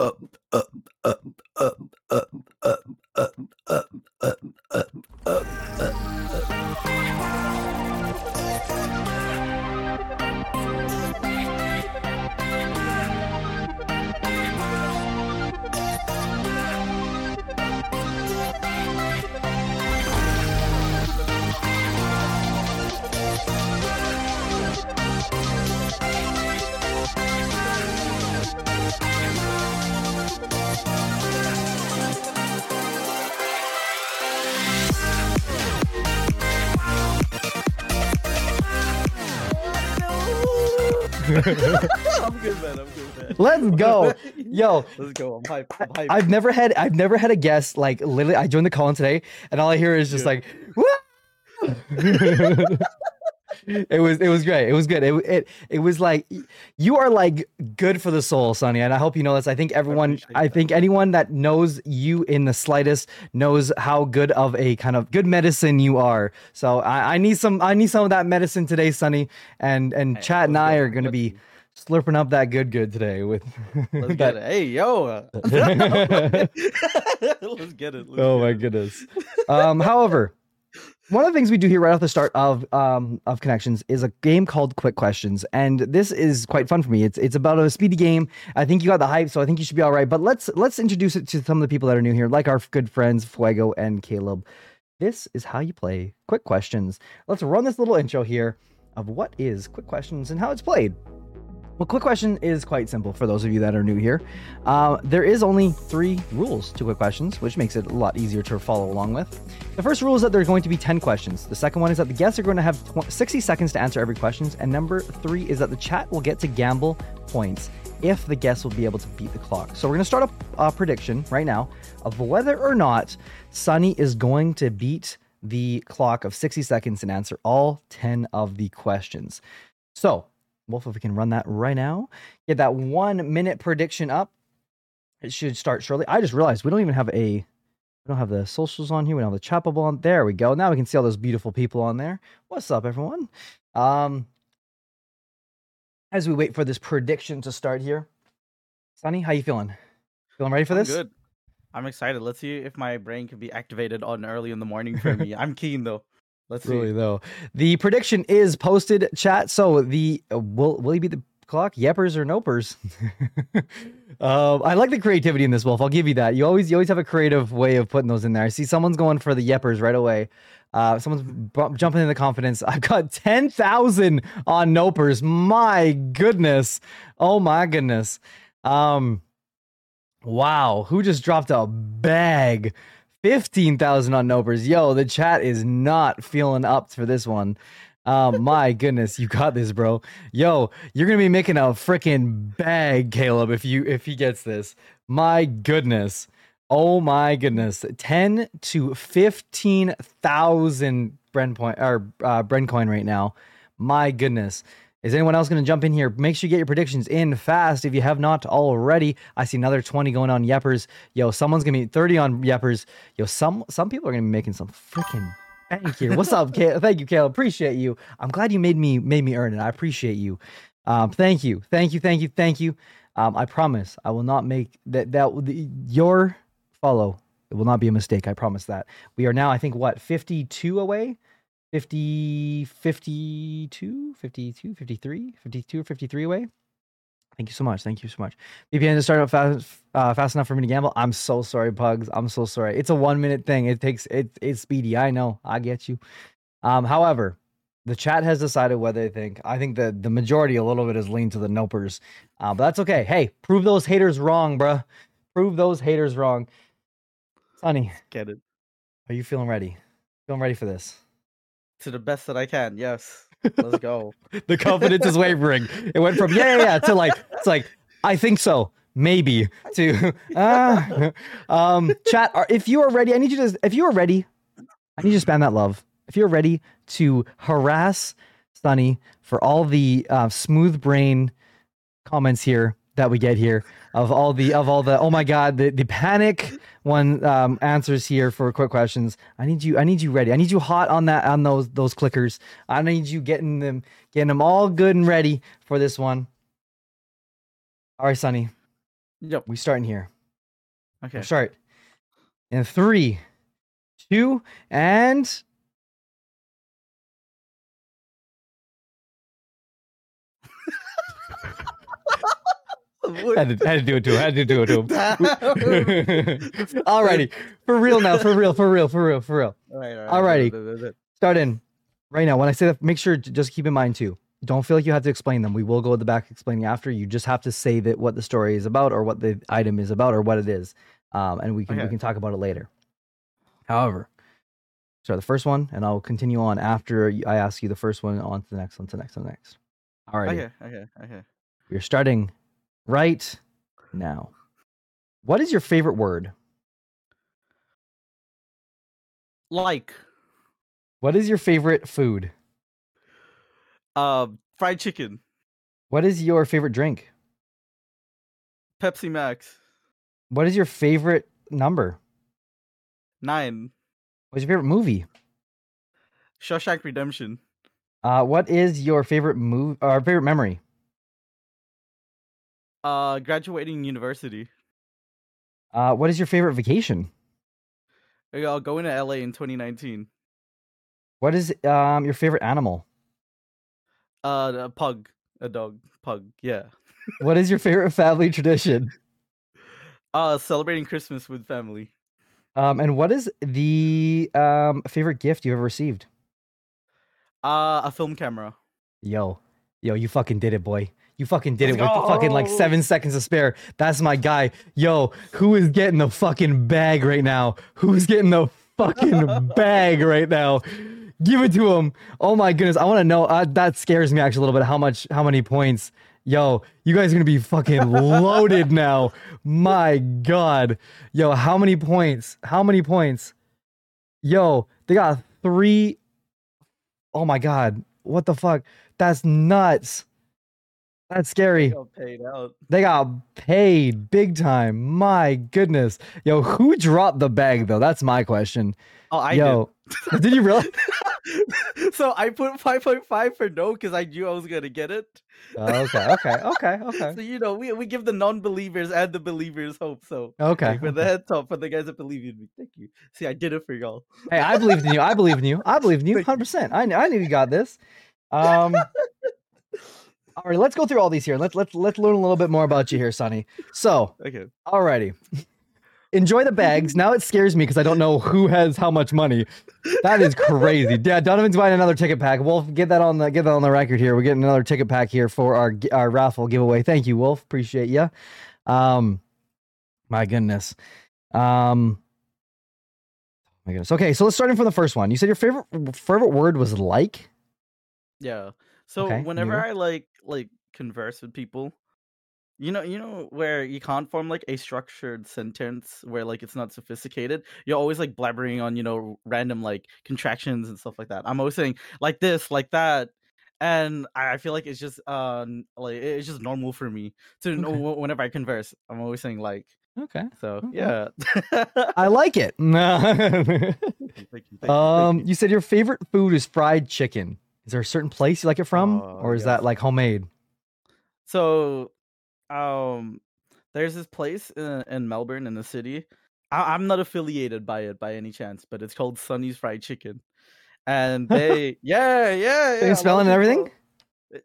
I'm Let's go. Yo, Let's go. I'm hyped. I'm hyped. I've never had I've never had a guest like literally I joined the call in today and all I hear is just Yeah. like it was it was great. It was good. It it it was like you are like good for the soul, Sonny, and I hope you know this. I think everyone I that. think anyone that knows you in the slightest knows how good of a kind of good medicine you are. So I, I need some I need some of that medicine today, Sonny. And and Hey, Chat and I are gonna be. Slurping up that good good today with Let's get it. Hey, yo. Let's get it. Let's oh get my it. goodness. Um, however, one of the things we do here right off the start of um, of connections is a game called Quick Questions, and this is quite fun for me. It's it's about a speedy game. I think you got the hype, so I think you should be all right. But let's let's introduce it to some of the people that are new here, like our good friends Fuego and Caleb. This is how you play Quick Questions. Let's run this little intro here of what is Quick Questions and how it's played. Well, quick question is quite simple for those of you that are new here. Uh, there is only three rules to quick questions, which makes it a lot easier to follow along with. The first rule is that there are going to be 10 questions. The second one is that the guests are going to have tw- 60 seconds to answer every question. And number three is that the chat will get to gamble points if the guests will be able to beat the clock. So we're going to start a, a prediction right now of whether or not Sonny is going to beat the clock of 60 seconds and answer all 10 of the questions. So, Wolf, if we can run that right now, get that one minute prediction up. It should start shortly. I just realized we don't even have a, we don't have the socials on here. We don't have the chat bubble on. There we go. Now we can see all those beautiful people on there. What's up, everyone? Um, as we wait for this prediction to start here, Sonny, how you feeling? Feeling ready for I'm this? good. I'm excited. Let's see if my brain can be activated on early in the morning for me. I'm keen though. Let's see. Though, the prediction is posted. Chat. So the uh, will will he beat the clock? Yeppers or nopers? um, I like the creativity in this, Wolf. I'll give you that. You always you always have a creative way of putting those in there. I see someone's going for the yeppers right away. Uh, someone's bu- jumping in the confidence. I've got ten thousand on nopers. My goodness. Oh my goodness. Um. Wow, who just dropped a bag? 15,000 on Nopers. Yo, the chat is not feeling up for this one. Um, my goodness, you got this, bro. Yo, you're gonna be making a freaking bag, Caleb, if you if he gets this. My goodness. Oh my goodness. 10 to 15,000 Bren point or uh Bren coin right now. My goodness. Is anyone else going to jump in here? Make sure you get your predictions in fast if you have not already. I see another 20 going on Yeppers. Yo, someone's going to be 30 on Yeppers. Yo, some some people are going to be making some freaking bank here. What's up, Caleb? Thank you, Caleb. Appreciate you. I'm glad you made me made me earn it. I appreciate you. Um, thank you, thank you, thank you, thank you. Um, I promise I will not make that that the, your follow. It will not be a mistake. I promise that. We are now, I think, what 52 away 50 52 52 53 52 or 53 away. Thank you so much. Thank you so much. Vpn to start out fast uh, fast enough for me to gamble. I'm so sorry pugs i'm so sorry. It's a one minute thing. It takes it, it's speedy. I know. I get you. Um however the chat has decided whether they think. I think that the majority a little bit is leaned to the nopers. Uh, but that's okay. Hey prove those haters wrong bruh. Prove those haters wrong. Sonny Get it. are you feeling ready? Feeling ready for this to the best that I can. Yes. Let's go. the confidence is wavering. It went from yeah, yeah, yeah to like it's like I think so, maybe to ah. um, chat. If you are ready, I need you to. If you are ready, I need you to spam that love. If you're ready to harass Sonny for all the uh, smooth brain comments here that we get here of all the of all the oh my god the, the panic one um answers here for quick questions i need you i need you ready i need you hot on that on those those clickers i need you getting them getting them all good and ready for this one all right sonny Yep. We starting here. Okay. We'll start in three, two, and had to, had to do it to him. Had to do it to him. Alrighty, for real now. For real. For real. For real. For real. Alrighty. Alrighty. Start in right now. When I say that, make sure to just keep in mind too. Don't feel like you have to explain them. We will go at the back explaining after. You just have to say that what the story is about, or what the item is about, or what it is, um, and we can we can talk about it later. However, start the first one, and I'll continue on after I ask you the first one, on to the next one, to the next, to the next. All right, Okay. Okay. Okay. we're starting right now. What is your favorite word? Like, What is your favorite food? um, fried chicken, What is your favorite drink? Pepsi Max, What is your favorite number? nine, What's your favorite movie? Shawshank Redemption, Uh, what is your favorite move or favorite memory? Uh, graduating university. Uh, what is your favorite vacation? Uh, go to LA in 2019. What is um your favorite animal? Uh, a pug, a dog, pug. Yeah. What is your favorite family tradition? Uh, celebrating Christmas with family. Um, and what is the um favorite gift you ever received? Uh, a film camera. Yo, yo, you fucking did it, boy. You fucking did Let's it with fucking like seven seconds to spare. That's my guy. Yo, who is getting the fucking bag right now? Who's getting the fucking bag right now? Give it to him. Oh my goodness, I want to know. Uh, that scares me actually a little bit. How much? How many points? Yo, you guys are gonna be fucking loaded now. My God. Yo, how many points? How many points? Yo, they got three. Oh my God. What the fuck? That's nuts. That's scary. Got paid out. They got paid big time. My goodness. Yo, who dropped the bag though? That's my question. Oh, I Yo, did you really? so I put 5.5 for no because I knew I was gonna get it. Oh, okay, okay, okay, okay. So you know, we we give the non-believers and the believers hope. So Okay. for the head top for the guys that believe in me. Thank you. See, I did it for y'all. Hey, I believed in you. I believe in you. I believe in you 100%. I, kn- I knew you got this. Um All right, let's go through all these here. Let's let's let's learn a little bit more about you here, Sonny. So, Okay. Alrighty. Enjoy the bags. Now it scares me because I don't know who has how much money. That is crazy. Yeah, Donovan's buying another ticket pack. Wolf, get that on the get that on the record here. We're getting another ticket pack here for our our raffle giveaway. Thank you, Wolf. Appreciate you. Um, my goodness. Um, my goodness. Okay, so let's start in from the first one. You said your favorite favorite word was like. Yeah. So Okay, whenever new. I like like converse with people, you know, you know where you can't form like a structured sentence where like it's not sophisticated. You're always like blabbering on, you know, random like contractions and stuff like that. I'm always saying like this, like that. And I feel like it's just uh like it's just normal for me to Okay. wh- whenever I converse. I'm always saying like Okay, so Okay. yeah. I like it. Thank you, thank you, thank Um, you. you said your favorite food is fried chicken. Is there a certain place you like it from, Oh, or is yes. that like homemade? So, um, there's this place in, in Melbourne in the city. I, I'm not affiliated by it by any chance, but it's called Sunny's Fried Chicken, and they, yeah, yeah, yeah. Same spelling and everything?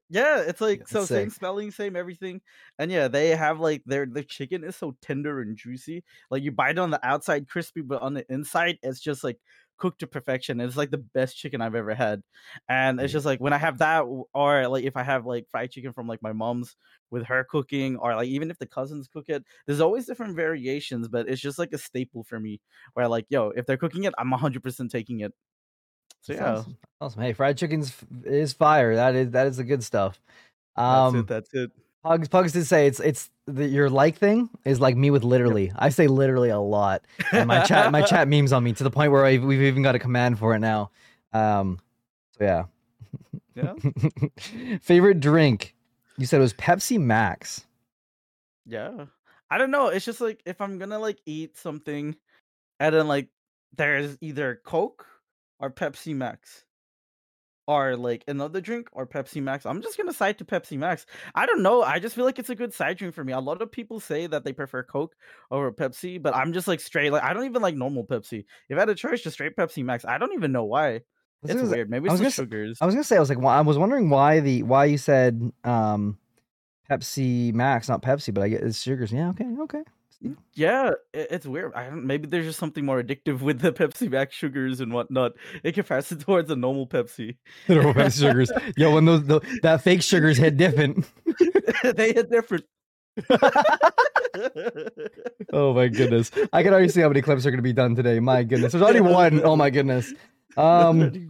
Yeah, it's like That's so same spelling, same everything, and yeah, they have like their their chicken is so tender and juicy. Like you bite it on the outside crispy, but on the inside it's just like cooked to perfection. It's like the best chicken I've ever had, and it's just like when I have that, or like if I have like fried chicken from like my mom's with her cooking, or like even if the cousins cook it, there's always different variations, but it's just like a staple for me. Where like yo, if they're cooking it, I'm 100 percent taking it. So yeah, awesome. awesome. Hey, fried chicken's f- is fire. That is that is the good stuff. that's Um, it. That's it. Pugs Pugs did say it's it's the, your like thing is like me with literally. I say literally a lot, and my chat my chat memes on me to the point where I've, we've even got a command for it now. Um, so yeah. Yeah. Favorite drink? You said it was Pepsi Max. Yeah. I don't know. It's just like if I'm gonna like eat something and then like there's either Coke or Pepsi Max. Or like another drink or Pepsi Max. I'm just gonna side to Pepsi Max. I don't know. I just feel like it's a good side drink for me. A lot of people say that they prefer Coke over Pepsi, but I'm just like straight. Like I don't even like normal Pepsi. If I had a choice, just straight Pepsi Max. I don't even know why. It's say- weird. Maybe it's the sugars. I was gonna say I was like why- I was wondering why the why you said um Pepsi Max, not Pepsi, but I get it's sugars. Yeah, okay, okay. Yeah, it's weird. I don't. Maybe there's just something more addictive with the Pepsi Max sugars and whatnot It can in comparison towards a normal Pepsi. Literal Pepsi sugars. Yo, when those the, that fake sugars hit different. they hit different. Oh my goodness. I can already see how many clips are gonna be done today. My goodness. There's already one. Oh my goodness. Um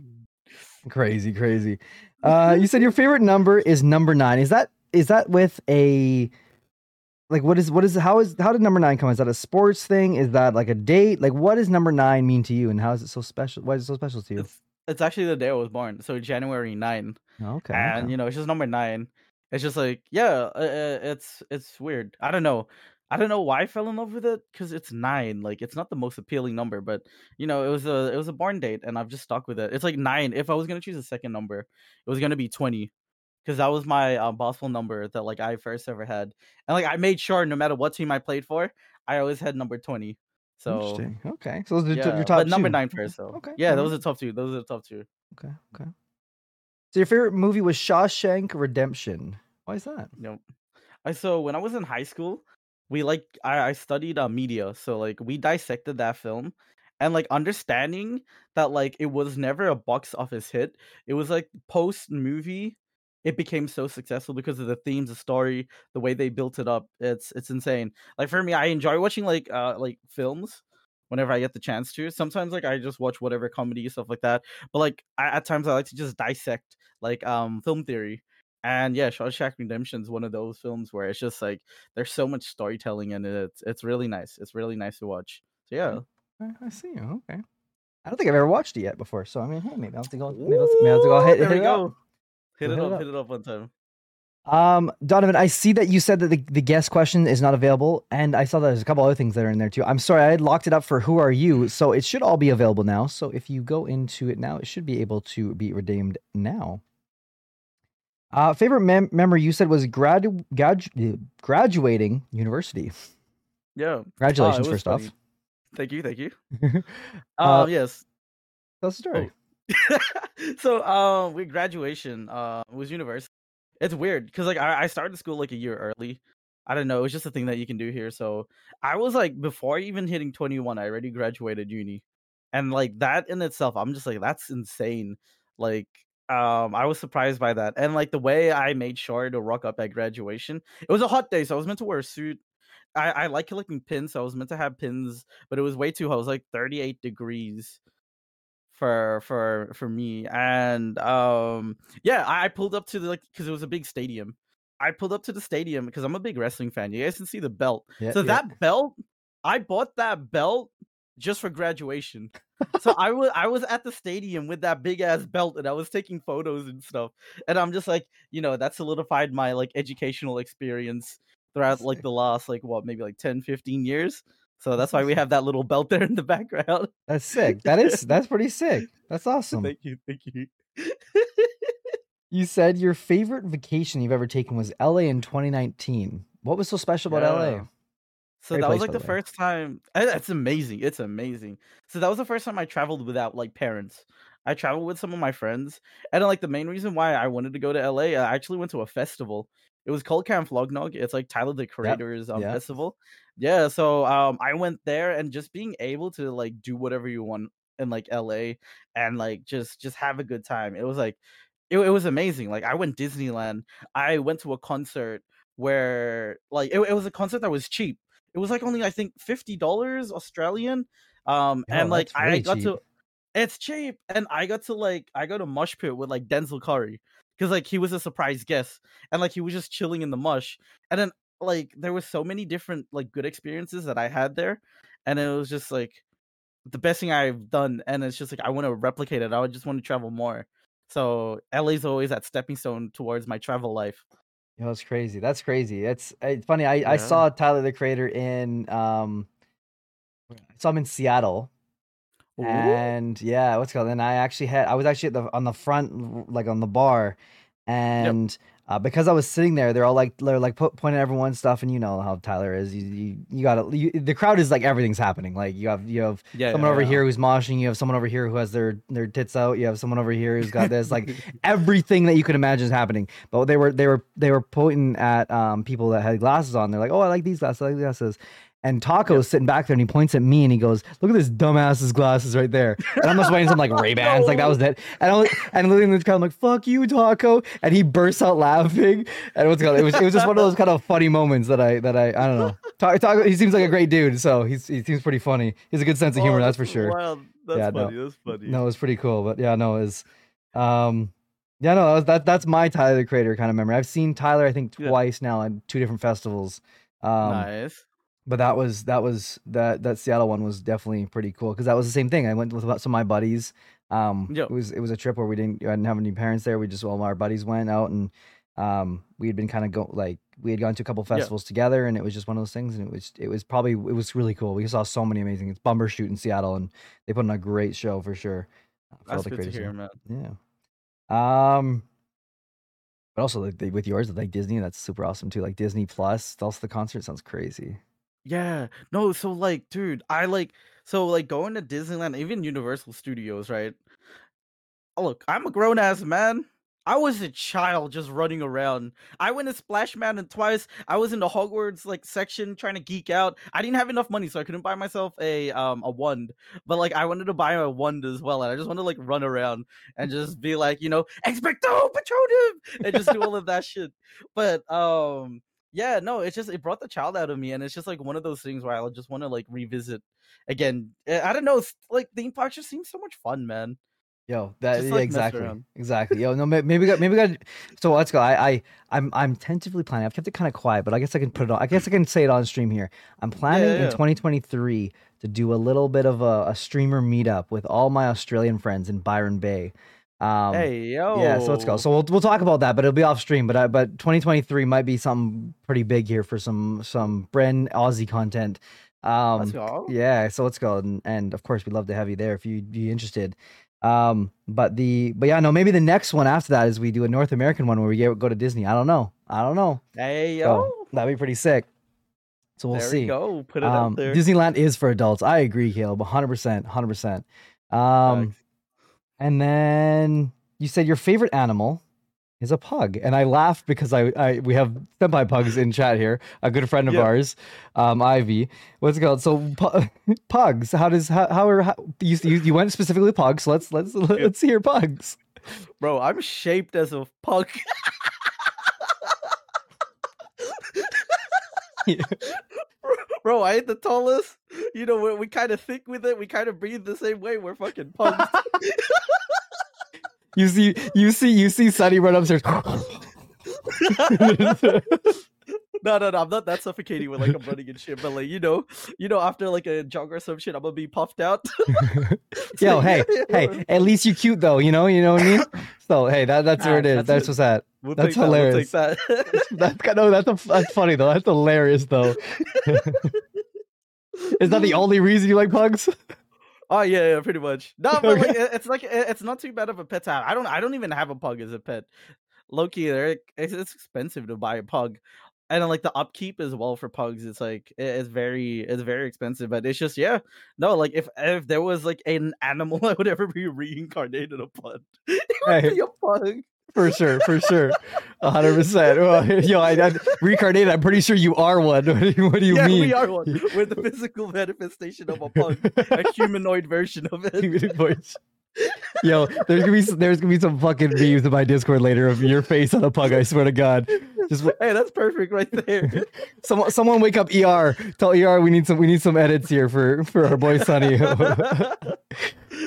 crazy, crazy. Uh you said your favorite number is number nine. Is that is that with a like what is what is how is how did number nine come? Is that a sports thing? Is that like a date? Like what does number nine mean to you and how is it so special? Why is it so special to you? it's, it's actually the day I was born, so January 9. Oh, okay. and okay. you know it's just number nine it's just like yeah uh, uh, it's it's weird i don't know i don't know why i fell in love with it because it's nine like it's not the most appealing number but you know it was a it was a born date and i've just stuck with it it's like nine if i was gonna choose a second number it was gonna be 20 because that was my uh, possible number that like i first ever had and like i made sure no matter what team i played for i always had number 20 so Interesting. Okay. So those are yeah, your top but number two. nine Okay, first so Okay. yeah those are the top two those are the top two Okay. Okay. So your favorite movie was Shawshank Redemption. Why is that? Nope. I so when I was in high school, we like I, I studied uh, media, so like we dissected that film, and like understanding that like it was never a box office hit. It was like post movie, it became so successful because of the themes, the story, the way they built it up. It's it's insane. Like for me, I enjoy watching like uh like films whenever I get the chance to. Sometimes like I just watch whatever comedy stuff like that, but like I, at times I like to just dissect like um film theory. And yeah, Shawshank Redemption is one of those films where it's just like there's so much storytelling in it. It's it's really nice. It's really nice to watch. So yeah. I see. Okay. I don't think I've ever watched it yet before. So I mean, hey, maybe I'll have to go. Maybe I'll, maybe I'll have to go hit, there we up. Hit We'll it hit it up, up. hit it up one time. Um, Donovan, I see that you said that the, the guest question is not available, and I saw that there's a couple other things that are in there too. I'm sorry, I had locked it up for Who Are You, so it should all be available now. So if you go into it now, it should be able to be redeemed now. Uh, favorite mem- memory you said was gradu- gradu- graduating university. Yeah. Congratulations, Ah, was first off. Thank you, thank you. Uh, Um yes. Tell us the story. so um with graduation, uh was university. It's weird because like I, I started school like a year early. I don't know, it's just a thing that you can do here. So I was like before even hitting 21, I already graduated uni. And like that in itself, I'm just like, that's insane. Like um I was surprised by that. And like the way I made sure to rock up at graduation, it was a hot day, so I was meant to wear a suit. I, I like collecting pins, so I was meant to have pins, but it was way too hot. It was like 38 degrees for for for me and um yeah i pulled up to the like because it was a big stadium. I pulled up to the stadium because i'm a big wrestling fan you guys can see the belt. Yeah, so yeah. that belt i bought that belt just for graduation. So i was i was at the stadium with that big ass belt and i was taking photos and stuff and i'm just like you know that solidified my like educational experience throughout like the last like what maybe like 10 15 years so that's why we have that little belt there in the background That's sick. That is that's pretty sick. That's awesome. thank you thank you You said your favorite vacation you've ever taken was LA in 2019. What was so special about LA? So Great that was like the first time. eh, It's amazing. It's amazing. So that was the first time I traveled without like parents. I traveled with some of my friends, and like the main reason why I wanted to go to LA, I actually went to a festival. It was called Camp Flog Gnaw. It's like Tyler the Creator's um, yeah. festival. Yeah, so um, I went there, and just being able to like do whatever you want in like LA, and like just just have a good time. It was like it, it was amazing. Like I went Disneyland. I went to a concert where like it, it was a concert that was cheap. It was like only I think fifty dollars Australian. Um, Yo, and like really I got cheap. to, it's cheap, and I got to like I got a mush pit with like Denzel Curry because like he was a surprise guest, and like he was just chilling in the mush, and then like there was so many different like good experiences that I had there, and it was just like the best thing I've done, and it's just like I want to replicate it. I would just want to travel more. So LA's always that stepping stone towards my travel life. Yo, that's crazy. That's crazy. It's it's funny. I, I saw Tyler the Creator in um I saw him in Seattle. Ooh. and yeah, what's called? And I actually had I was actually at the on the front, like on the bar, and uh, because I was sitting there, they're all like they're like po- pointing at everyone's stuff, and you know how Tyler is. You you, you gotta the crowd is like everything's happening. Like you have you have yeah, someone yeah, over yeah. here who's moshing. You have someone over here who has their their tits out. You have someone over here who's got this. Like everything that you could imagine is happening. But they were they were they were pointing at um people that had glasses on. They're like, oh, I like these glasses. I like these glasses. And Taco's sitting back there and he points at me and he goes, Look at this dumbass's glasses right there. And I'm just wearing some like Ray Bans, like that was it. And I was and the crowd, I'm like, fuck you, Taco. And he bursts out laughing. And what's called it was it was just one of those kind of funny moments that I that I I don't know. Ta- Taco he seems like a great dude, so he's he seems pretty funny. He has a good sense of humor, Oh, that's for sure. Wild. That's Yeah, no. funny. That's funny. No, it was pretty cool. But yeah, no, it was um yeah, no, that, was, that that's my Tyler the Creator kind of memory. I've seen Tyler, I think, Yeah. twice now at two different festivals. Um, nice. But that was that was that that Seattle one was definitely pretty cool because that was the same thing. I went with some of my buddies. Um, Yep. it was it was a trip where we didn't I didn't have any parents there. We just all our buddies went out and um we had been kind of go like we had gone to a couple festivals together and it was just one of those things and it was it was probably it was really cool. We saw so many amazing. It's Bumbershoot in Seattle and they put on a great show for sure. for all That's the good to hear, man. Yeah. Um. But also, like with yours, like Disney, that's super awesome too. Like Disney Plus, also the concert sounds crazy. Yeah. No, so like, dude, I like so like going to Disneyland, even Universal Studios, right? Look, I'm a grown ass man. I was a child just running around. I went to Splash Mountain twice. I was in the Hogwarts like section trying to geek out. I didn't have enough money, so I couldn't buy myself a um a wand. But like I wanted to buy a wand as well, and I just wanted to like run around and just be like, you know, expecto patronum, and just do all of that shit. But um yeah, no, it's just it brought the child out of me, and it's just like one of those things where I just want to like revisit again. Eh, I don't know, like theme parks just seem so much fun, man. Yo, that Just, yeah, like, exactly, exactly. Yo, no, maybe we got maybe we got. So let's go. I, I, I'm, I'm tentatively planning. I've kept it kind of quiet, but I guess I can put it on. I guess I can say it on stream here. I'm planning yeah, in yeah. 2023 to do a little bit of a, a streamer meetup with all my Australian friends in Byron Bay. Um, hey yo, Yeah, so let's go. So we'll we'll talk about that, but it'll be off stream. But I, but 2023 might be something pretty big here for some some brand Aussie content. Um, let's go. yeah, so let's go, and, and of course we'd love to have you there if you'd be interested. Um, but the but yeah, no, maybe the next one after that is we do a North American one where we get, go to Disney. I don't know. I don't know. Hey So yo, that'd be pretty sick. So we'll there see. we go. Put it Um, out there. Disneyland is for adults. I agree, Caleb. 100, percent 100. percent Um. And then you said your favorite animal is a pug, and I laughed because I, I we have senpai pugs in chat here. A good friend of Yeah. ours, um, Ivy. What's it called? So pu- pugs. How does how how, are, how you, you you went specifically pugs? So let's let's let's see your pugs. Bro, I'm shaped as a pug. Yeah. Bro, I ain't the tallest. You know, we we kind of thick with it. We kind of breathe the same way. We're fucking pugs. You see you see you see Sonny run upstairs. no, no, no. I'm not that suffocating with like I'm running and shit. But like, you know, you know, after like a jog or some shit, I'm gonna be puffed out. Yo, hey, hey, at least you're cute though, you know, you know what I mean? So hey, that that's where Ah, it is. that's That's what's that. We'll That's take that, we'll hilarious. that. That's kind of that's a, that's funny though. That's hilarious though. Is that the only reason you like pugs? Oh yeah, yeah, pretty much. No, but like it's like it's not too bad of a pet to have. I don't I don't even have a pug as a pet. Loki, it's, it's expensive to buy a pug, and then like the upkeep as well for pugs. It's like it's very it's very expensive. But it's just yeah, no, like if if there was like an animal that would ever be reincarnated a pug, it would Hey. be a pug. For sure, for sure, hundred percent. Well, Yo, I, I reincarnated. I'm pretty sure you are one. What do you, what do you yeah, mean? we are one. We're the physical manifestation of a pug, a humanoid version of it. Human voice. Yo, there's gonna be there's gonna be some fucking memes in my Discord later of your face on a pug. I swear to God. Just Hey, that's perfect right there. someone someone wake up ER. Tell ER we need some we need some edits here for for our boy Sonny.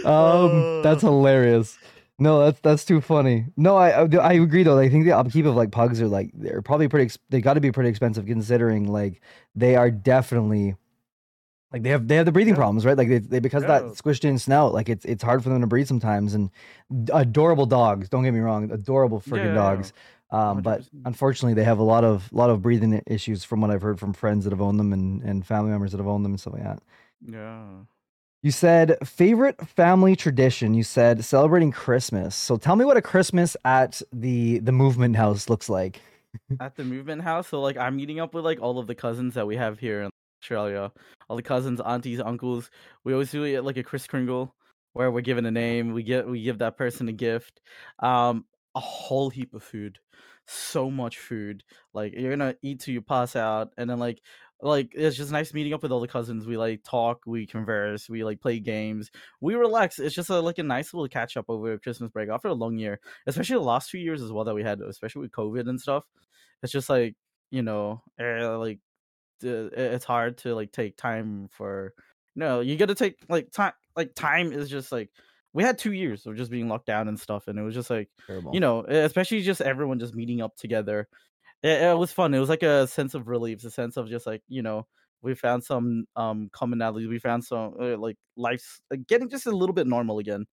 um, that's Uh. hilarious. No, that's that's too funny. No, I I agree though. I think the upkeep of like pugs are like they're probably pretty. They got to be pretty expensive considering like they are definitely like they have they have the breathing Yeah. problems right. Like they, they because of that squished in snout. Like it's it's hard for them to breathe sometimes. And adorable dogs. Don't get me wrong. Adorable freaking Yeah, yeah, yeah. dogs. Um, but unfortunately, they have a lot of lot of breathing issues from what I've heard from friends that have owned them and, and family members that have owned them and stuff like that. yeah. You said favorite family tradition. You said celebrating Christmas. So tell me what a Christmas at the the movement house looks like. at the movement house. So like I'm meeting up with like all of the cousins that we have here in Australia. All the cousins, aunties, uncles. We always do it like a Kris Kringle where we're given a name. We get we give that person a gift. Um, a whole heap of food. So much food. Like you're gonna eat till you pass out, and then like like it's just nice meeting up with all the cousins. We like talk, we converse, we like play games, we relax. It's just a, like a nice little catch up over Christmas break after a long year, especially the last few years as well that we had, especially with COVID and stuff. It's just like you know, uh, like it's hard to like take time for. no, you got to take like time. Like time is just like we had two years of just being locked down and stuff, and it was just like Terrible. you know, especially just everyone just meeting up together it, it was fun. It was like a sense of relief, a sense of just like you know we found some um commonalities. We found some uh, like life's uh, getting just a little bit normal again.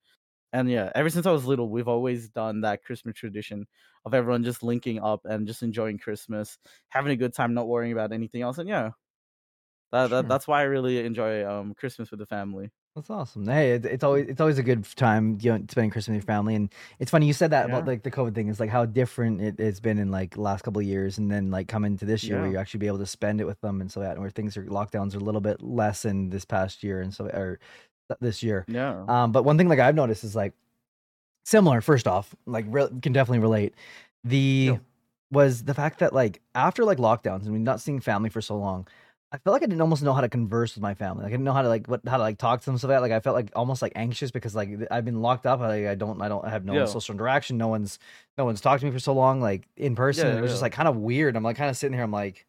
And yeah, ever since I was little, we've always done that Christmas tradition of everyone just linking up and just enjoying Christmas, having a good time, not worrying about anything else. And yeah, that, sure. that that's why I really enjoy um Christmas with the family. That's awesome. Hey, it, it's always it's always a good time you know, spending Christmas with your family, and it's funny you said that yeah. about like the COVID thing. It's like how different it, has been in like last couple of years, and then like coming to this year yeah. where you actually be able to spend it with them, and so that where things are lockdowns are a little bit less in this past year, and so or this year. Yeah. Um, but one thing like I've noticed is like similar. First off, like re- can definitely relate. The yeah. was the fact that like after like lockdowns and we're not seeing family for so long I felt like I didn't almost know how to converse with my family. Like I didn't know how to like what how to like talk to them so that like I felt like almost like anxious because like I've been locked up. I, I don't I don't have no yeah. social interaction. No one's no one's talked to me for so long like in person. Yeah, it was yeah. just like kind of weird. I'm like kind of sitting here. I'm like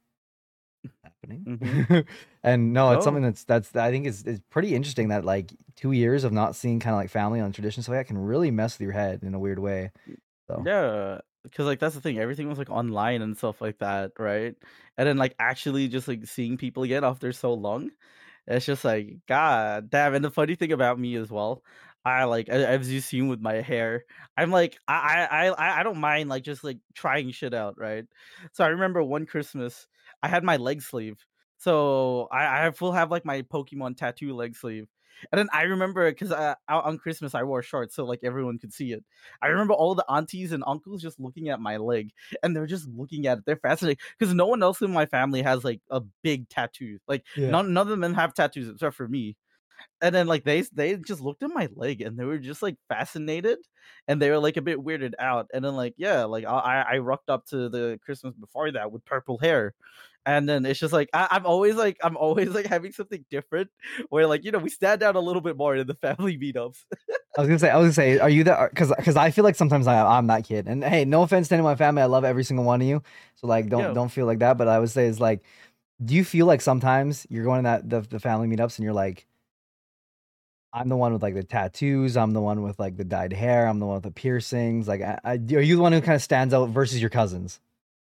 happening. Mm-hmm. and no, it's oh. something that's that's I think is is pretty interesting that like two years of not seeing kind of like family on tradition so that can really mess with your head in a weird way. So. Yeah, because like that's the thing everything was like online and stuff like that right? And then like actually just like seeing people again after so long it's just like god damn and the funny thing about me as well i like as you seen with my hair i'm like i i i don't mind like just like trying shit out right? So i remember one christmas i had my leg sleeve so i i full have like my pokemon tattoo leg sleeve and then I remember because uh, out on Christmas I wore shorts so like everyone could see it. I remember all the aunties and uncles just looking at my leg and they're just looking at it. They're fascinated because no one else in my family has like a big tattoo. Like yeah. none, none of them have tattoos except for me. And then like they they just looked at my leg and they were just like fascinated and they were like a bit weirded out. And then like yeah, like I I rocked up to the Christmas before that with purple hair and then it's just like I, am always like I'm always like having something different where like you know we stand out a little bit more in the family meetups. I was gonna say I was gonna say are you that because because I feel like sometimes I, I'm that kid and hey no offense to any of my family I love every single one of you so like don't don't feel like that but I would say is like do you feel like sometimes you're going to that the, the family meetups and you're like I'm the one with like the tattoos. I'm the one with like the dyed hair. I'm the one with the piercings. Like, I, I, are you the one who kind of stands out versus your cousins?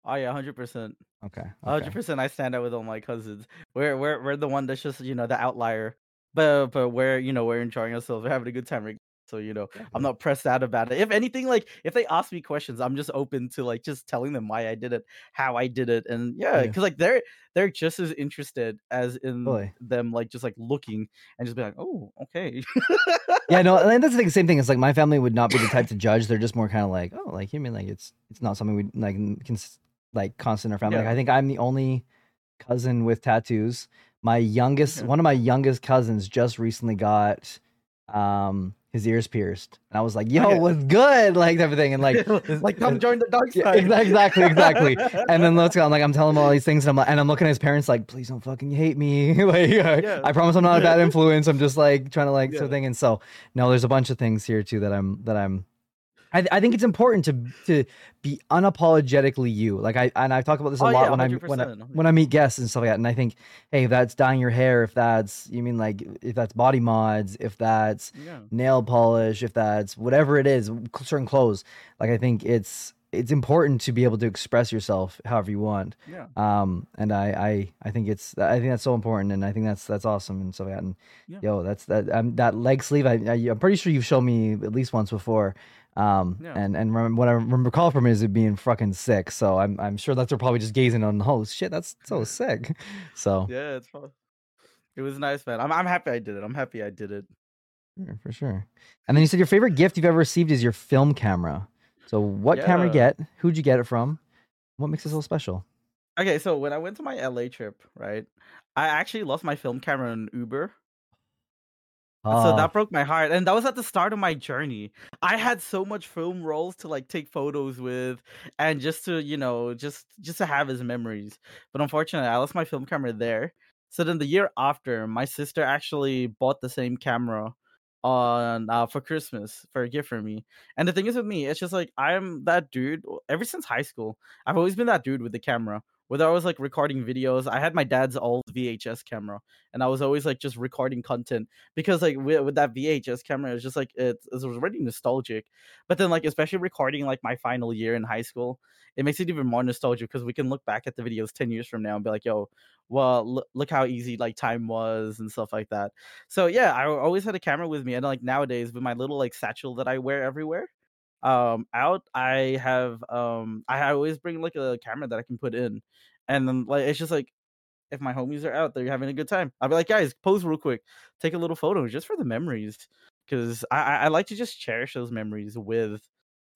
Oh yeah, hundred percent. Okay. Hundred percent. I stand out with all my cousins. We're we're we're the one that's just you know the outlier, but but we're you know we're enjoying ourselves. We're having a good time. So you know I'm not pressed out about it. If anything, like if they ask me questions, I'm just open to like just telling them why I did it, how I did it, and yeah, because yeah. like they're they're just as interested as in Boy. them like just like looking and just be like, oh okay. yeah, no, and that's the same thing. It's like my family would not be the type to judge. They're just more kind of like, oh, like you mean like it's it's not something we like can like constant in our family. Yeah. Like, I think I'm the only cousin with tattoos. My youngest, one of my youngest cousins, just recently got um his ears pierced, and I was like, "Yo, what's good?" Like everything, and like, like come join the dark side. Yeah, exactly, exactly. and then let's go. I'm like, I'm telling him all these things, and I'm like, and I'm looking at his parents like, "Please don't fucking hate me." like, yeah. I promise I'm not a bad influence. I'm just like trying to like yeah. something. And so, no, there's a bunch of things here too that I'm that I'm I, I think it's important to to be unapologetically you. Like I and I talk about this a oh, lot yeah, when I when I when I meet guests and stuff like that. And I think, hey, if that's dyeing your hair, if that's you mean like if that's body mods, if that's yeah. nail polish, if that's whatever it is, certain clothes. Like I think it's it's important to be able to express yourself however you want. Yeah. Um, and I, I, I think it's, I think that's so important, and I think that's that's awesome and so And yeah. yo, that's that. Um, that leg sleeve. I, I, am pretty sure you've shown me at least once before. Um, yeah. and and remember, what I recall from it is it being fucking sick. So I'm I'm sure that's probably just gazing on. Oh shit, that's so sick. So yeah, it's fun. It was nice, man. I'm I'm happy I did it. I'm happy I did it. Sure, for sure. And then you said your favorite gift you've ever received is your film camera. So what camera you get? Who'd you get it from? What makes it so special? Okay, so when I went to my LA trip, right, I actually lost my film camera in Uber. So Oh, that broke my heart. And that was at the start of my journey. I had so much film rolls to like take photos with and just to, you know, just just to have as memories. But unfortunately, I lost my film camera there. So then the year after, my sister actually bought the same camera on uh, for Christmas for a gift for me. And the thing is with me, it's just like I'm that dude ever since high school. I've always been that dude with the camera. Whether I was like recording videos, I had my dad's old VHS camera, and I was always like just recording content because like with, with that VHS camera, it was just like it, it was already nostalgic. But then like especially recording like my final year in high school, it makes it even more nostalgic because we can look back at the videos ten years from now and be like, yo, well look, look how easy like time was and stuff like that. So yeah, I always had a camera with me, and like nowadays with my little like satchel that I wear everywhere. Um, out I have um I always bring like a camera that I can put in, and then like it's just like if my homies are out there having a good time, I'll be like, guys, pose real quick, take a little photo just for the memories, because I, I I like to just cherish those memories with,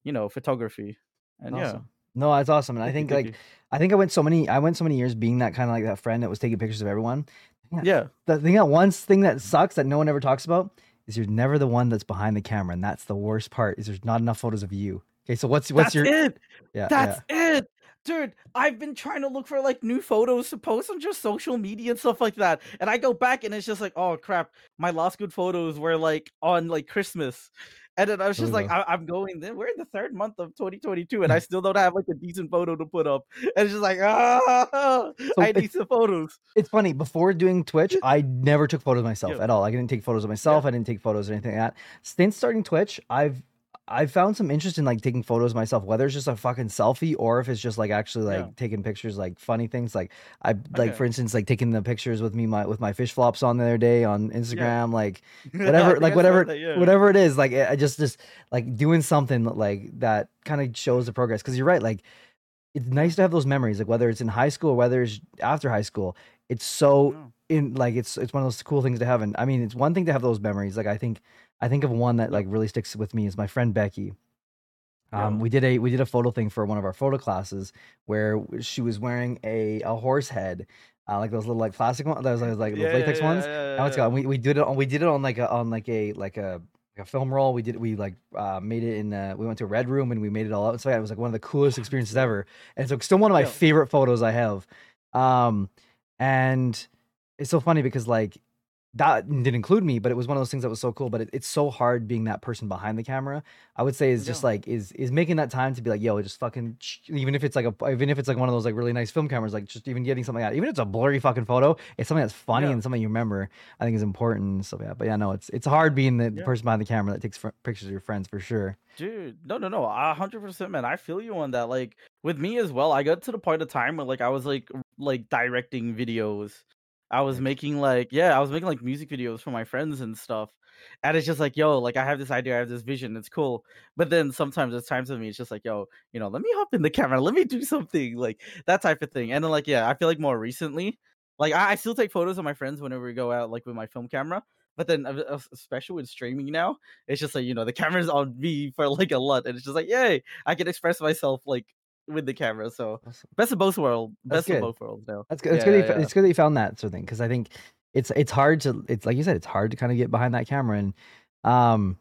you know, photography, and yeah. No, that's awesome. And I think like I think I went so many I went so many years being that kind of like that friend that was taking pictures of everyone. you. yeah, The thing that one thing that sucks that no one ever talks about is you're never the one that's behind the camera, and that's the worst part. Is there's not enough photos of you. Okay, so what's what's that's your it. yeah That's it. Dude, I've been trying to look for like new photos to post on just social media and stuff like that. And I go back and it's just like, oh crap, my last good photos were like on like Christmas. And then I was just like, Ugh. I- I'm going, then we're in the third month of 2022 and I still don't have like a decent photo to put up. And it's just like, ah, I need some photos. It's funny. Before doing Twitch, I never took photos of myself Yeah. at all. I didn't take photos of myself. I didn't take photos or anything like that. Since starting Twitch, I've I've found some interest in like taking photos myself, whether it's just a fucking selfie or if it's just like actually like Yeah. taking pictures, like funny things. Like I like Okay. for instance, like taking the pictures with me my with my fish flops on the other day on Instagram, like whatever like whatever that, yeah. whatever it is like i just just like doing something like that kind of shows the progress because you're right like it's nice to have those memories like whether it's in high school or whether it's after high school it's so in like it's it's one of those cool things to have and i mean it's one thing to have those memories like i think i think of one that like really sticks with me is my friend becky um, Yeah. we did a we did a photo thing for one of our photo classes where she was wearing a a horse head uh, like those little like plastic ones those like, like Yeah, latex yeah, ones yeah, yeah, now it's yeah. got we, we did it on we did it on like a on like a like a a film roll. We did we like uh made it in uh we went to a red room and we made it all out. So yeah, it was like one of the coolest experiences ever. And so still one of my Yeah. favorite photos I have. Um and it's so funny because like that didn't include me, but it was one of those things that was so cool. But it, it's so hard being that person behind the camera. I would say is just Yeah. like is is making that time to be like, yo, just fucking even if it's like a even if it's like one of those like really nice film cameras, like just even getting something out, even if it's a blurry fucking photo, it's something that's funny Yeah. and something you remember. I think is important. So yeah, but yeah, no, it's it's hard being the, the person behind the camera that takes fr- pictures of your friends for sure. Dude, no, no, no, a hundred percent, man. I feel you on that. Like with me as well, I got to the point of time where like I was like like directing videos. I was making like yeah, I was making like music videos for my friends and stuff. And it's just like, yo, like I have this idea, I have this vision, it's cool. But then sometimes there's times with me, it's just like, yo, you know, let me hop in the camera, let me do something, like that type of thing. And then like, yeah, I feel like more recently, like I, I still take photos of my friends whenever we go out, like with my film camera. But then, uh, especially with streaming now, it's just like you know the camera's on me for like a lot, and it's just like yay, I can express myself like with the camera. So best of both worlds, best of both worlds now. That's good. It's Yeah, good. yeah, that you, yeah. It's good that you found that sort of thing because I think it's it's hard to it's like you said it's hard to kind of get behind that camera and um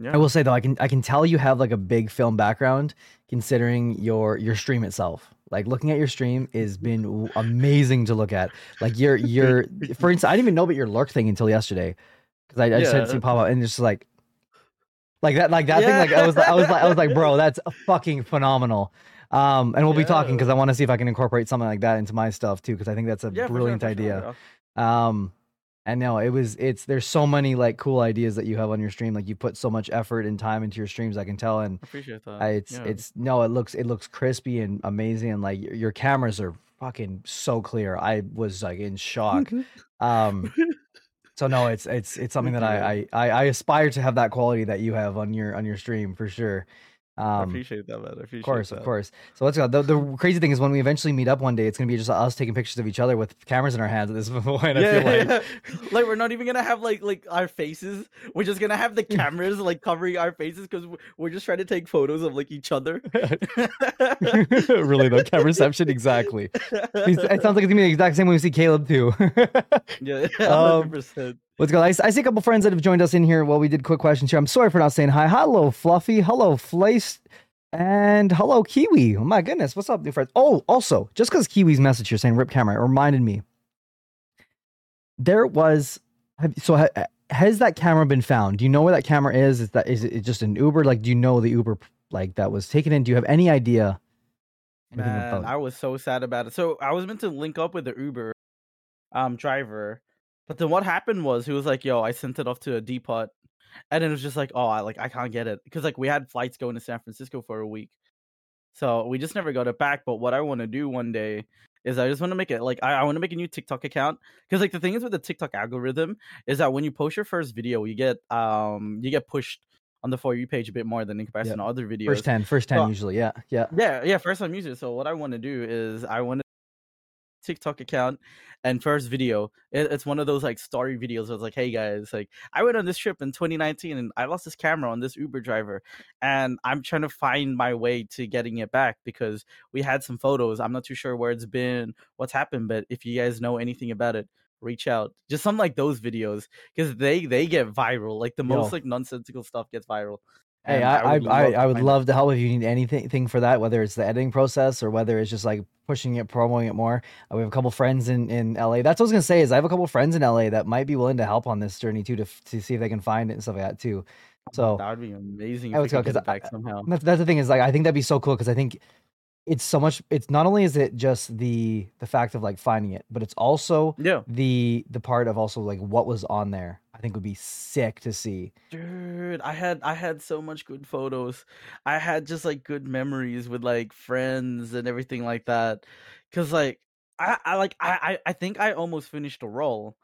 Yeah, I will say though I can I can tell you have like a big film background considering your your stream itself. Like looking at your stream has been amazing to look at. Like your your for instance I didn't even know about your lurk thing until yesterday because I, I just had Yeah. seen pop up and just like like that like that thing like I was I was like I was like bro that's fucking phenomenal. Um, and we'll be talking because I want to see if I can incorporate something like that into my stuff too because I think that's a yeah, sure, brilliant sure, idea. yeah. Um, and no, it was it's there's so many like cool ideas that you have on your stream. Like you put so much effort and time into your streams. I can tell, and I appreciate that. It's yeah. it's no, it looks it looks crispy and amazing, and like your, your cameras are fucking so clear. I was like in shock. Um, so no, it's it's it's something that I I I aspire to have that quality that you have on your on your stream for sure. I Um, appreciate that, man. I appreciate of course, that. of course. So let's go. The, the crazy thing is when we eventually meet up one day, it's gonna be just us taking pictures of each other with cameras in our hands at this point. I Yeah, feel like. yeah, yeah. like we're not even gonna have like like our faces. We're just gonna have the cameras like covering our faces because we're just trying to take photos of like each other. really though, camera reception exactly. It sounds like it's gonna be the exact same when we see Caleb too. yeah, Um, hundred percent. Let's go. I, I see a couple friends that have joined us in here while we did quick questions here. I'm sorry for not saying hi. Hello, Fluffy. Hello, Flace. And hello, Kiwi. Oh my goodness. What's up, new friends? Oh, also, just because Kiwi's message here saying rip camera it reminded me. There was so ha, has that camera been found? Do you know where that camera is? Is that is it just an Uber? Like, do you know the Uber like that was taken in? Do you have any idea? Man. I was so sad about it. So I was meant to link up with the Uber um driver, but then what happened was he was like, "Yo, I sent it off to a depot," and it was just like, "Oh, I like I can't get it," because like we had flights going to San Francisco for a week, so we just never got it back. But what I want to do one day is I just want to make it like I, I want to make a new TikTok account because like the thing is with the TikTok algorithm is that when you post your first video, you get um you get pushed on the for you page a bit more than in comparison to other videos. First 10, first 10 Well, usually. Yeah. Yeah. Yeah, yeah, first time user. So what I want to do is I want to TikTok account and first video. It, it's one of those like story videos. I was like, hey guys, like I went on this trip in 2019 and I lost this camera on this Uber driver, and I'm trying to find my way to getting it back because we had some photos. I'm not too sure where it's been, what's happened, but if you guys know anything about it. Reach out, just some like those videos, because they they get viral. Like the most Yo. like nonsensical stuff gets viral. Hey, I, I, would I, love to I would love to help if you need anything for that, whether it's the editing process or whether it's just like pushing it, promoting it more. Uh, we have a couple friends in, in LA. That's what I was gonna say is I have a couple friends in LA that might be willing to help on this journey too, to to see if they can find it and stuff like that too. So that would be amazing I would go, could 'cause get it I- back somehow. that's, that's the thing is like I think that'd be so cool because I think it's so much. It's not only is it just the the fact of like finding it, but it's also Yeah, the the part of also like what was on there. I think would be sick to see. dude, I had I had so much good photos. I had just like good memories with like friends and everything like that. Cause like I, I like I, I I think I almost finished a roll,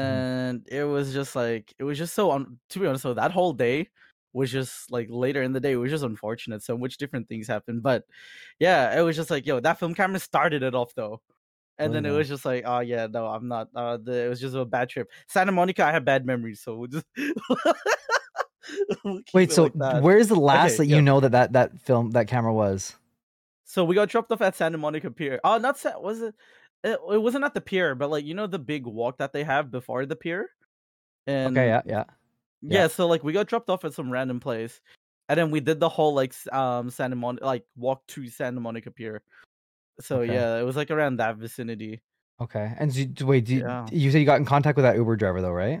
mm-hmm. and it was just like it was just so un- to be honest. So that whole day was just like later in the day it was just unfortunate. So much different things happened, but yeah, it was just like yo that film camera started it off though. And Really then it was just like, oh yeah, no, I'm not. Uh, the, it was just a bad trip. Santa Monica, I have bad memories, so we'll just we'll Wait, so like where's the last Okay, that you know that that that film that camera was? So we got dropped off at Santa Monica Pier. Oh, not Sa- was it? It, it wasn't at the pier, but like you know the big walk that they have before the pier. And Okay, yeah, yeah. Yeah, yeah. so like we got dropped off at some random place, and then we did the whole like um Santa Monica like walk to Santa Monica Pier. So Okay. yeah, it was like around that vicinity. Okay. And so, wait, you, Yeah. you said you got in contact with that Uber driver though, right?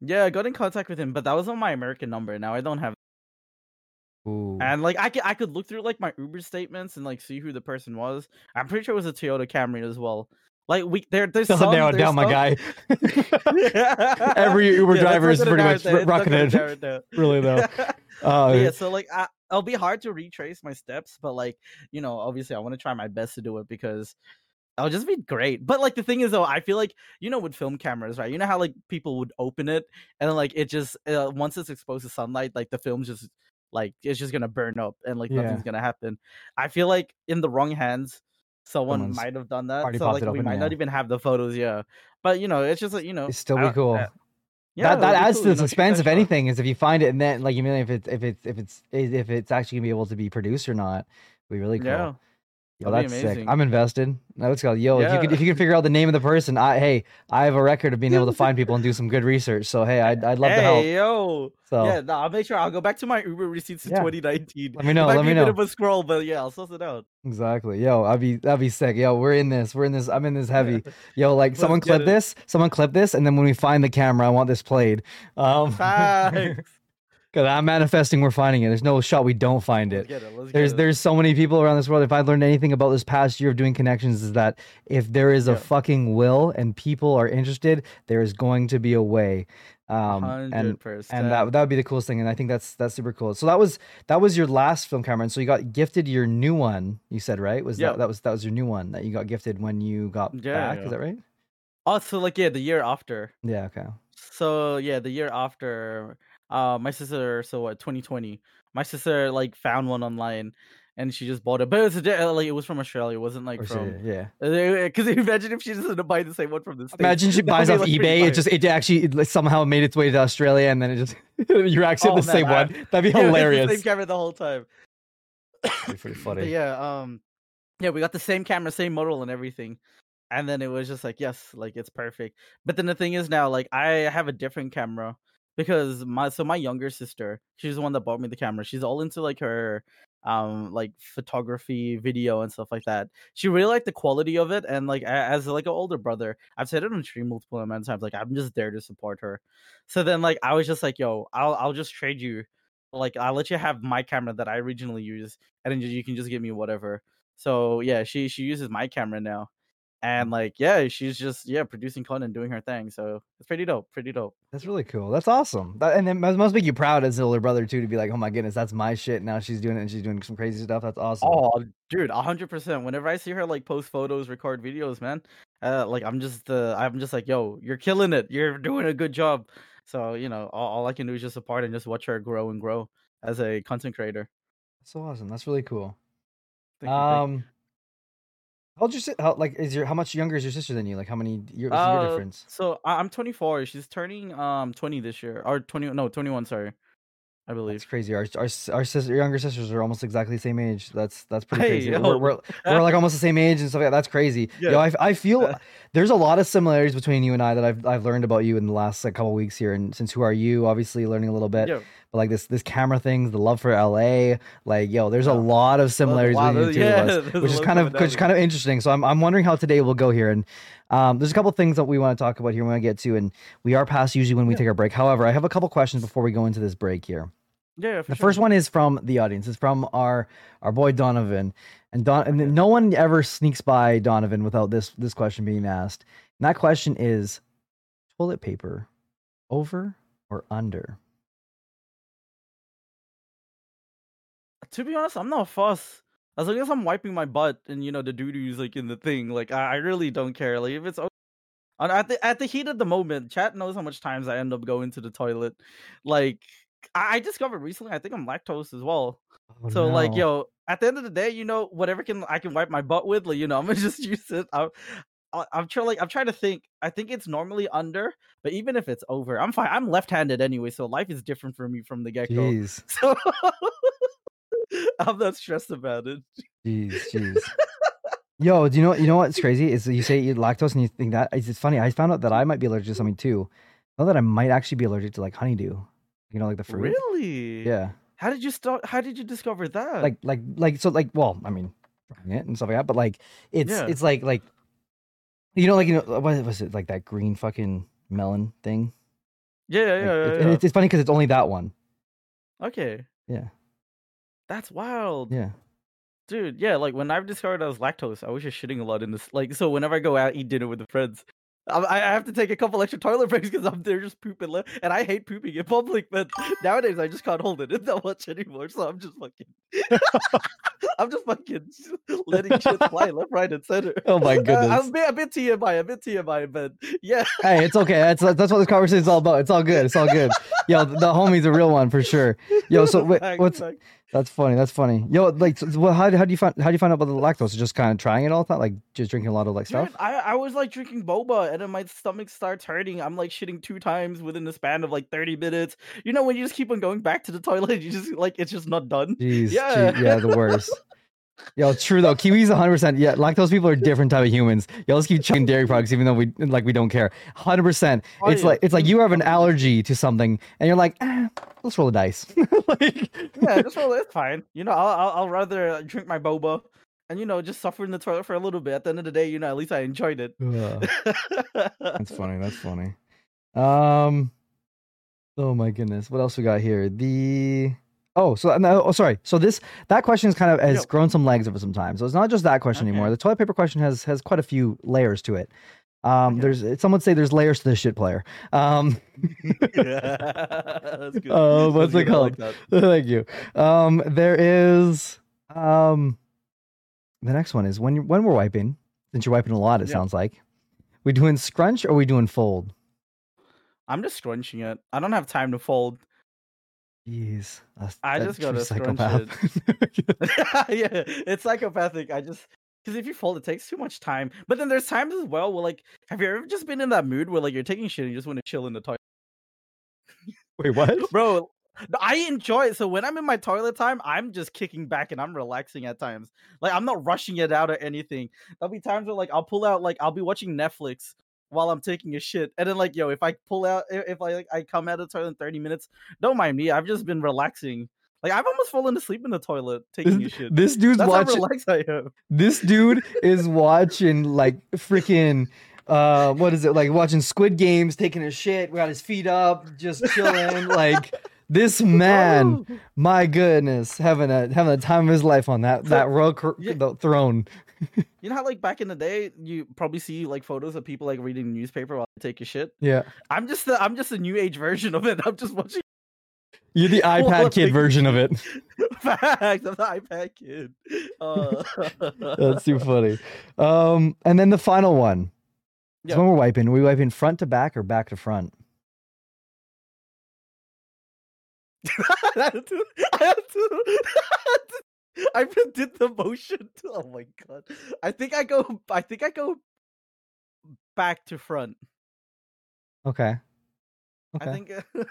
Yeah, I got in contact with him, but that was on my American number. Now I don't have. Ooh. And like I could I could look through like my Uber statements and like see who the person was. I'm pretty sure it was a Toyota Camry as well. Like we there there's Doesn't some, narrow there's down, my guy. Every Uber Yeah, driver is pretty much r- it. narrow it down. Really though. Uh, yeah, so like I, it'll be hard to retrace my steps, but like you know, obviously I want to try my best to do it because I'll just be great. But like the thing is though, I feel like you know with film cameras, right? You know how like people would open it and like it just uh, once it's exposed to sunlight, like the film just like it's just gonna burn up and like Yeah. nothing's gonna happen. I feel like in the wrong hands, someone might have done that. So like we might not even have the photos, yeah. But you know, it's just like you know, It'd still be cool. uh, yeah, that that adds cool, to the suspense, if anything, is if you find it and then like you mean if it's if it's if it's if it's actually gonna be able to be produced or not. Be really cool. Yeah. Yo, that's sick. I'm invested. Now let's go. Yo, if you Yeah. could if you can figure out the name of the person, I hey, I have a record of being able to find people and do some good research. So hey, I'd I'd love hey, to help. yo. So Yeah, no, I'll make sure I'll go back to my Uber receipts in Yeah. 2019. let me know. Let me a know. bit of a scroll, but yeah, I'll suss it out. Exactly. Yo, I'd be that'd be sick. Yo, we're in this. We're in this. I'm in this heavy. Yo, like Let's someone clip it. this. Someone clip this, and then when we find the camera, I want this played. Um. because I'm manifesting. We're finding it. There's no shot we don't find it. it. There's it. there's so many people around this world. If I learned anything about this past year of doing connections, is that if there is a Yeah. fucking will and people are interested, there is going to be a way. Um, and 100%. and that that would be the coolest thing. And I think that's that's super cool. So that was that was your last film camera, and so you got gifted your new one. You said right? Was Yeah. that that was that was your new one that you got gifted when you got Yeah, back? yeah. Is that right? Oh, so like yeah, the year after. Yeah. Okay. So yeah, the year after, uh, my sister. So what? 2020. my sister like found one online and she just bought it. But it was a, like it was from Australia. It wasn't like Or from yeah. because imagine if she doesn't buy the same one from the States. Imagine she buys off like, eBay. It just it actually it, like, somehow made its way to Australia, and then it just you're actually Oh, the man, same I- one. That'd be Yeah, hilarious. same camera the whole time. Pretty, pretty But funny. yeah, um, yeah, we got the same camera, same model, and everything. And then it was just like, yes, like it's perfect. But then the thing is now, like I have a different camera because my so my younger sister, she's the one that bought me the camera. She's all into like her um like photography, video, and stuff like that. She really liked the quality of it, and like as like an older brother, I've said it on stream multiple amount of times. Like I'm just there to support her. So then like I was just like, yo, I'll I'll just trade you. Like I'll let you have my camera that I originally use, and then you can just give me whatever. So yeah, she she uses my camera now, and like yeah, she's just yeah producing content, doing her thing. So it's pretty dope, pretty dope. That's really cool. That's awesome. That, and it must, must make you proud as an older brother too to be like, oh my goodness, that's my shit. Now she's doing it and she's doing some crazy stuff. That's awesome. Oh, dude, a hundred percent. Whenever I see her like post photos, record videos, man, uh, like I'm just uh, I'm just like, yo, you're killing it. You're doing a good job. So you know, all, all I can do is just support and just watch her grow and grow as a content creator. That's so awesome. That's really cool. Thank you, thank you. Um, how'd your si- how like is your how much younger is your sister than you? Like how many years what's your Uh, difference? So I- I'm 24. She's turning um 20 this year, or 20 no 21. Sorry, I believe it's crazy. Our our our sister, younger sisters are almost exactly the same age. That's that's pretty Hey, crazy. yo. We're, we're we're like almost the same age and stuff like that. That's crazy. Yo, Yeah. I, I feel Uh. there's a lot of similarities between you and I that I've I've learned about you in the last like, couple weeks here. And since who are you? Obviously learning a little bit, Yeah. Like this this camera things, the love for LA, like yo, there's a lot of similarities wow, between the two of us, which is kind of which is kind of interesting. So I'm I'm wondering how today will go here. And um, there's a couple things that we want to talk about here. We want to get to, and we are past usually when we Yeah. take our break. However, I have a couple questions before we go into this break here. Yeah, yeah, The sure. first one is from the audience. It's from our our boy Donovan, and Don. And no one ever sneaks by Donovan without this this question being asked. And that question is: toilet paper, over or under? To be honest, I'm not a fuss. As long as I'm wiping my butt and you know the doo doo's like in the thing, like I, I really don't care. Like if it's o- on- at the at the heat of the moment, chat knows how much times I end up going to the toilet. Like I, I discovered recently, I think I'm lactose as well. Oh, So like, yo, at the end of the day, you know, whatever can I can wipe my butt with, like, you know, I'm gonna just use it. I'm, I- I'm trying, like, I'm trying to think. I think it's normally under, but even if it's over, I'm fine. I'm left-handed anyway, so life is different for me from the get-go. jeez, So I'm not stressed about it. jeez, jeez. Yo, do you know you know what's crazy is you say you eat lactose and you think that it's, it's funny. I found out that I might be allergic to something too. I know that I might actually be allergic to like honeydew. You know, like the fruit. Really? Yeah. How did you start? How did you discover that? like like like so like well i mean trying it and stuff like that but like it's Yeah. it's like like you know like you know uh, what was it like that green fucking melon thing yeah, yeah, Like, yeah, it- yeah, and yeah. it's, it's funny because it's only that one Okay, yeah that's wild. yeah Dude, yeah, like when I've discovered I was lactose, I was just shitting a lot in this. Like, so whenever I go out eat dinner with the friends, I, I have to take a couple extra toilet breaks because I'm there just pooping, le- and I hate pooping in public. But nowadays, I just can't hold it in that much anymore. So I'm just fucking, I'm just fucking letting shit fly left, right, and center. oh my Uh, goodness I'm a bit, a bit TMI, a bit TMI, but yeah, hey it's okay that's that's what this conversation is all about it's all good it's all good yo the, homie's a real one for sure yo so wait, what's. That's funny that's funny yo like so, well, how, how do you find how do you find out about the lactose just kind of trying it all the time like just drinking a lot of like Dude, stuff I, I was like drinking boba and then my stomach starts hurting. I'm like shitting two times within the span of like 30 minutes. You know, when you just keep on going back to the toilet, you just like it's just not done. Jeez, Yeah. gee, yeah, the worst. Yo, true though. Kiwis 100. percent Yeah, lactose people are a different type of humans. Yo, let's keep chugging dairy products, even though we like we don't care. 100. percent Oh, It's yeah. like it's like you have an allergy to something, and you're like, eh, let's roll the dice. like, Yeah, just well, it's fine. You know, I'll, I'll I'll rather drink my boba and you know just suffer in the toilet for a little bit. At the end of the day, you know, at least I enjoyed it. That's funny. That's funny. Um, oh my goodness, what else we got here? The oh, so no, oh, sorry. So this that question is kind of has Yep. grown some legs over some time. So it's not just that question anymore. The toilet paper question has has quite a few layers to it. Um, Okay. there's some would say there's layers to this shit player. Um, That's good. Uh, what's That's it I like called? thank you. Um, there is um, the next one is when you when we're wiping. Since you're wiping a lot, it Yeah. sounds like. We doing scrunch or we doing fold? I'm just scrunching it. I don't have time to fold. Jeez, that's, I that's just true scrunch psychopath. yeah, it's psychopathic. I just because if you fold, it takes too much time. But then there's times as well where like, have you ever just been in that mood where like you're taking shit and you just want to chill in the toilet, Wait, what? bro? I enjoy it. So when I'm in my toilet time, I'm just kicking back and I'm relaxing at times. Like I'm not rushing it out or anything. There'll be times where like I'll pull out like I'll be watching Netflix while I'm taking a shit, and then like yo, if I pull out if I like I come out of the toilet in 30 minutes, don't mind me. I've just been relaxing. Like I've almost fallen asleep in the toilet taking a shit. This dude's That's how watching. relaxed I am. This dude is watching like freaking. Uh, what is it like? Watching Squid Games, taking a shit, got his feet up, just chilling. like this man, my goodness, having a having a time of his life on that that royal cr- yeah. the throne. you know how like back in the day, you probably see like photos of people like reading the newspaper while they take a shit. Yeah, I'm just the I'm just a new age version of it. I'm just watching you're the iPad kid version of it. facts. I'm the iPad kid. Uh, That's too funny. Um, and then the final one. So Yeah. when we're wiping, are we wiping front to back or back to front? I had to, I had to, I did the motion. Oh my god! I think I go. I think I go back to front. Okay. Okay. I think.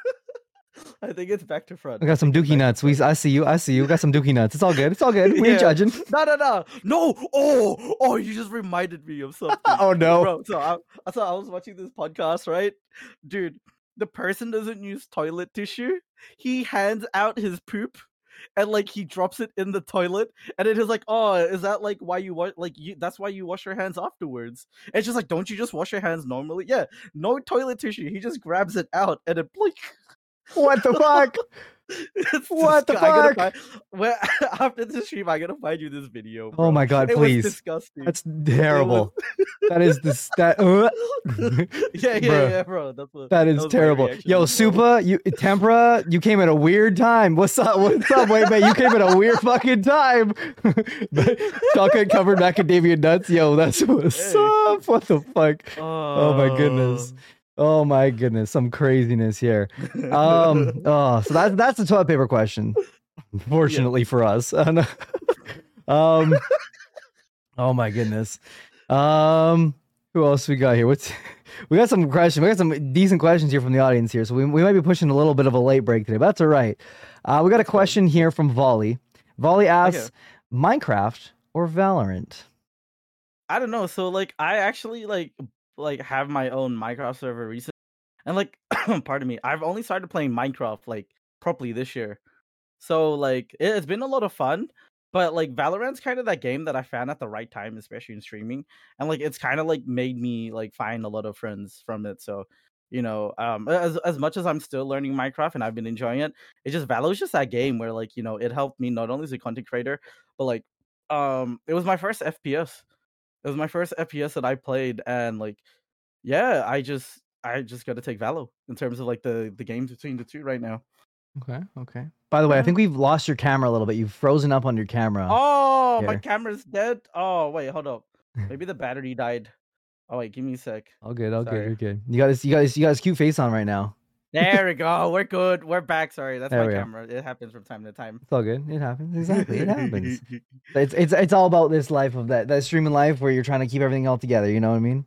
I think it's back to front. we got some dookie nuts. We. I see you. I see you. We got some dookie nuts. It's all good. It's all good. We ain't Yeah. judging. No, no, no, no! Oh, oh! You just reminded me of something. Oh no. bro. So I, so I was watching this podcast, right, dude? The person doesn't use toilet tissue. He hands out his poop, and like he drops it in the toilet, and it is like, oh, is that like why you wash? Like you, that's why you wash your hands afterwards. And it's just like, don't you just wash your hands normally? Yeah, no toilet tissue. He just grabs it out, and it like What the fuck? What the disgu- I gotta fuck? Find, well, after this stream, I gotta find you this video. Oh my god, it please. was disgusting. That's terrible. that is this that uh, yeah, yeah, Bruh. yeah, bro. That's what. that is was terrible. Yo. Supa, you Tempura, you came at a weird time. What's up? What's up? Wait, man, you came at a weird fucking time. Chocolate covered macadamia nuts. Yo, that's what's Hey. up. What the fuck? Oh my goodness. Oh my goodness, some craziness here. Um, oh, so that's that's the toilet paper question. Unfortunately for us. um, oh my goodness. Um, who else we got here? What's we got some questions. We got some decent questions here from the audience here. So we, we might be pushing a little bit of a late break today, but that's all right. Uh, we got a question here from Volley. Volley asks, Minecraft or Valorant? I don't know. So like, I actually like like have my own Minecraft server recently, and like, pardon me, I've only started playing Minecraft like properly this year. So like, it, it's been a lot of fun. But like Valorant's kind of that game that I found at the right time, especially in streaming, and like it's kind of like made me like find a lot of friends from it. So, you know, um, as as much as I'm still learning Minecraft and I've been enjoying it, it just Valo's just that game where like you know it helped me not only as a content creator, but like, um, it was my first FPS. It was my first FPS that I played, and like, yeah, I just I just got to take Valo in terms of like the the games between the two right now. Okay, okay. By the way, I think we've lost your camera a little bit. You've frozen up on your camera. Oh, my camera's dead. Oh wait, hold up. Maybe the battery died. Oh wait, give me a sec. All good, all good, Sorry. you're good. You got this, you got this, you got this cute face on right now. There we go. We're good. We're back. Sorry, that's There my go. camera. It happens from time to time. It's all good. It happens. Exactly, it happens. It's it's it's all about this life of that that streaming life where you're trying to keep everything all together. You know what I mean?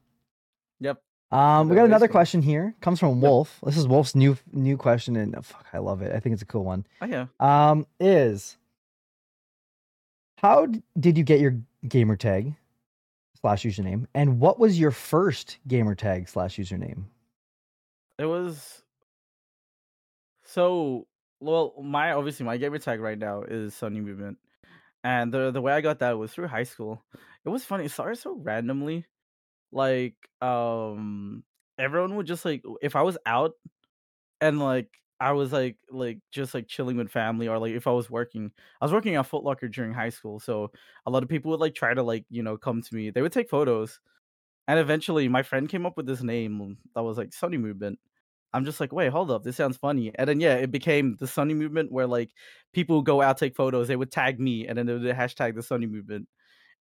Yep. Um, we got another question here. Comes from Wolf. This is Wolf's new new question, and oh, fuck, I love it. I think it's a cool one. Oh yeah. Um, is how did you get your gamer tag slash username, and what was your first gamer tag slash username? It was so well. My obviously my gamer tag right now is Sonny Movement, and the the way I got that was through high school. It was funny. It started so randomly, like um everyone would just like if I was out and like I was like like just like chilling with family or like if I was working, I was working at Foot Locker during high school, so a lot of people would like try to like you know come to me. They would take photos, and eventually my friend came up with this name that was like Sonny Movement. I'm just like, wait, hold up, this sounds funny. And then yeah, it became the Sonny Movement where like people would go out take photos, they would tag me, and then they would hashtag the Sonny Movement.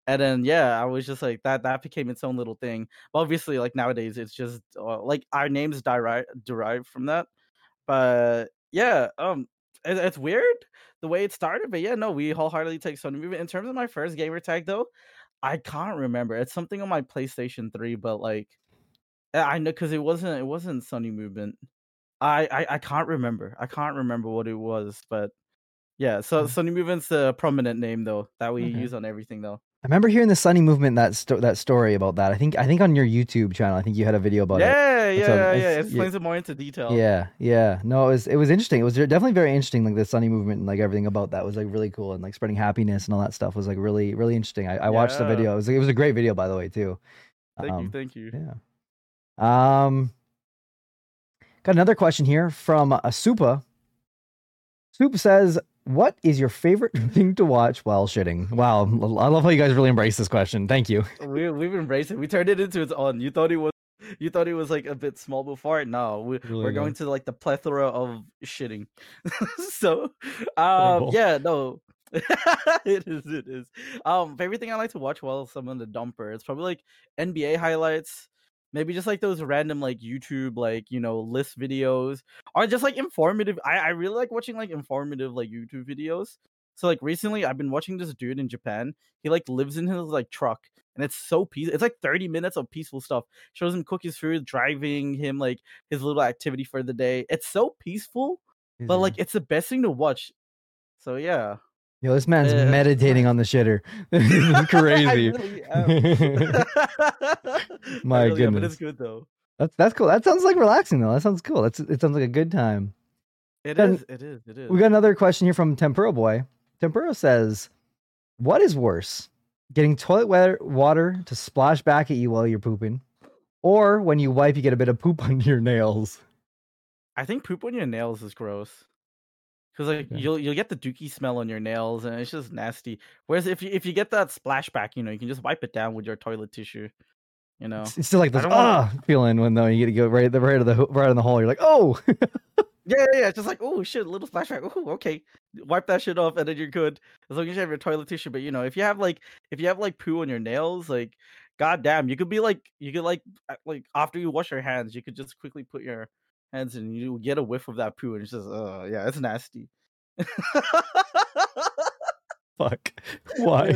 And then yeah, I was just like that. That became its own little thing. But obviously, like nowadays, it's just uh, like our names derive derived from that. But yeah, um, it- it's weird the way it started, but yeah, no, we wholeheartedly take Sonny Movement. In terms of my first gamer tag, though, I can't remember. It's something on my PlayStation Three, but like, I I know because it wasn't it wasn't Sonny Movement. I, I I can't remember. I can't remember what it was, but yeah. So Hmm. Sonny Movement's a prominent name though that we Okay. use on everything though. I remember hearing the Sonny movement that sto- that story about that. I think I think on your YouTube channel, I think you had a video about it. Yeah, yeah, So yeah, yeah. It yeah. explains it more into detail. Yeah, yeah. No, it was it was interesting. It was definitely very interesting. Like the Sonny movement and like everything about that was like really cool and like spreading happiness and all that stuff was like really really interesting. I, I watched the video. It was it was a great video by the way too. Thank you, Um, thank you. Yeah. Um. Got another question here from a Supa. Soup says, "What is your favorite thing to watch while shitting?" Wow, I love how you guys really embrace this question. Thank you. We we've embraced it. We turned it into its own. You thought it was you thought it was like a bit small before. No, we, Really we're going to like the plethora of shitting. so, um, yeah, no, it is. It is. Um, favorite thing I like to watch while I'm on the dumper. It's probably like NBA highlights. Maybe just like those random like YouTube like you know list videos or just like informative. I I really like watching like informative like YouTube videos. So like recently I've been watching this dude in Japan. He like lives in his like truck and it's so peaceful. It's like 30 minutes of peaceful stuff. Shows him cook his food, driving him like his little activity for the day. It's so peaceful, but like it's the best thing to watch. So yeah. Yo, this man's uh, meditating on the shitter. This crazy. really am. My I really am, but goodness. it's good though. That's that's cool. That sounds like relaxing though. That sounds cool. That's it sounds like a good time. It Then is. It is. It is. We got another question here from Tempura Boy. Tempura says, "What is worse, getting toilet water to splash back at you while you're pooping, or when you wipe, you get a bit of poop on your nails?" I think poop on your nails is gross. Cause like Yeah. you'll you'll get the dookie smell on your nails and it's just nasty. Whereas if you if you get that splashback, you know, you can just wipe it down with your toilet tissue. You know. It's, it's still like this wanna- ah feeling when though you get to go right the right of the right in the hole. You're like, oh, Yeah, yeah, yeah. Just like, oh shit, a little splashback. Oh, okay. Wipe that shit off and then you're good. As long as you have your toilet tissue. But you know, if you have like if you have like poo on your nails, like god damn, you could be like you could like like after you wash your hands, you could just quickly put your in you get a whiff of that poo and it's just uh yeah, it's nasty. fuck, why?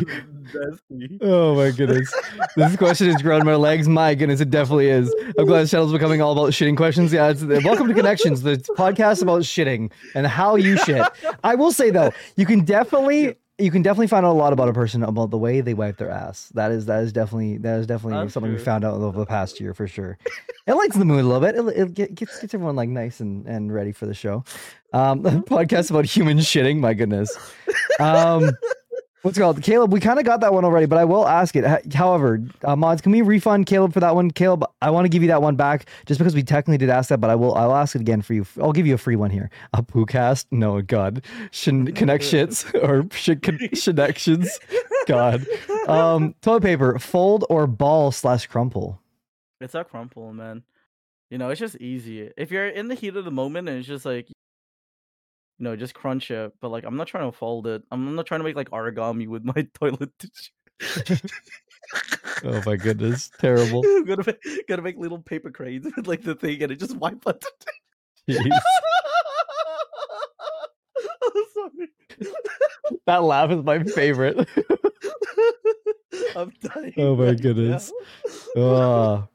Nasty. Oh my goodness. This question has grown my legs. My goodness, it definitely is. I'm glad this channel's becoming all about shitting questions. Yeah, it's, welcome to Connections, the podcast about shitting and how you shit. I will say though, you can definitely you can definitely find out a lot about a person about the way they wipe their ass. That is that is definitely that is definitely That's something we found out over the past year for sure. It lightens the mood a little bit. It, it gets gets everyone like nice and, and ready for the show. Um, the podcast about human shitting. My goodness. Um, what's called? Caleb, we kind of got that one already, but I will ask it. However, uh, mods, can we refund Caleb for that one? Caleb, I want to give you that one back just because we technically did ask that, but I will. I'll ask it again for you. I'll give you a free one here. A poo-cast? No, God. Shin- or con- connections? God. Um, toilet paper, fold or ball slash crumple. It's a crumple, man. You know, it's just easy. If you're in the heat of the moment and it's just like, you know, just crunch it. But like, I'm not trying to fold it. I'm not trying to make like origami with my toilet tissue. Oh my goodness, terrible. I'm gonna make, gonna make little paper cranes with like the thing and it just wipe out the sorry. That laugh is my favorite. I'm dying. Oh my right goodness. now. oh.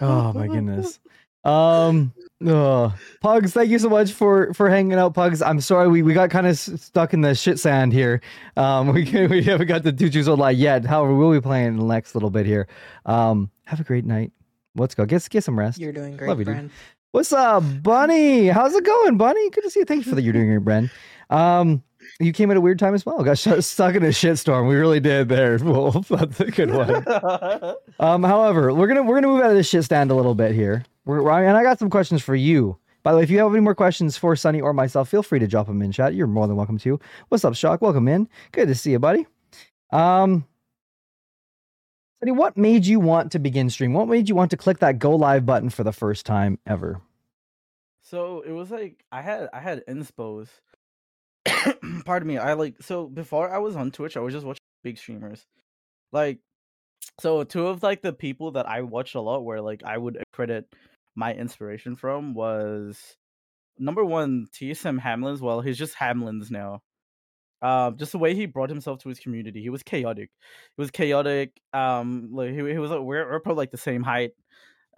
Oh my goodness. Um oh. Pugs, thank you so much for for hanging out, Pugs. I'm sorry we, we got kind of stuck in the shit sand here. Um we we haven't got the two choose lie yet. However, we'll be playing in the next little bit here. Um have a great night. Let's go. Get get some rest. You're doing great, Love you, dude. What's up, Bunny? How's it going, Bunny? Good to see you. Thank you for that. You're doing great, Bren. Um, you came at a weird time as well. Got sh- stuck in a shitstorm. We really did there. Wolf. That's a good one. Um, however, we're gonna we're gonna move out of this shit stand a little bit here. And I got some questions for you. By the way, if you have any more questions for Sonny or myself, feel free to drop them in chat. You're more than welcome to. What's up, Shock? Welcome in. Good to see you, buddy. Um, Sonny, what made you want to begin stream? What made you want to click that go live button for the first time ever? So it was like I had I had inspos. Pardon me. I like so before I was on Twitch, I was just watching big streamers. Like so two of like the people that I watched a lot were like I would credit my inspiration from was number one, TSM Hamlinz. Well, he's just Hamlinz now. Um, just the way he brought himself to his community, he was chaotic. He was chaotic. Um, like he, he was like we're, we're probably like the same height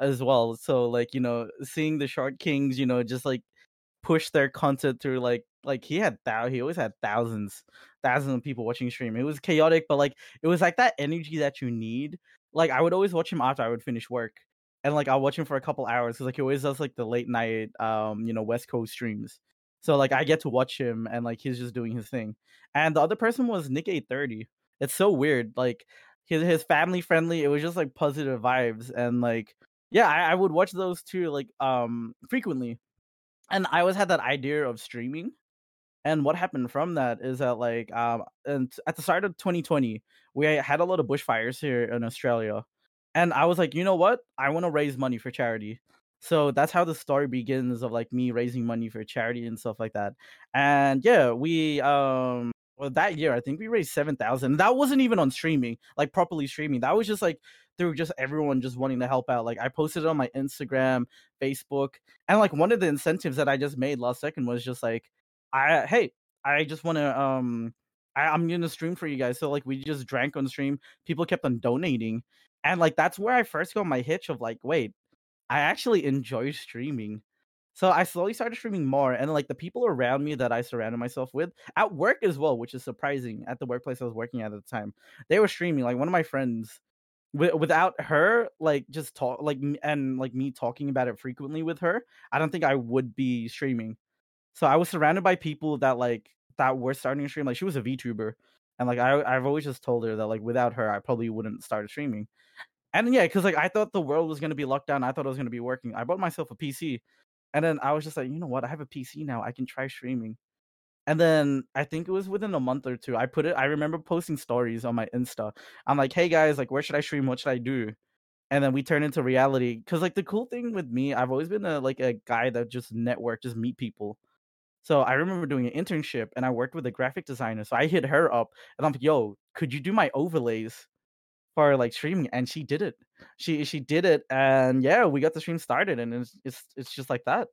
as well. So like you know, seeing the Shard Kings, you know, just like push their content through like like he had thou he always had thousands thousands of people watching stream. It was chaotic, but like it was like that energy that you need. Like I would always watch him after I would finish work. And like I'll watch him for a couple hours because like he always does like the late night um, you know, West Coast streams. So like I get to watch him and like he's just doing his thing. And the other person was NickEh30. It's so weird. Like his his family friendly. It was just like positive vibes and like yeah, I, I would watch those two like um frequently. And I always had that idea of streaming. And what happened from that is that like um and at the start of 2020, we had a lot of bushfires here in Australia. And I was like, you know what? I want to raise money for charity. So that's how the story begins of like me raising money for charity and stuff like that. And yeah, we um well that year I think we raised seven thousand. That wasn't even on streaming, like properly streaming. That was just like through just everyone just wanting to help out. Like I posted on my Instagram, Facebook, and like one of the incentives that I just made last second was just like, I hey, I just want to um, I, I'm gonna stream for you guys. So like we just drank on stream. People kept on donating, and like that's where I first got my hitch of like, wait, I actually enjoy streaming. So I slowly started streaming more, and like the people around me that I surrounded myself with at work as well, which is surprising. At the workplace I was working at at the time, they were streaming. Like one of my friends, w- without her, like just talk, like and like me talking about it frequently with her, I don't think I would be streaming. So I was surrounded by people that like that were starting to stream. Like she was a VTuber, and like I I've always just told her that like without her, I probably wouldn't start streaming. And yeah, because like I thought the world was gonna be locked down. I thought it was gonna be working. I bought myself a PC, and then I was just like, you know what? I have a PC now. I can try streaming. And then I think it was within a month or two. I put it. I remember posting stories on my Insta. I'm like, hey guys, like, where should I stream? What should I do? And then we turn into reality. Cause like the cool thing with me, I've always been a like a guy that just network, just meet people. So I remember doing an internship and I worked with a graphic designer. So I hit her up and I'm like, yo, could you do my overlays? for like streaming and she did it she she did it and yeah we got the stream started and it's it's, it's just like that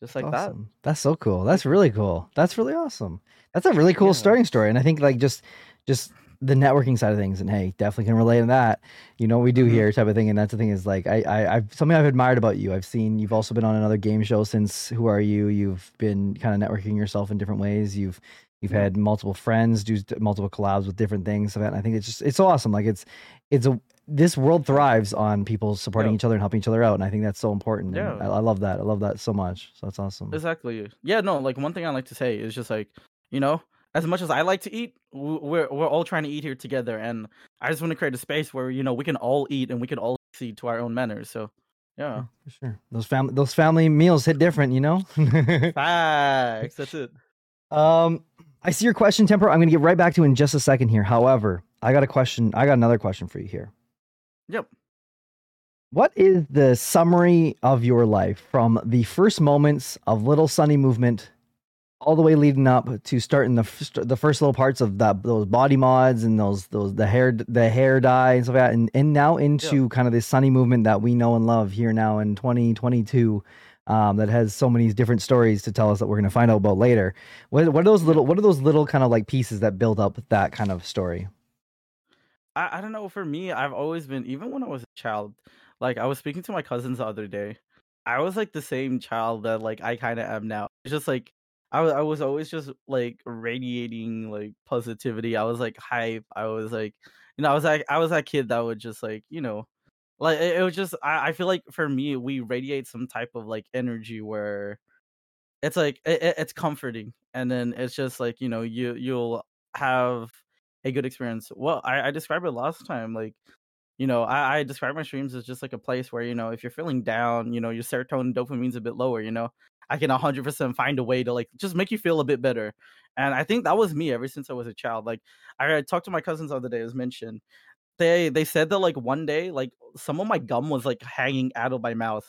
just like awesome. that that's so cool that's really cool that's really awesome that's a really cool Yeah. starting story and i think like just just the networking side of things and hey definitely can relate to that. You know what we do Mhm. here type of thing and that's the thing is like i, I i've something i've admired about you. I've seen you've also been on another game show since who are you? You've been kind of networking yourself in different ways. You've you've had multiple friends do multiple collabs with different things and i think it's just it's so awesome. Like it's it's a this world thrives on people supporting Yeah. each other and helping each other out and i think that's so important Yeah. I, I love that. I love that so much. So that's awesome. Exactly. Yeah no like one thing i like to say is just like you know as much as i like to eat we're we're all trying to eat here together and i just want to create a space where you know we can all eat and we can all succeed to our own manners so yeah. For sure. Those family those family meals hit different you know? Facts that's it. Um i see your question temper i'm gonna get right back to in just a second here. However i got a question i got another question for you here. Yep. What is the summary of your life from the first moments of little Sonny movement all the way leading up to starting the f- the first little parts of that those body mods and those those the hair the hair dye and stuff like that and, and now into kind of this Sonny movement that we know and love here now in 2022 um, that has so many different stories to tell us that we're going to find out about later what, what are those little what are those little kind of like pieces that build up that kind of story I, I don't know. For me, I've always been, even when I was a child, like I was speaking to my cousins the other day. I was like the same child that like I kind of am now. It's just like I was, I was always just like radiating like positivity. I was like hype. I was like, you know, I was like, I was that kid that would just like, you know, like it, it was just. I, I feel like for me, we radiate some type of like energy where it's like it- it's comforting, and then it's just like you know, you you'll have a good experience. Well, I, I described it last time. Like, you know, I, I describe my streams as just like a place where, you know, if you're feeling down, you know, your serotonin dopamine's a bit lower, you know, I can 100% find a way to like just make you feel a bit better. And I think that was me ever since I was a child. Like, I talked to my cousins the other day, as mentioned. They they said that like one day, like some of my gum was like hanging out of my mouth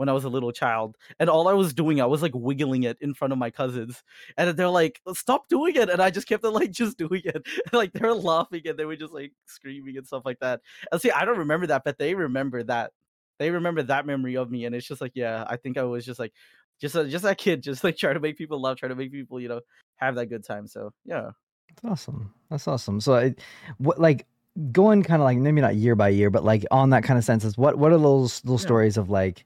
when I was a little child. And all I was doing, I was like wiggling it in front of my cousins. And they're like, stop doing it. And I just kept on like just doing it. like they're laughing and they were just like screaming and stuff like that. And see, I don't remember that, but they remember that. They remember that memory of me. And it's just like, yeah, I think I was just like just a, just that kid, just like trying to make people laugh, trying to make people, you know, have that good time. So yeah, That's awesome. That's awesome. So, I, what like going kind of like maybe not year by year, but like on that kind of senses, what what are those those Yeah. stories of like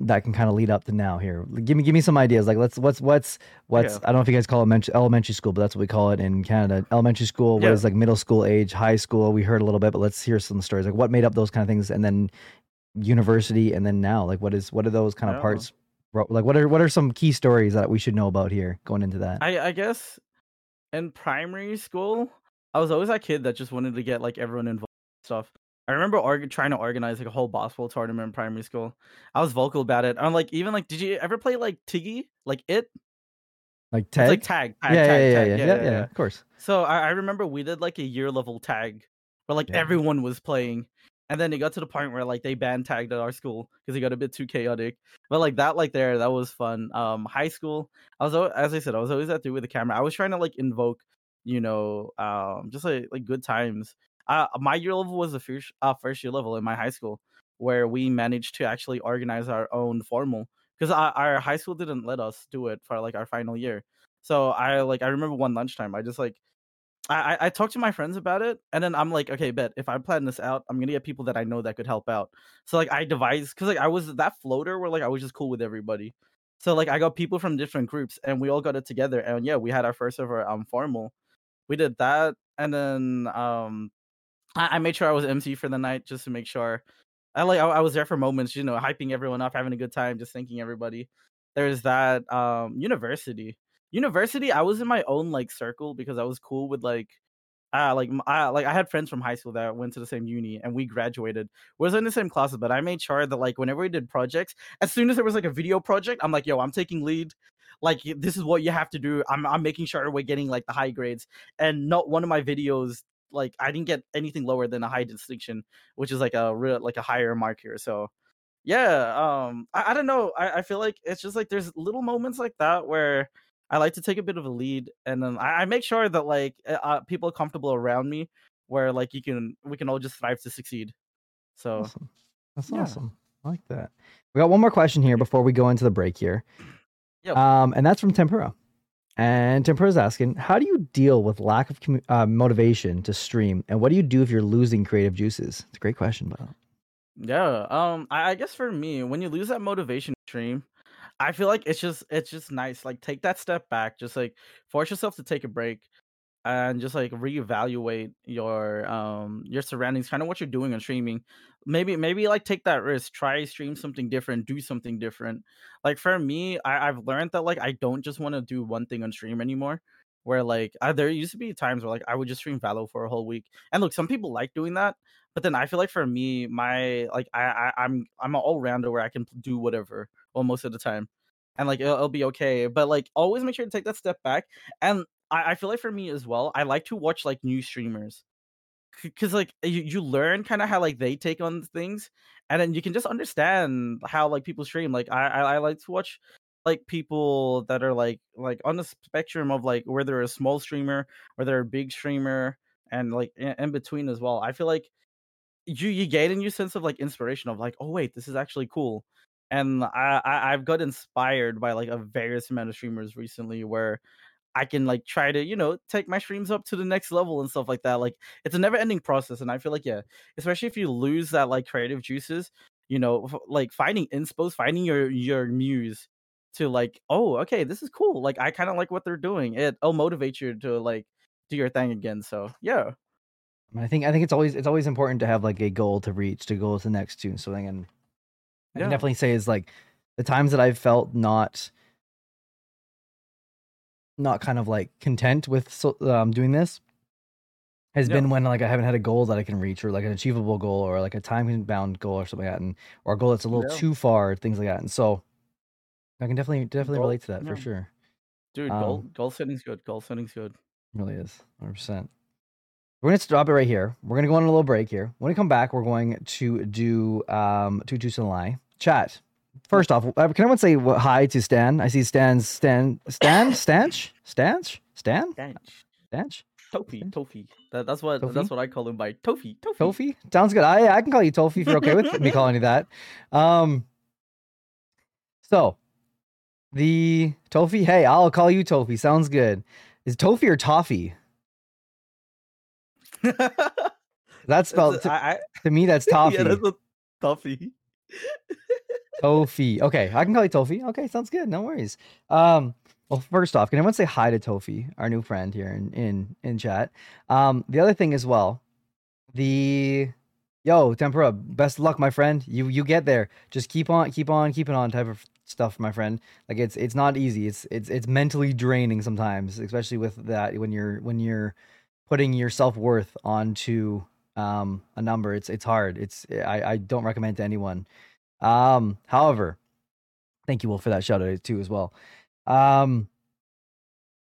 that can kind of lead up to now here? Give me give me some ideas. Like let's what's what's what's Yeah. I don't know if you guys call it elementary, elementary school, but that's what we call it in Canada. Elementary school. What Yeah. is like middle school age, high school? We heard a little bit, but let's hear some stories. Like what made up those kind of things, and then university, and then now. Like what is what are those kind of oh. parts? ro- Like what are what are some key stories that we should know about here going into that? I I guess in primary school, I was always that kid that just wanted to get like everyone involved in stuff. I remember org- trying to organize like a whole basketball tournament in primary school. I was vocal about it. I'm like, even like, did you ever play like Tiggy, like it? like It's tag? like tag, tag, yeah, tag, yeah, yeah, tag. yeah, yeah, yeah, Of course. So I, I remember we did like a year level tag where like Yeah. everyone was playing. And then it got to the point where like they banned tagged at our school because it got a bit too chaotic. But like that, like there, that was fun. Um, high school, I was as I said, I was always at dude with the camera. I was trying to like invoke, you know, um, just like like good times. Uh, my year level was the first uh, first year level in my high school where we managed to actually organize our own formal because our, high school didn't let us do it for like our final year. So I like I remember one lunchtime, I just like I, I I talked to my friends about it, and then I'm like, okay, bet if I plan this out, I'm gonna get people that I know that could help out. So like I devised because like I was that floater where like I was just cool with everybody. So like I got people from different groups, and we all got it together, and yeah, we had our first ever um formal. We did that, and then um I, I made sure I was MC for the night just to make sure. I like I, I was there for moments, you know, hyping everyone up, having a good time, just thanking everybody. There's that um university. University i was in my own like circle because i was cool with like uh like I like i had friends from high school that went to the same uni and we graduated. We was in the same classes but i made sure that like whenever we did projects as soon as there was like a video project i'm like yo i'm taking lead. Like this is what you have to do. I'm, I'm making sure we're getting like the high grades. And not one of my videos like i didn't get anything lower than a high distinction which is like a real like a higher mark here so yeah um i, I don't know I, I feel like it's just like there's little moments like that where i like to take a bit of a lead and then i, I make sure that like uh, uh, people are comfortable around me where like you can we can all just thrive to succeed so Awesome. That's Yeah. awesome. I like that. We got one more question here before we go into the break here. Yep. Um, and that's from Tempura. And Tempura's asking, how do you deal with lack of uh, motivation to stream? And what do you do if you're losing creative juices? It's a great question, but Yeah. Um. I, I guess for me, when you lose that motivation stream, I feel like it's just it's just nice. Like take that step back. Just like force yourself to take a break, and just like reevaluate your um your surroundings, kind of what you're doing on streaming. Maybe maybe like take that risk. Try stream something different. Do something different. Like for me, I, I've learned that like I don't just want to do one thing on stream anymore. Where like I, there used to be times where like I would just stream Valo for a whole week, and look, some people like doing that but then I feel like for me, my like I, I I'm I'm an all rounder where I can do whatever well most of the time, and like it'll, it'll be okay. But like always make sure to take that step back. And I, I feel like for me as well, I like to watch like new streamers because like you, you learn kind of how like they take on things, and then you can just understand how like people stream. Like I I, I like to watch like people that are like like on the spectrum of like where they're a small streamer or they're a big streamer and like in, in between as well. I feel like you you get a new sense of like inspiration of like oh wait this is actually cool and I, I i've got inspired by like a various amount of streamers recently where i can like try to you know take my streams up to the next level and stuff like that like it's a never ending process and i feel like yeah especially if you lose that like creative juices you know f- like finding inspos finding your your muse to like oh okay this is cool like i kind of like what they're doing it, it'll motivate you to like do your thing again so yeah I, think I think it's always it's always important to have like a goal to reach to go to the next tune. So I can I Yeah. can definitely say is like the times that I've felt not not kind of like content with so, um, doing this has been when like I haven't had a goal that I can reach or like an achievable goal or like a time bound goal or something like that and or a goal that's a little too far things like that and so I can definitely definitely Goal- relate to that for sure. Dude, goal Um, goal setting's good. Goal setting's good. Really is 100% we're gonna stop it right here. We're gonna go on a little break here. When we come back we're going to do um two two lie. Chat first off uh, can everyone say wh- hi to stan i see stan's stan stan stanch stanch stan Danch. stanch Tofi, Tofi. That, that's what Tofi? that's what I call him by Tofi. Tofi. Tofi? Sounds good. I I can call you Tofi if you're okay with me calling you that. Um so the Tofi. Hey, I'll call you Tofi. Sounds good. Is Tofi or Toffee? That's spelled to, I, to me. That's I, Toffee. yeah, that's a toffee. Tofi. Okay, I can call you Tofi. Okay, sounds good. No worries. Um, well, first off, can everyone say hi to Tofi, our new friend here in in in chat? Um, the other thing as well, the yo Tempura, best luck, my friend. You you get there. Just keep on, keep on, keeping on type of stuff, my friend. Like it's it's not easy. It's it's it's mentally draining sometimes, especially with that when you're when you're putting your self worth onto um a number. It's it's hard. It's I I don't recommend to anyone. Um, however, thank you, Will, for that shout out too as well. Um,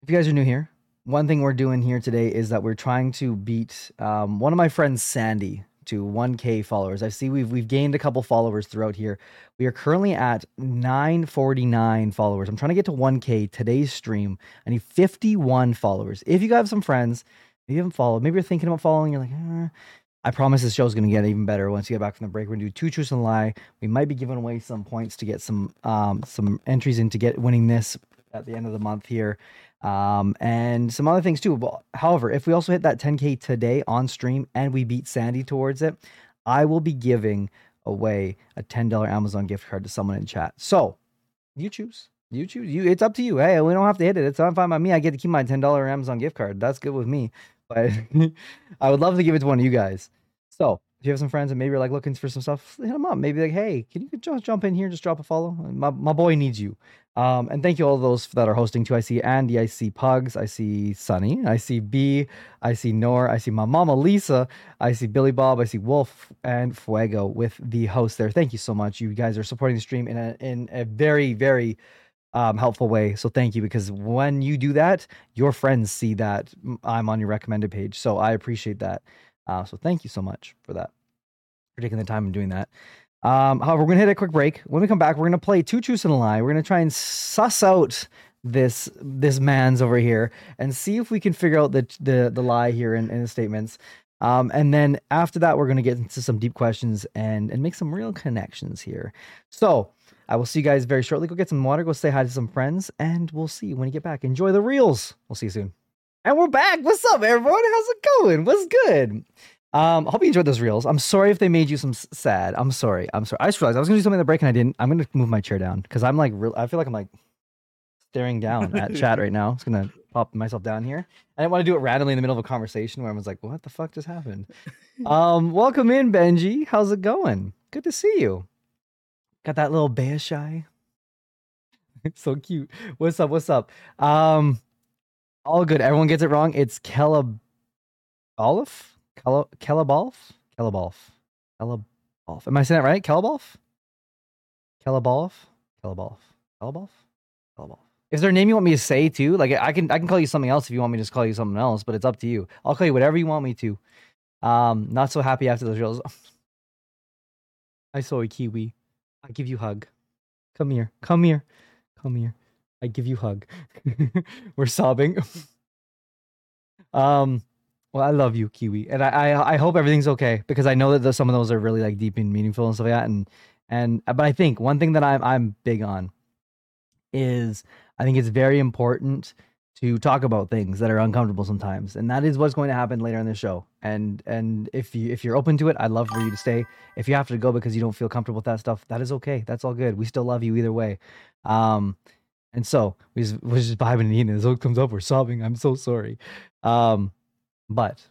if you guys are new here, one thing we're doing here today is that we're trying to beat um, one of my friends, Sandy, to 1K followers. I see we've we've gained a couple followers throughout here. We are currently at 949 followers. I'm trying to get to 1K today's stream. I need 51 followers. If you have some friends, maybe you haven't followed, maybe you're thinking about following, you're like, eh, I promise this show's going to get even better once you get back from the break. We're going to do two truths and a lie. We might be giving away some points to get some um, some entries in to get winning this at the end of the month here, um, and some other things too. But, however, if we also hit that 10k today on stream and we beat Sandy towards it, I will be giving away a $10 Amazon gift card to someone in chat. So you choose. You choose. You. It's up to you. Hey, we don't have to hit it. It's fine by me. I get to keep my $10 Amazon gift card. That's good with me but I would love to give it to one of you guys. So if you have some friends and maybe you're like looking for some stuff, hit them up. Maybe like, hey, can you just jump in here, and just drop a follow? My my boy needs you. Um, and thank you all those that are hosting too. I see Andy, I see Pugs, I see Sunny, I see B, I see Nor, I see my mama Lisa, I see Billy Bob, I see Wolf and Fuego with the host there. Thank you so much. You guys are supporting the stream in a in a very very um, helpful way. So thank you because when you do that, your friends see that I'm on your recommended page. So I appreciate that. Uh, so thank you so much for that, for taking the time and doing that. Um, however, we're gonna hit a quick break. When we come back, we're gonna play two truths and a lie. We're gonna try and suss out this this man's over here and see if we can figure out the the, the lie here in, in the statements. Um, and then after that, we're gonna get into some deep questions and and make some real connections here. So I will see you guys very shortly. Go get some water, go say hi to some friends, and we'll see you when you get back. Enjoy the reels. We'll see you soon. And we're back. What's up, everyone? How's it going? What's good? Um, hope you enjoyed those reels. I'm sorry if they made you some sad. I'm sorry. I'm sorry. I just realized I was gonna do something in the break and I didn't. I'm gonna move my chair down because I'm like, real. I feel like I'm like staring down at chat right now. I'm just gonna pop myself down here. I didn't want to do it randomly in the middle of a conversation where I was like, "What the fuck just happened?" um, welcome in, Benji. How's it going? Good to see you. Got that little bear shy. so cute. What's up? What's up? Um, all good. Everyone gets it wrong. It's Kelab Olive? Kela Kelabalf? Kelabalf. Kelabalf. Am I saying that right? Kelabalf? Kelabalf? Kelabalf. Kelabalf? Kelabalf. Is there a name you want me to say too? Like I can I can call you something else if you want me to just call you something else, but it's up to you. I'll call you whatever you want me to. Um, not so happy after those drills. I saw a kiwi. I give you hug. Come here. Come here. Come here. I give you hug. We're sobbing. um well, I love you, Kiwi, and I, I I hope everything's okay because I know that the, some of those are really like deep and meaningful and stuff like that. And and but I think one thing that I'm I'm big on is I think it's very important to talk about things that are uncomfortable sometimes, and that is what's going to happen later in the show. And and if you if you're open to it, I'd love for you to stay. If you have to go because you don't feel comfortable with that stuff, that is okay. That's all good. We still love you either way. Um, and so we just, we're just vibing and eating. As it comes up, we're sobbing. I'm so sorry. Um, but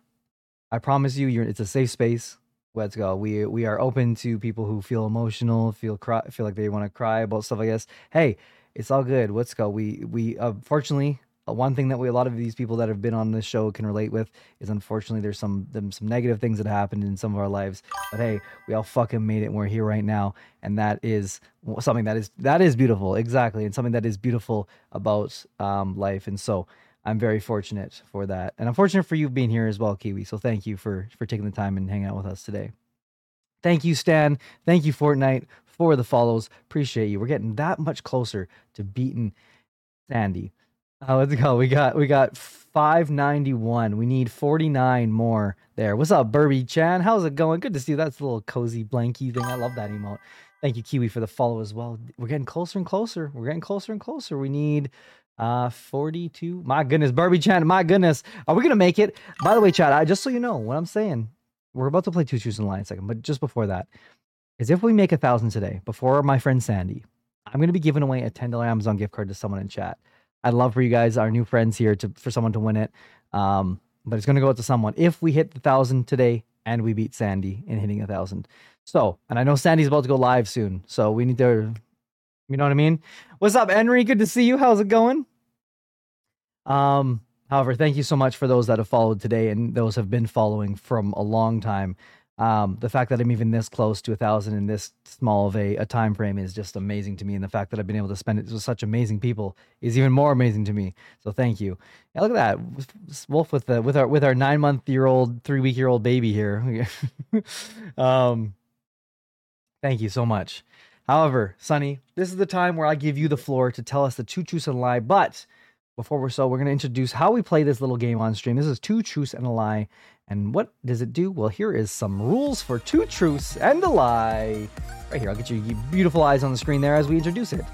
I promise you, you're it's a safe space. Let's go. We we are open to people who feel emotional, feel cry, feel like they want to cry about stuff like this. Hey, it's all good. Let's go. We we unfortunately uh, one thing that we a lot of these people that have been on this show can relate with is unfortunately there's some some negative things that happened in some of our lives. But hey, we all fucking made it. and We're here right now, and that is something that is that is beautiful, exactly, and something that is beautiful about um, life. And so I'm very fortunate for that, and I'm fortunate for you being here as well, Kiwi. So thank you for for taking the time and hanging out with us today. Thank you, Stan. Thank you, Fortnite, for the follows. Appreciate you. We're getting that much closer to beating Sandy. Uh, let's go. We got we got 591. We need 49 more there. What's up, Burby Chan? How's it going? Good to see you. That's a little cozy blanky thing. I love that emote. Thank you, Kiwi, for the follow as well. We're getting closer and closer. We're getting closer and closer. We need uh 42. My goodness, Burby Chan, my goodness. Are we gonna make it? By the way, chat, I just so you know what I'm saying, we're about to play two truths and a a second, but just before that, is if we make a thousand today, before my friend Sandy, I'm gonna be giving away a $10 Amazon gift card to someone in chat. I'd love for you guys, our new friends here, to for someone to win it. Um, but it's gonna go out to someone if we hit the thousand today and we beat Sandy in hitting a thousand. So, and I know Sandy's about to go live soon, so we need to, you know what I mean? What's up, Henry? Good to see you. How's it going? Um, however, thank you so much for those that have followed today and those have been following from a long time. Um, the fact that I'm even this close to a thousand in this small of a, a time frame is just amazing to me, and the fact that I've been able to spend it with such amazing people is even more amazing to me. So thank you. Yeah, look at that, Wolf with the with our with our nine month year old, three week year old baby here. um, thank you so much. However, Sonny, this is the time where I give you the floor to tell us the two truths and lie. But before we're so, we're going to introduce how we play this little game on stream. This is two truths and a lie. And what does it do? Well, here is some rules for two truths and a lie. Right here, I'll get your beautiful eyes on the screen there as we introduce it.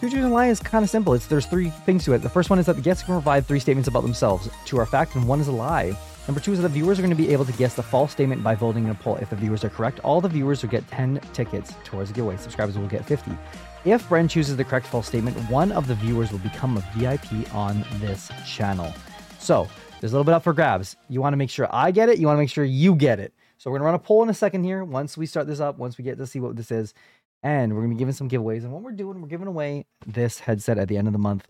Two truths and a lie is kind of simple. It's there's three things to it. The first one is that the guests can provide three statements about themselves. Two are fact and one is a lie. Number two is that the viewers are going to be able to guess the false statement by voting in a poll. If the viewers are correct, all the viewers will get 10 tickets towards the giveaway. Subscribers will get 50. If Bren chooses the correct false statement, one of the viewers will become a VIP on this channel. So there's a little bit up for grabs. You want to make sure I get it. You want to make sure you get it. So we're gonna run a poll in a second here. Once we start this up, once we get to see what this is, and we're gonna be giving some giveaways. And what we're doing, we're giving away this headset at the end of the month.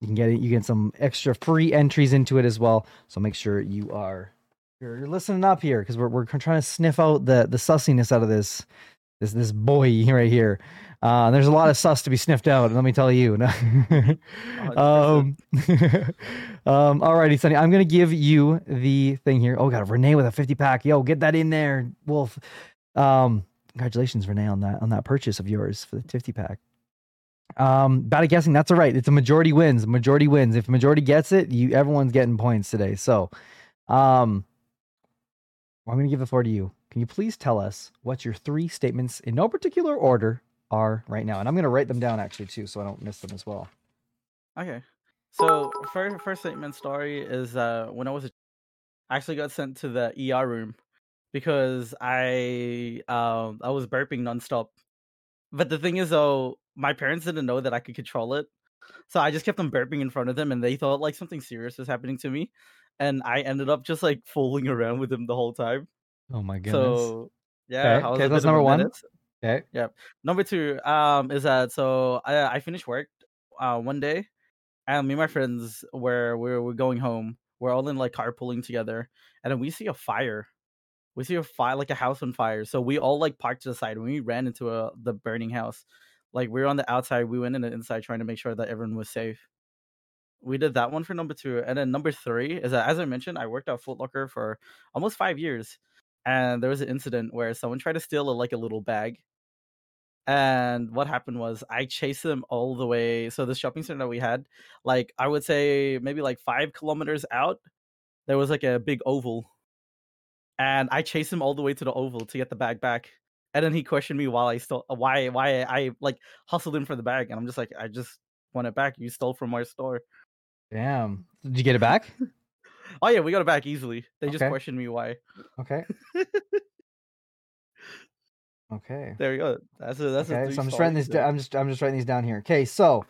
You can get it. You get some extra free entries into it as well. So make sure you are you're, listening up here because we're we're trying to sniff out the the sussiness out of this this this boy right here. Uh, there's a lot of sus to be sniffed out. Let me tell you. um, um, alrighty, Sonny. I'm gonna give you the thing here. Oh, got Renee with a 50 pack. Yo, get that in there, Wolf. Um, congratulations, Renee, on that on that purchase of yours for the 50 pack. Um, bad at guessing. That's all right. It's a majority wins. Majority wins. If majority gets it, you everyone's getting points today. So, um, I'm going to give the floor to you. Can you please tell us what your three statements in no particular order are right now? And I'm going to write them down actually too, so I don't miss them as well. Okay. So first first statement story is uh when I was a, I actually got sent to the ER room because I um I was burping nonstop. But the thing is though, my parents didn't know that I could control it. So I just kept on burping in front of them and they thought like something serious was happening to me. And I ended up just like fooling around with them the whole time. Oh my goodness. So yeah, okay, okay that's bit of a number one. menace. Okay. Yep. Number two, um, is that so I I finished work uh one day and me and my friends were we were going home. We're all in like carpooling together, and then we see a fire. We see a fire like a house on fire. So we all like parked to the side. When we ran into a the burning house, like we were on the outside, we went in the inside trying to make sure that everyone was safe. We did that one for number two, and then number three is that as I mentioned, I worked at Foot Locker for almost five years, and there was an incident where someone tried to steal a, like a little bag, and what happened was I chased him all the way. So the shopping center that we had, like I would say maybe like five kilometers out, there was like a big oval, and I chased him all the way to the oval to get the bag back. And then he questioned me while I stole uh, why why I like hustled him for the bag, and I'm just like I just want it back. You stole from our store. Damn. Did you get it back? Oh yeah, we got it back easily. They just questioned me why. Okay. Okay. There you go. That's a that's a okay. three So I'm just writing this. there. I'm just I'm just writing these down here. Okay. So,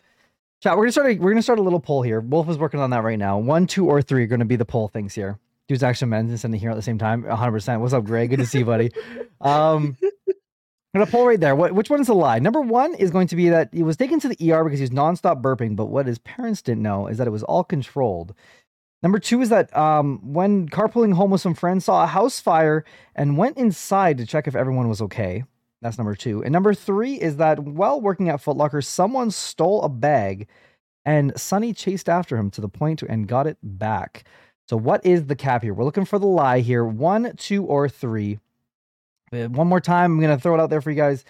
chat. We're gonna start. A, we're gonna start a little poll here. Wolf is working on that right now. One, two, or three are gonna be the poll things here. Dude's actually mentioned sending here at the same time. 100. percent What's up, Greg? Good to see you, buddy. Um, I'm gonna poll right there. What which one is a lie? Number one is going to be that he was taken to the ER because he was nonstop burping, but what his parents didn't know is that it was all controlled. Number two is that um, when carpooling home with some friends, saw a house fire and went inside to check if everyone was okay. That's number two. And number three is that while working at Foot Locker, someone stole a bag and Sonny chased after him to the point and got it back. So, what is the cap here? We're looking for the lie here. One, two, or three. Uh, One more time, I'm going to throw it out there for you guys.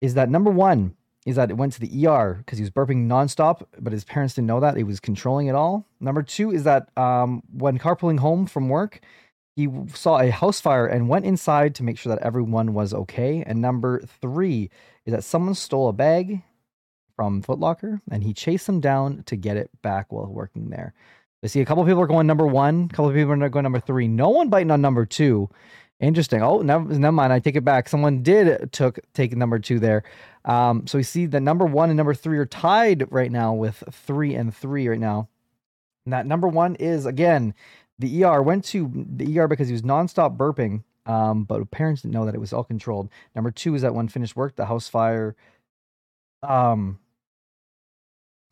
Is that number one is that it went to the ER because he was burping nonstop, but his parents didn't know that. He was controlling it all. Number two is that um, when carpooling home from work, he saw a house fire and went inside to make sure that everyone was okay. And number three is that someone stole a bag from Foot Locker and he chased them down to get it back while working there. I see a couple people are going number one, a couple people are going number three. No one biting on number two. Interesting. Oh, never, never mind. I take it back. Someone did took take number two there. Um, so we see that number one and number three are tied right now with three and three right now. And that number one is again the ER went to the ER because he was nonstop burping. Um, but parents didn't know that it was all controlled. Number two is that when finished work, the house fire. Um,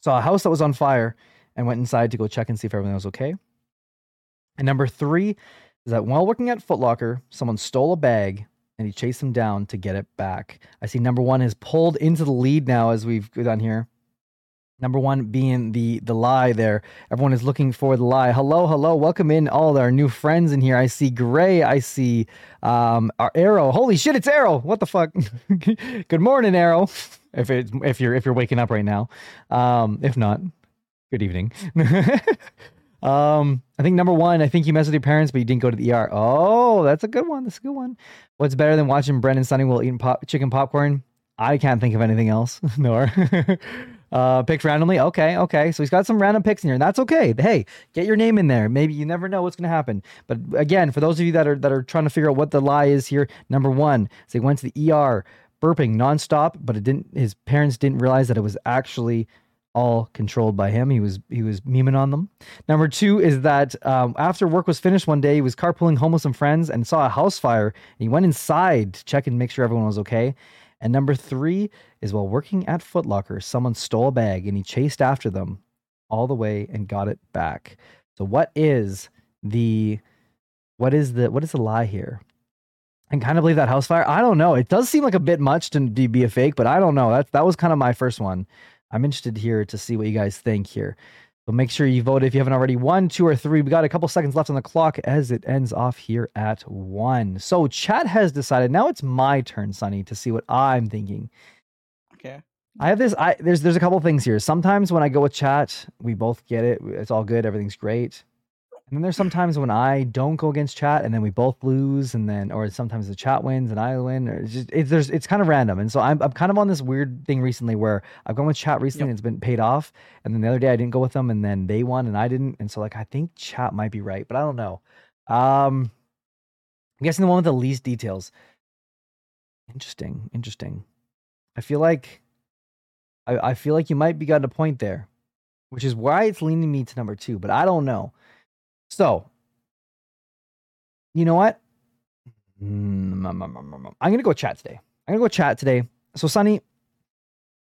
saw a house that was on fire and went inside to go check and see if everything was okay. And number three is that while working at Foot Locker, someone stole a bag and he chased them down to get it back. I see number one has pulled into the lead now as we've done here. Number one being the the lie there. Everyone is looking for the lie. Hello, hello, welcome in all our new friends in here. I see Gray. I see um our Arrow. Holy shit, it's Arrow. What the fuck? good morning, Arrow. If it's if you're if you're waking up right now, um, if not, good evening. um, I think number one, I think you messed with your parents, but you didn't go to the ER. Oh, that's a good one. That's a good one. What's better than watching Brendan Sunnywill eating pop, chicken popcorn? I can't think of anything else. Nor uh, picked randomly. Okay, okay. So he's got some random picks in here, and that's okay. Hey, get your name in there. Maybe you never know what's going to happen. But again, for those of you that are that are trying to figure out what the lie is here, number one, so he went to the ER, burping nonstop, but it didn't. His parents didn't realize that it was actually all controlled by him. He was he was memeing on them. Number two is that um, after work was finished one day, he was carpooling home with some friends and saw a house fire. And he went inside to check and make sure everyone was okay. And number three is while working at Foot Locker, someone stole a bag and he chased after them all the way and got it back. So what is the what is the what is the lie here? And kind of believe that house fire. I don't know. It does seem like a bit much to be, a fake, but I don't know. That that was kind of my first one. I'm interested here to see what you guys think here. So make sure you vote if you haven't already. One, two, or three. We got a couple seconds left on the clock as it ends off here at one. So chat has decided. Now it's my turn, Sonny, to see what I'm thinking. Okay. I have this. I there's there's a couple things here. Sometimes when I go with chat, we both get it. It's all good. Everything's great. And then there's sometimes when I don't go against chat, and then we both lose, and then or sometimes the chat wins and I win. Or it's just it's there's it's kind of random. And so I'm I'm kind of on this weird thing recently where I've gone with chat recently, Yep. and it's been paid off. And then the other day I didn't go with them, and then they won and I didn't. And so like I think chat might be right, but I don't know. Um, I'm guessing the one with the least details. Interesting, interesting. I feel like I, I feel like you might be got a point there, which is why it's leaning me to number two, but I don't know. So, you know what? Mm, I'm gonna go chat today. I'm gonna go chat today. So, Sonny,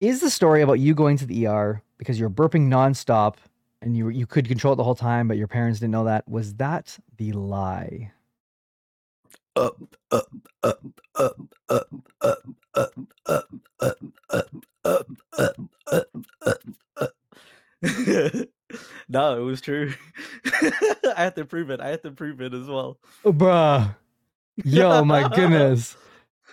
is the story about you going to the ER because you're burping nonstop and you you could control it the whole time, but your parents didn't know that? Was that the lie? No, it was true. I had to prove it. I had to prove it as well. Oh, bruh. Yo, my goodness.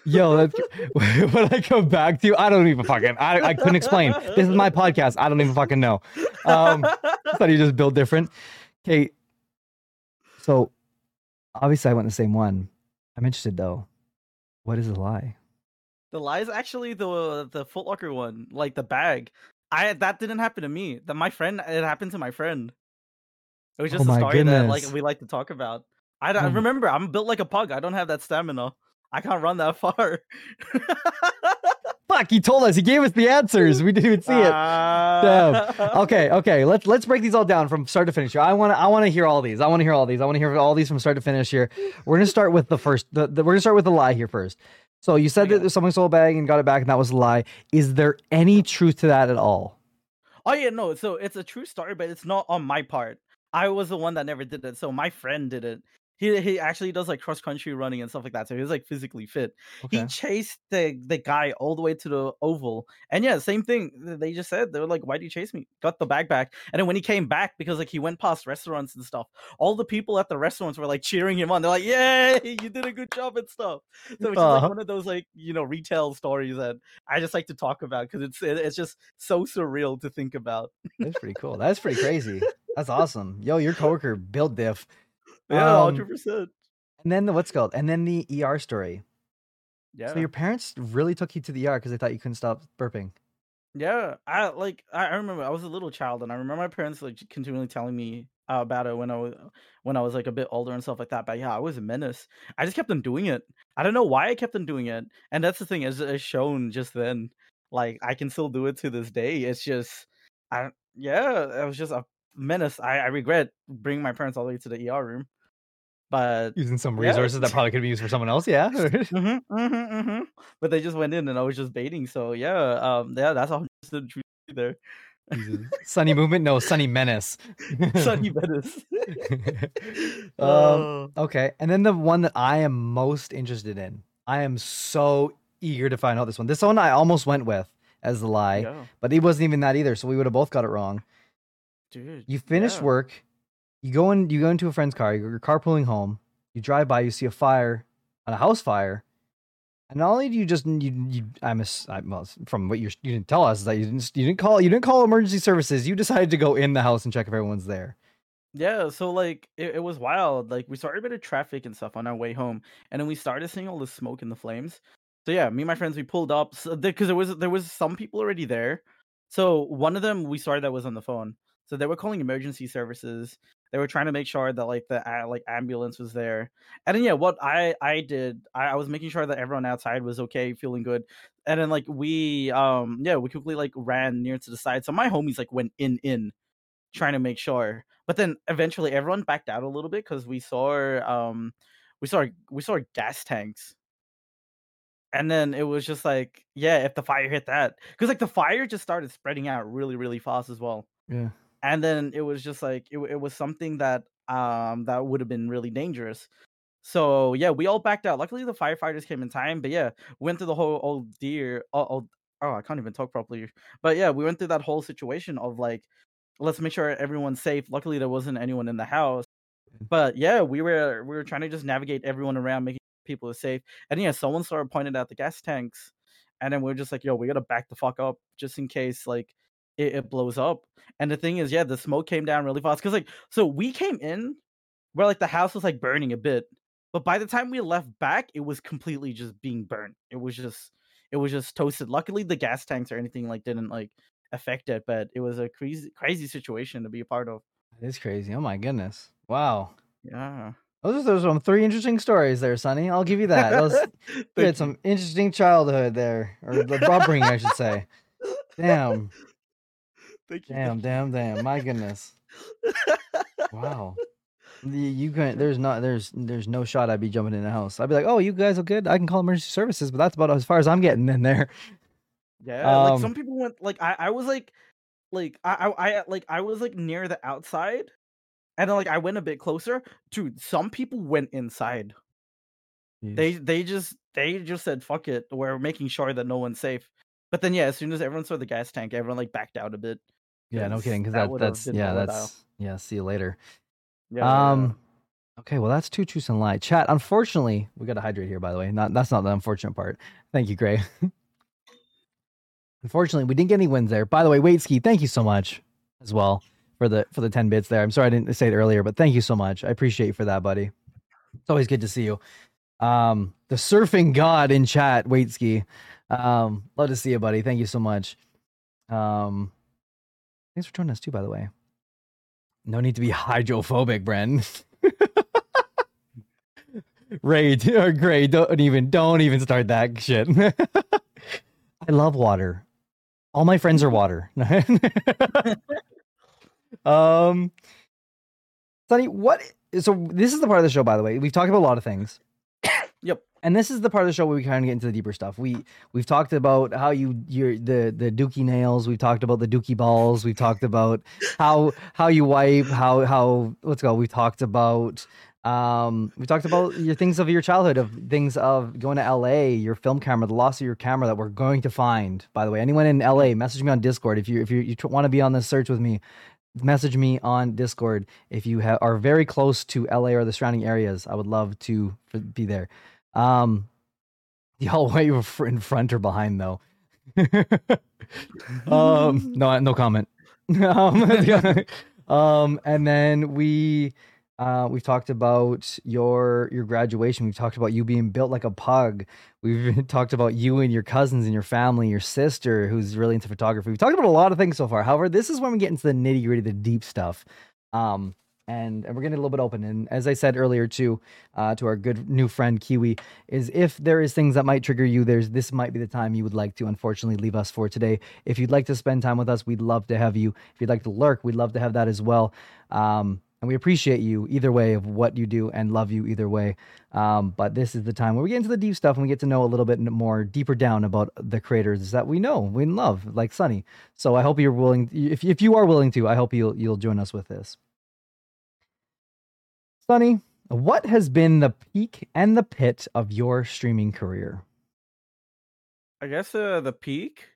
Yo, that's when I come back to you, I don't even fucking I, I couldn't explain. This is my podcast. I don't even fucking know. Um I thought you just build different. Okay. So obviously I went the same one. I'm interested though. What is the lie? the lie is actually the the Foot Locker one, like the bag. I that didn't happen to me. That my friend, it happened to my friend. It was Oh just a my story that like we like to talk about. I, don't, Um, remember I'm built like a pug. I don't have that stamina. I can't run that far. Fuck, he told us. He gave us the answers. We didn't even see it. Ah. Okay, okay. Let's let's break these all down from start to finish. Here. I want to I want to hear all these. I want to hear all these. I want to hear all these from start to finish here. We're gonna start with the first. The, the, we're gonna start with the lie here first. So you said Okay. that someone stole a bag and got it back, and that was a lie. Is there any truth to that at all? Oh yeah, no. So it's a true story, but it's not on my part. I was the one that never did it. So my friend did it. He he actually does like cross country running and stuff like that. So he was like physically fit. He chased the the guy all the way to the oval. And yeah, same thing. They just said they were like, "Why do you chase me?" Got the bag back. And then when he came back, because like he went past restaurants and stuff, all the people at the restaurants were like cheering him on. They're like, "Yay, you did a good job and stuff." So it's Uh-huh. like one of those like you know retail stories that I just like to talk about because it's it, it's just so surreal to think about. That's pretty cool. That's pretty crazy. That's awesome. Yo, your coworker built diff. Yeah, Um, hundred percent. And then the what's it called, and then the ER story. Yeah. So your parents really took you to the ER because they thought you couldn't stop burping. Yeah, I like I remember I was a little child and I remember my parents like continually telling me uh, about it when I was when I was like a bit older and stuff like that. But yeah, I was a menace. I just kept on doing it. I don't know why I kept on doing it. And that's the thing as, it's shown just then. Like I can still do it to this day. It's just I yeah, it was just a menace. I, I regret bringing my parents all the way to the ER room. But Using some Yeah. resources that probably could be used for someone else. Yeah. hmm hmm hmm But they just went in and I was just baiting. So yeah, um, yeah, that's all the truth there. Sonny movement? No, Sonny menace. Sonny Menace. um, Oh, okay. And then the one that I am most interested in. I am so eager to find out this one. This one I almost went with as the lie, yeah, but it wasn't even that either. So we would have both got it wrong. dude. You finished yeah. work, you go in, you go into a friend's car, you're carpooling home, you drive by, you see a fire, on a house fire, and not only do you just you, you I'm a, I, well, from what you you didn't tell us is that you didn't you didn't call you didn't call emergency services, you decided to go in the house and check if everyone's there. Yeah, so like it, it was wild. Like we started a bit of traffic and stuff on our way home, and then we started seeing all the smoke and the flames. So yeah, me and my friends we pulled up because there was there was some people already there. So one of them we started that was on the phone. So they were calling emergency services. They were trying to make sure that like the uh, like ambulance was there. And then yeah, what I I did I, I was making sure that everyone outside was okay, feeling good. And then like we um yeah we quickly like ran near to the side. So my homies like went in in trying to make sure. But then eventually everyone backed out a little bit because we saw um we saw we saw gas tanks. And then it was just like, yeah, if the fire hit that, because like the fire just started spreading out really, really fast as well. Yeah. And then it was just like it, it was something that um that would have been really dangerous. So yeah, we all backed out. Luckily, the firefighters came in time. But yeah, went through the whole old deer. Oh, oh, oh, I can't even talk properly. But yeah, we went through that whole situation of like, let's make sure everyone's safe. Luckily, there wasn't anyone in the house. But yeah, we were we were trying to just navigate everyone around, making people safe. And yeah, someone started pointing out the gas tanks, and then we are just like, yo, we gotta back the fuck up just in case like it, it blows up. And the thing is, yeah, the smoke came down really fast because like so we came in where like the house was like burning a bit, but by the time we left back, it was completely just being burnt. It was just it was just toasted. Luckily, the gas tanks or anything like didn't like affect it, but it was a crazy crazy situation to be a part of. It is crazy. Oh my goodness. Wow. Yeah. Those are those are some three interesting stories there, Sonny. I'll give you that. Those, you had some interesting childhood there, or the upbringing, I should say. Damn, Thank you. damn, damn, damn. My goodness. Wow. You can there's not there's there's no shot I'd be jumping in the house. I'd be like, oh, you guys are good. I can call emergency services, but that's about as far as I'm getting in there. Yeah, like Um, some people went like I, I was like like I, I I like I was like near the outside and then like I went a bit closer. Dude, some people went inside. They they just they just said fuck it. We're making sure that no one's safe. But then yeah, as soon as everyone saw the gas tank, everyone like backed out a bit. Yeah, no kidding, because that that, that's yeah, that's yeah. See you later. Yeah, yeah, Um, okay, well that's two truths and a lie. Chat. Unfortunately, we got to hydrate here. By the way, not that's not the unfortunate part. Thank you, Gray. Unfortunately, we didn't get any wins there. By the way, Wait Ski, thank you so much as well for the for the ten bits there. I'm sorry I didn't say it earlier, but thank you so much. I appreciate you for that, buddy. It's always good to see you. Um, the surfing god in chat, Waitski. Um, love to see you, buddy. Thank you so much. Um, thanks for joining us too, by the way. No need to be hydrophobic, Bren. Ray, or Gray, don't even don't even start that shit. I love water. All my friends are water. um, Sonny, what? So this is the part of the show, by the way. We've talked about a lot of things. Yep. And this is the part of the show where we kind of get into the deeper stuff. We we've talked about how you your the the dookie nails. We've talked about the dookie balls. We've talked about how how you wipe. How how let's go. We've talked about um we talked about your things of your childhood of things of going to LA, your film camera, the loss of your camera that we're going to find. By the way, anyone in LA, message me on Discord if you if you, you want to be on this search with me. Message me on Discord if you ha- are very close to LA or the surrounding areas. I would love to f- be there. Um, y'all way in front or behind though. um, no, no comment. um, um, and then we, Uh, we've talked about your your graduation. We've talked about you being built like a pug. We've talked about you and your cousins and your family, your sister who's really into photography. We've talked about a lot of things so far. However, this is when we get into the nitty gritty, the deep stuff. Um, and, and we're getting a little bit open. And as I said earlier too, uh, to our good new friend Kiwi, is if there is things that might trigger you, there's this might be the time you would like to unfortunately leave us for today. If you'd like to spend time with us, we'd love to have you. If you'd like to lurk, we'd love to have that as well. Um, and we appreciate you either way of what you do and love you either way. Um, but this is the time where we get into the deep stuff and we get to know a little bit more deeper down about the creators that we know, we love, like Sonny. So I hope you're willing. If if you are willing to, I hope you'll you'll join us with this. Sonny, what has been the peak and the pit of your streaming career? I guess uh, the peak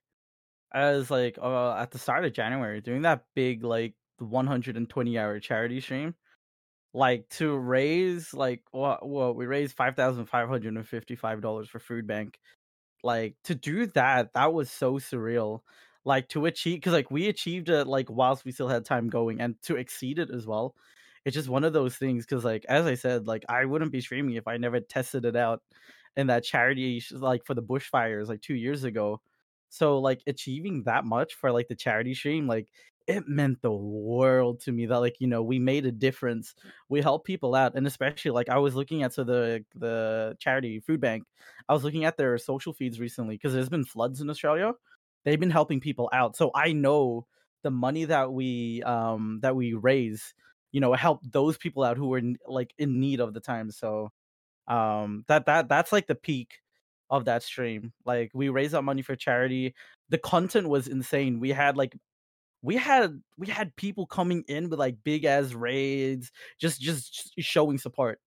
as like uh, at the start of January, doing that big like 120 hour charity stream, like to raise like what what we raised five thousand five hundred and fifty five dollars for food bank. Like to do that, that was so surreal. Like to achieve, because like we achieved it like whilst we still had time going, and to exceed it as well it's just one of those things because like as i said like i wouldn't be streaming if i never tested it out in that charity like for the bushfires like two years ago. So like achieving that much for like the charity stream like it meant the world to me that like you know we made a difference. We helped people out and especially like i was looking at so the the charity food bank i was looking at their social feeds recently because there's been floods in australia. They've been helping people out. So i know the money that we um that we raise you know help those people out who were like in need of the time so um that that that's like the peak of that stream like we raised that money for charity the content was insane we had like we had we had people coming in with like big ass raids just just showing support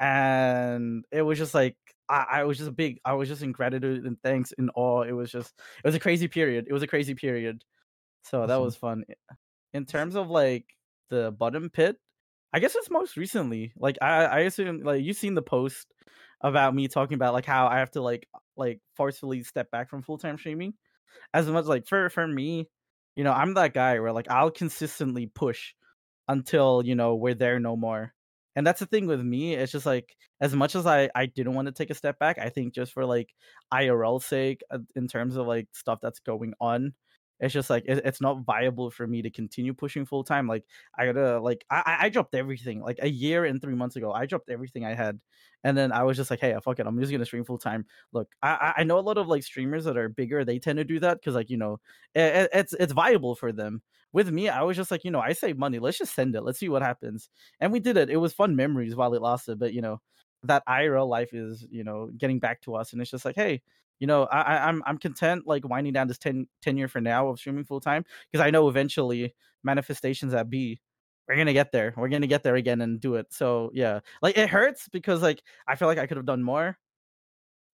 and it was just like I, I was just big i was just in gratitude and thanks and awe it was just it was a crazy period it was a crazy period so that was fun in terms of like the bottom pit. I guess it's most recently. Like I, I assume like you've seen the post about me talking about like how I have to like like forcefully step back from full time streaming. As much like for for me, you know, I'm that guy where like I'll consistently push until you know we're there no more. And that's the thing with me. It's just like as much as I I didn't want to take a step back, I think just for like IRL sake, uh, in terms of like stuff that's going on it's just like it, it's not viable for me to continue pushing full time. Like I gotta like I I dropped everything like a year and three months ago. I dropped everything I had, and then I was just like, hey, fuck it, I'm just gonna stream full time. Look, I I know a lot of like streamers that are bigger. They tend to do that because like you know it, it's it's viable for them. With me, I was just like you know I save money. Let's just send it. Let's see what happens. And we did it. It was fun memories while it lasted. But you know that IRL life is you know getting back to us, and it's just like hey you know, I, I'm I'm content like winding down this 10, 10 year for now of streaming full time because I know eventually manifestations at B, we're gonna get there. We're gonna get there again and do it. So yeah, like it hurts because like I feel like I could have done more,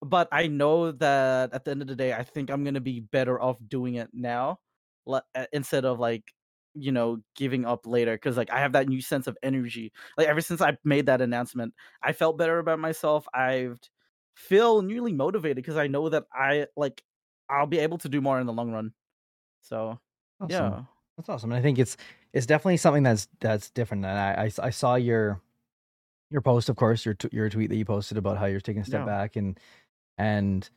but I know that at the end of the day, I think I'm gonna be better off doing it now, eh, instead of like you know giving up later because like i have that new sense of energy like ever since i made that announcement i felt better about myself i've feel newly motivated because I know that I like I'll be able to do more in the long run. So awesome. yeah, that's awesome. And I think it's it's definitely something that's that's different. And I I, I saw your your post, of course, your t- your tweet that you posted about how you're taking a step yeah. back and and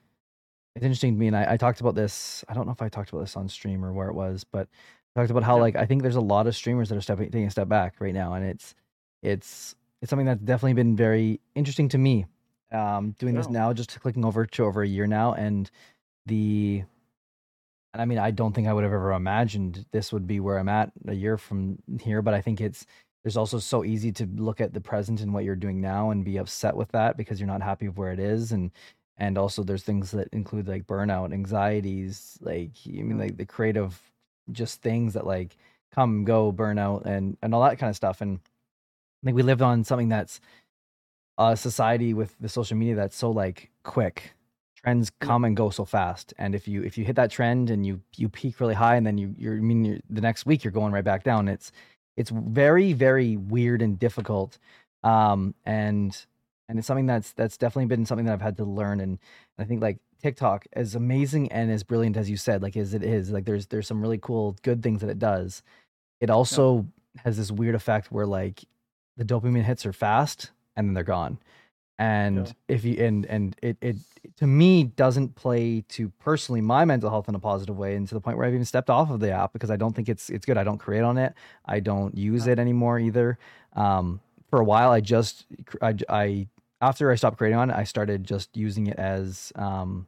it's interesting to me. And I, I talked about this. I don't know if I talked about this on stream or where it was, but I talked about how yeah. like I think there's a lot of streamers that are stepping taking a step back right now, and it's it's it's something that's definitely been very interesting to me um, doing this now, just clicking over to over a year now, and the and I mean, I don't think I would have ever imagined this would be where I'm at a year from here, but I think it's there's also so easy to look at the present and what you're doing now and be upset with that because you're not happy with where it is and and also there's things that include like burnout, anxieties, like I mean like the creative just things that like come go burnout and and all that kind of stuff and I think we lived on something that's a society with the social media that's so like quick. Trends come and go so fast and if you if you hit that trend and you you peak really high and then you you're I mean you're, the next week you're going right back down it's it's very very weird and difficult um and and it's something that's that's definitely been something that I've had to learn and I think like TikTok as amazing and as brilliant as you said like as it is like there's there's some really cool good things that it does. It also yeah. has this weird effect where like the dopamine hits are fast and then they're gone. And Yeah. if you and and it it to me doesn't play to personally my mental health in a positive way, and to the point where I've even stepped off of the app because I don't think it's it's good. I don't create on it. I don't use it anymore either. Um, for a while, I just I, I after I stopped creating on it, I started just using it as um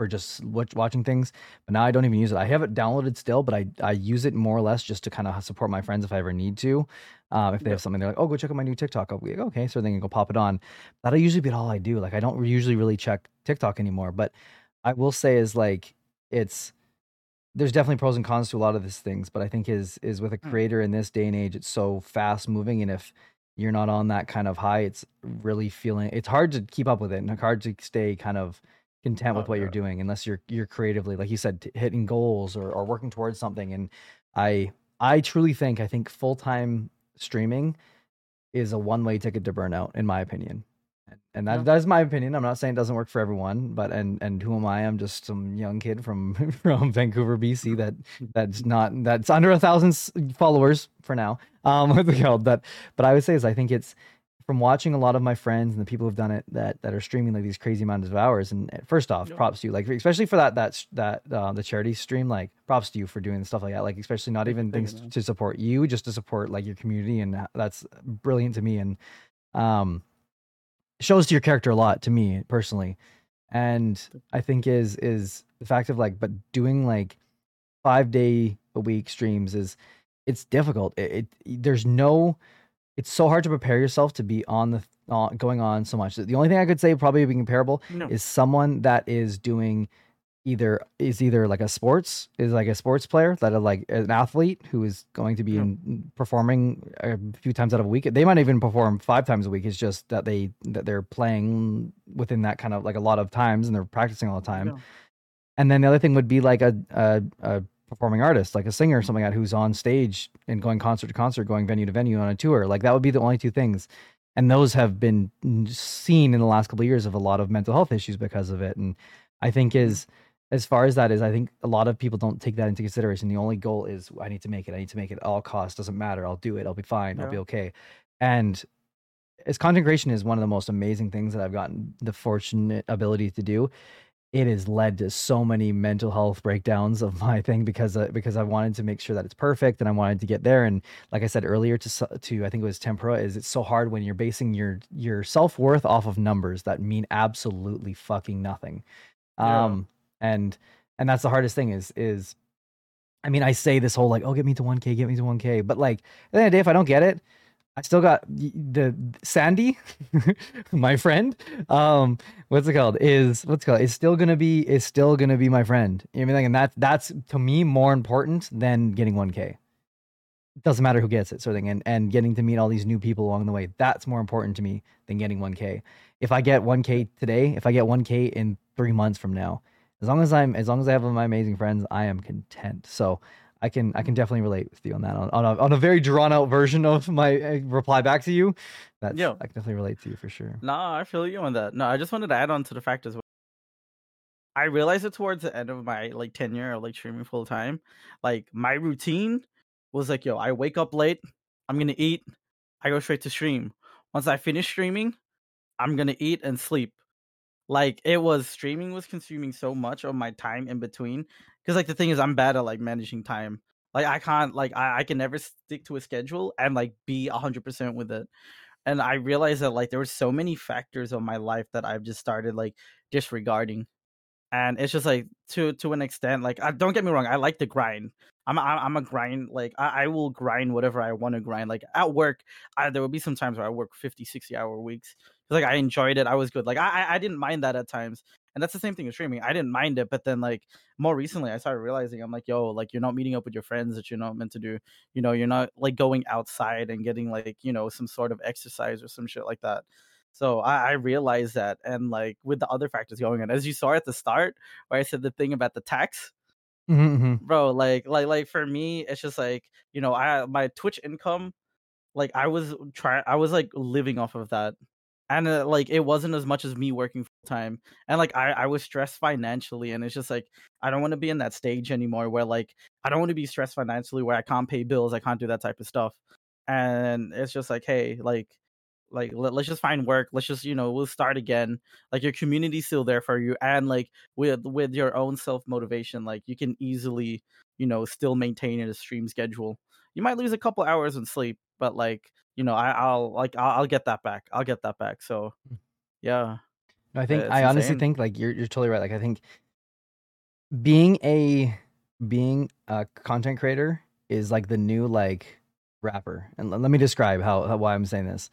for just watching things. But now I don't even use it. I have it downloaded still, but I I use it more or less just to kind of support my friends if I ever need to. Um, if they have something, they're like, "Oh, go check out my new TikTok." I'll be like, "Okay," so then I go pop it on. That'll usually be all I do. Like I don't usually really check TikTok anymore. But I will say is like it's there's definitely pros and cons to a lot of these things. But I think is is with a Mm. creator in this day and age, it's so fast moving, and if you're not on that kind of high, it's really feeling it's hard to keep up with it and hard to stay kind of content with Oh, what you're doing unless you're you're creatively like you said t- hitting goals or, or working towards something and i i truly think i think full-time streaming is a one-way ticket to burnout in my opinion. And, and that, Yeah. that is my opinion i'm not saying it doesn't work for everyone but and and who am i? I'm just some young kid from from vancouver bc that that's not that's under a thousand followers for now um with the called but but i would say is i think it's from watching a lot of my friends and the people who've done it that that are streaming like these crazy amounts of hours and uh, first off Yeah. props to you like especially for that that that uh, the charity stream like props to you for doing stuff like that like especially not even you, things man. to support you just to support like your community and that's brilliant to me and um shows to your character a lot to me personally and i think is is the fact of like but doing like five day a week streams is it's difficult it, it there's no it's so hard to prepare yourself to be on the uh, going on so much the only thing i could say probably being comparable No. is someone that is doing either is either like a sports is like a sports player that are like an athlete who is going to be Yeah. in, performing a few times out of a week they might even perform five times a week it's just that they that they're playing within that kind of like a lot of times and they're practicing all the time Yeah. and then the other thing would be like a, a, a performing artist, like a singer or something like that, who's on stage and going concert to concert, going venue to venue on a tour. Like that would be the only two things. And those have been seen in the last couple of years of a lot of mental health issues because of it. And I think mm-hmm. is as far as that is, I think a lot of people don't take that into consideration. The only goal is I need to make it. I need to make it at all costs. Doesn't matter. I'll do it. I'll be fine. I'll be okay. And as content creation is one of the most amazing things that I've gotten the fortunate ability to do it has led to so many mental health breakdowns of my thing because uh, because I wanted to make sure that it's perfect and I wanted to get there and like I said earlier to to I think it was tempura is it's so hard when you're basing your your self-worth off of numbers that mean absolutely fucking nothing. Yeah. Um and and that's the hardest thing is is I mean I say this whole like oh get me to 1k get me to 1k but like at the end of the day if I don't get it I still got the Sandy, my friend. Um, what's it called? Is what's it called? Is still gonna be is still gonna be my friend. You know what I mean? And that that's to me more important than getting 1K. It doesn't matter who gets it, sort of thing. And and getting to meet all these new people along the way. That's more important to me than getting 1K. If I get 1K today, if I get 1K in three months from now, as long as I'm as long as I have my amazing friends, I am content. So I can I can definitely relate with you on that on, on, a, on a very drawn out version of my uh, reply back to you. That's Yeah. I can definitely relate to you for sure. Nah, I feel you on that. No, I just wanted to add on to the fact as well. I realized it towards the end of my like tenure of like streaming full time. Like my routine was like, yo, I wake up late, I'm gonna eat, I go straight to stream. Once I finish streaming, I'm gonna eat and sleep. Like it was streaming was consuming so much of my time in between. Because like the thing is, I'm bad at like managing time. Like I can't like I, I can never stick to a schedule and like be hundred percent with it. And I realized that like there were so many factors of my life that I've just started like disregarding. And it's just like to to an extent, like I, don't get me wrong, I like the grind. I'm a, I'm a grind like I, I will grind whatever I want to grind. Like at work, I, there will be some times where I work 50, 60 hour weeks. Like I enjoyed it, I was good. Like I- I didn't mind that at times, and that's the same thing with streaming. I didn't mind it, but then like more recently, I started realizing I'm like, yo, like you're not meeting up with your friends that you're not meant to do. You know, you're not like going outside and getting like you know some sort of exercise or some shit like that. So I, I realized that, and like with the other factors going on, as you saw at the start, where I said the thing about the tax, Mm-hmm, bro like like like for me it's just like you know i my twitch income like i was trying i was like living off of that and uh, like it wasn't as much as me working full time and like i i was stressed financially and it's just like i don't want to be in that stage anymore where like i don't want to be stressed financially where i can't pay bills i can't do that type of stuff and it's just like hey like like let, us just find work let's just you know we'll start again like your community's still there for you and like with with your own self motivation like you can easily you know still maintain a stream schedule you might lose a couple hours in sleep but like you know I, i'll like I'll, I'll get that back i'll get that back so Hmm. yeah I think It's I honestly insane. think like you're you're totally right. Like I think being a being a content creator is like the new like rapper. And let me describe how, how why I'm saying this.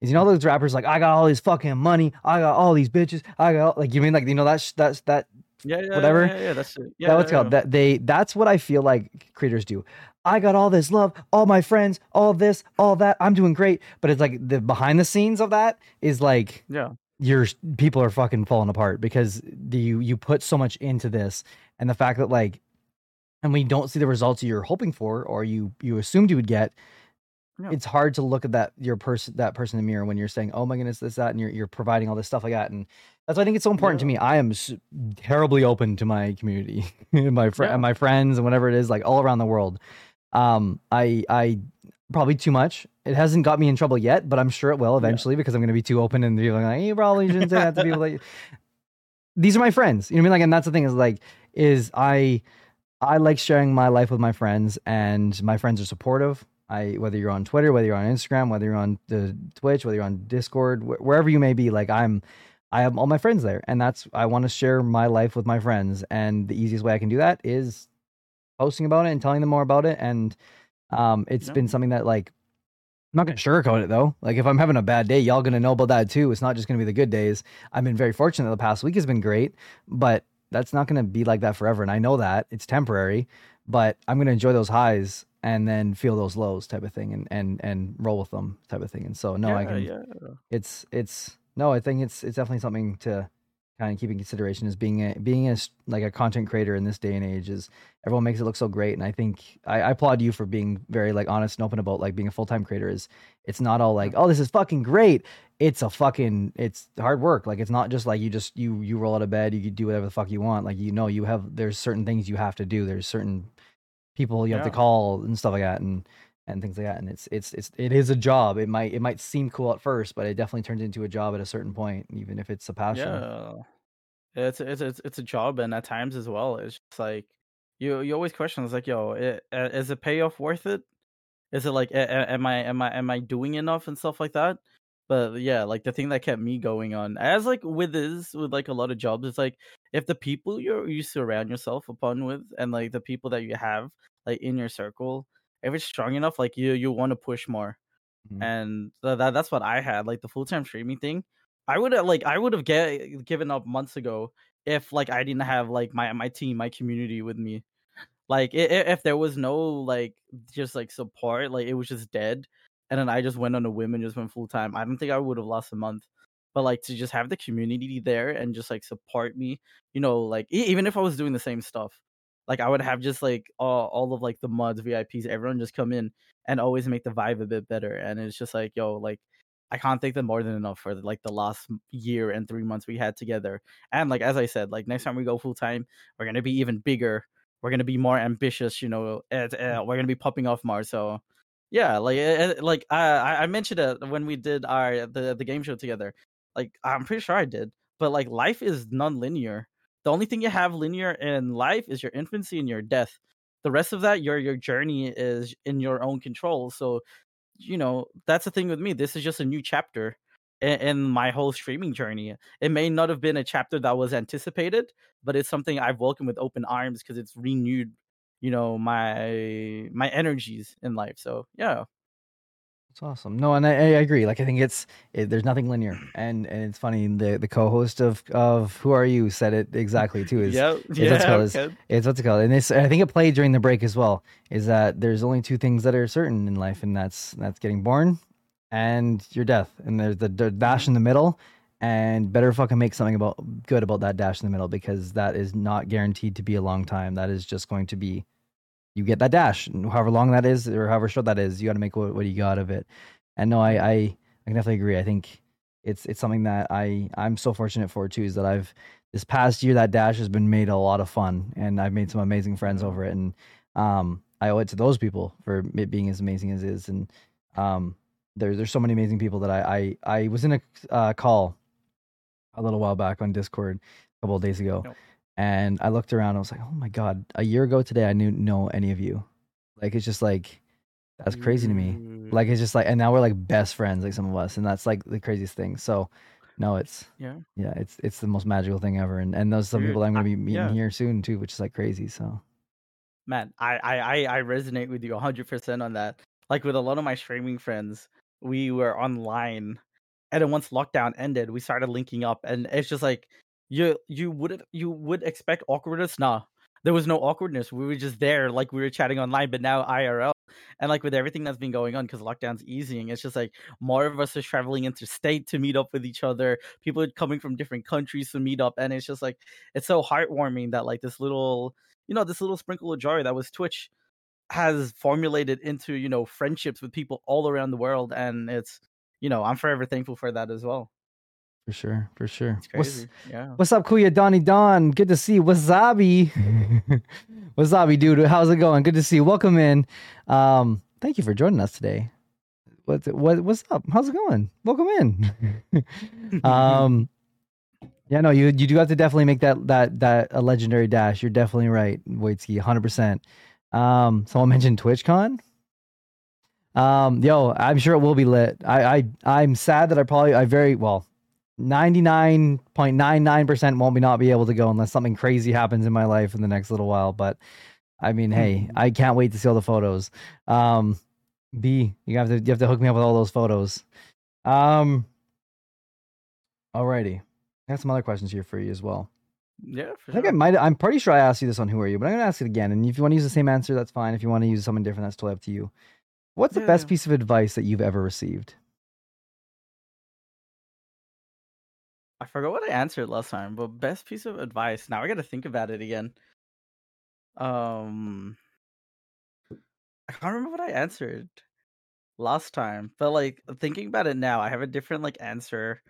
Is you know those rappers like I got all this fucking money, I got all these bitches, I got all-" like you mean like you know that's that's that yeah, yeah Whatever. yeah, yeah, yeah that's it yeah that what's called that they that's what I feel like creators do. I got all this love, all my friends, all this, all that. I'm doing great, but it's like the behind the scenes of that is like yeah your people are fucking falling apart because the, you you put so much into this and the fact that like and we don't see the results you're hoping for or you you assumed you would get Yeah. it's hard to look at that your person that person in the mirror when you're saying oh my goodness this that and you're you're providing all this stuff like that and that's why I think it's so important to me I am s- terribly open to my community my fr- Yeah. my friends and whatever it is like all around the world um I I probably too much it hasn't got me in trouble yet but I'm sure it will Yeah. eventually because I'm going to be too open and be like you probably shouldn't say that to people you-" these are my friends you know what I mean like and that's the thing is like is I I like sharing my life with my friends, and my friends are supportive. I whether you're on Twitter, whether you're on Instagram, whether you're on the Twitch, whether you're on Discord, wh- wherever you may be, like I'm, I have all my friends there, and that's I want to share my life with my friends, and the easiest way I can do that is posting about it and telling them more about it, and um, it's Yeah. been something that like. I'm not gonna sugarcoat it though. Like if I'm having a bad day, y'all gonna know about that too. It's not just gonna be the good days. I've been very fortunate. The past week has been great, but that's not going to be like that forever and i know that it's temporary but i'm going to enjoy those highs and then feel those lows type of thing and and and roll with them type of thing and so no i can yeah. it's it's no i think it's it's definitely something to kind of keep in consideration is being a being a like a content creator in this day and age is everyone makes it look so great. And i think i, I applaud you for being very like honest and open about like being a full-time creator is it's not all like oh this is fucking great. It's a fucking it's hard work. Like it's not just like you just you you roll out of bed you do whatever the fuck you want. Like you know you have there's certain things you have to do. There's certain people you have to call and stuff like that. And and things like that and it's it's it's it is a job it might it might seem cool at first but it definitely turns into a job at a certain point even if it's a passion Yeah, it's it's it's it's a job, and at times as well, it's just like you you always question. It's like, yo, i- uh, is the payoff worth it? Is it like, am I am I am I doing enough and stuff like that? But yeah, like the thing that kept me going on, as like with this, with like a lot of jobs, it's like if the people you you surround yourself upon with, and like the people that you have like in your circle, if it's strong enough, like you you want to push more Mhm. and th- that that's what I had. Like the full time streaming thing, I would have like I would have get given up months ago if like I didn't have like my my team, my community with me. Like i- i- if there was no like just like support, like it was just dead, and then I just went on a whim and just went full time. I don't think I would have lost a month. But like to just have the community there and just like support me, you know, like e- even if I was doing the same stuff, like I would have just like all, all of like the mods, VIPs, everyone just come in and always make the vibe a bit better. And it's just like, yo, like I can't thank them more than enough for like the last year and three months we had together. And like as I said, like next time we go full time, we're gonna be even bigger. We're gonna be more ambitious. You know, and, we're gonna be popping off more. So yeah, like uh, uh, like I I I mentioned it when we did our the the game show together. Like I'm pretty sure I did, but like life is non-linear. The only thing you have linear in life is your infancy and your death. The rest of that, your your journey is in your own control. So, you know, that's the thing with me. This is just a new chapter in, in my whole streaming journey. It may not have been a chapter that was anticipated, but it's something I've welcomed with open arms because it's renewed, you know, my my energies in life. So yeah, It's awesome. No, and I, I agree. Like I think it's it, there's nothing linear, and and it's funny. The the co-host of of Who Are You said it exactly too. Is yeah, what's yeah. called is- okay. it's what's it called, and this I think it played during the break as well. Is that there's only two things that are certain in life, and that's that's getting born and your death, and there's the, the dash in the middle. And better fucking make something about good about that dash in the middle because that is not guaranteed to be a long time. That is just going to be you get that dash, and however long that is or however short that is, you got to make what, what you got of it. And no, I, I I can definitely agree. I think it's it's something that I I'm so fortunate for too. Is that I've this past year that dash has been made a lot of fun, and I've made some amazing friends over it, and um I owe it to those people for it being as amazing as it is. And Um, there, there's so many amazing people that I I, I was in a uh, call a little while back on Discord a couple of days ago, Nope. And I looked around. I was like, oh my god, a year ago today, I didn't know any of you. Like it's just like that's crazy to me. Mm. Like it's just like, and now we're like best friends, like some of us, and that's like the craziest thing. So, no, it's yeah. yeah, it's it's the most magical thing ever, and and those are some Dude, people I'm gonna be meeting yeah. here soon too, which is like crazy. So man I, I i I resonate with you 100% on that like with a lot of my streaming friends we were online and then once lockdown ended we started linking up and it's just like you you would you would expect awkwardness? Nah. There was no awkwardness. We were just there like we were chatting online but now irl and like with everything that's been going on because lockdown's easing it's just like more of us are traveling interstate to meet up with each other. People are coming from different countries to meet up and it's just like it's so heartwarming that like this little you know this little sprinkle of joy that was twitch has formulated into you know friendships with people all around the world and it's you know i'm forever thankful for that as well for sure, for sure. What's- yeah What's up, Kuya Donnie Don? Good to see you. Wasabi. Wasabi, dude. How's it going? Good to see you. Welcome in. Um, thank you for joining us today. What's what what's up? How's it going? Welcome in. um yeah, no, you you do have to definitely make that that that a legendary dash. You're definitely right, Waitsky, hundred percent. Um, someone mentioned TwitchCon. Um, yo, I'm sure it will be lit. I I I'm sad that I probably I very well 99.99% won't be not be able to go unless something crazy happens in my life in the next little while. But I mean, hey, I can't wait to see all the photos. Um, B, you have to you have to hook me up with all those photos. Um, alrighty, I got some other questions here for you as well. yeah for I think sure. I might. I'm pretty sure I asked you this on Who Are You, but I'm gonna ask it again. And if you want to use the same answer, that's fine. If you want to use something different, that's totally up to you. What's the best yeah. piece of advice that you've ever received? I forgot what i answered last time but best piece of advice now i gotta think about it again. Um i can't remember what i answered last time but like thinking about it now i have a different like answer.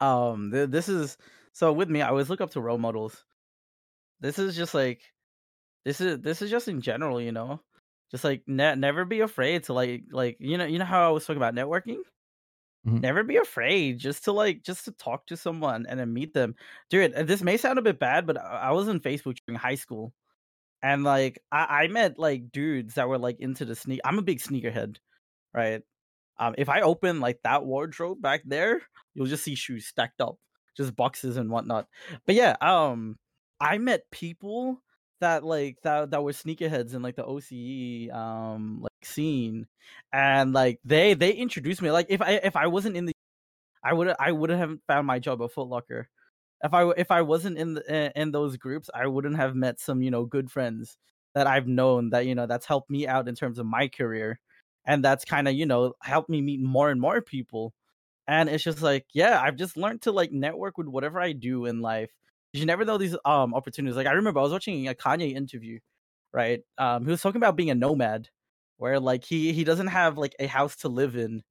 Um th- this is so with me i always look up to role models. This is just like this is this is just in general you know? Just like ne- never be afraid to like like you know you know how i was talking about networking Mhm. never be afraid just to like just to talk to someone and then meet them. Dude uh, this may sound a bit bad but i was on facebook during high school and like I, I met like dudes that were like into the sneak i'm a big sneakerhead right? Um if i open like that wardrobe back there you'll just see shoes stacked up just boxes and whatnot. But yeah um i met people that like that that were sneakerheads in like the oce um like scene and like they they introduced me like if i if i wasn't in the i would i wouldn't have found my job at Foot Locker. If i if i wasn't in the in- those groups i wouldn't have met some you know good friends that i've known that you know that's helped me out in terms of my career and that's kind of you know helped me meet more and more people and it's just like yeah i've just learned to like network with whatever i do in life you never know these um opportunities like i remember i was watching a kanye interview right um he was talking about being a nomad where like he he doesn't have like a house to live in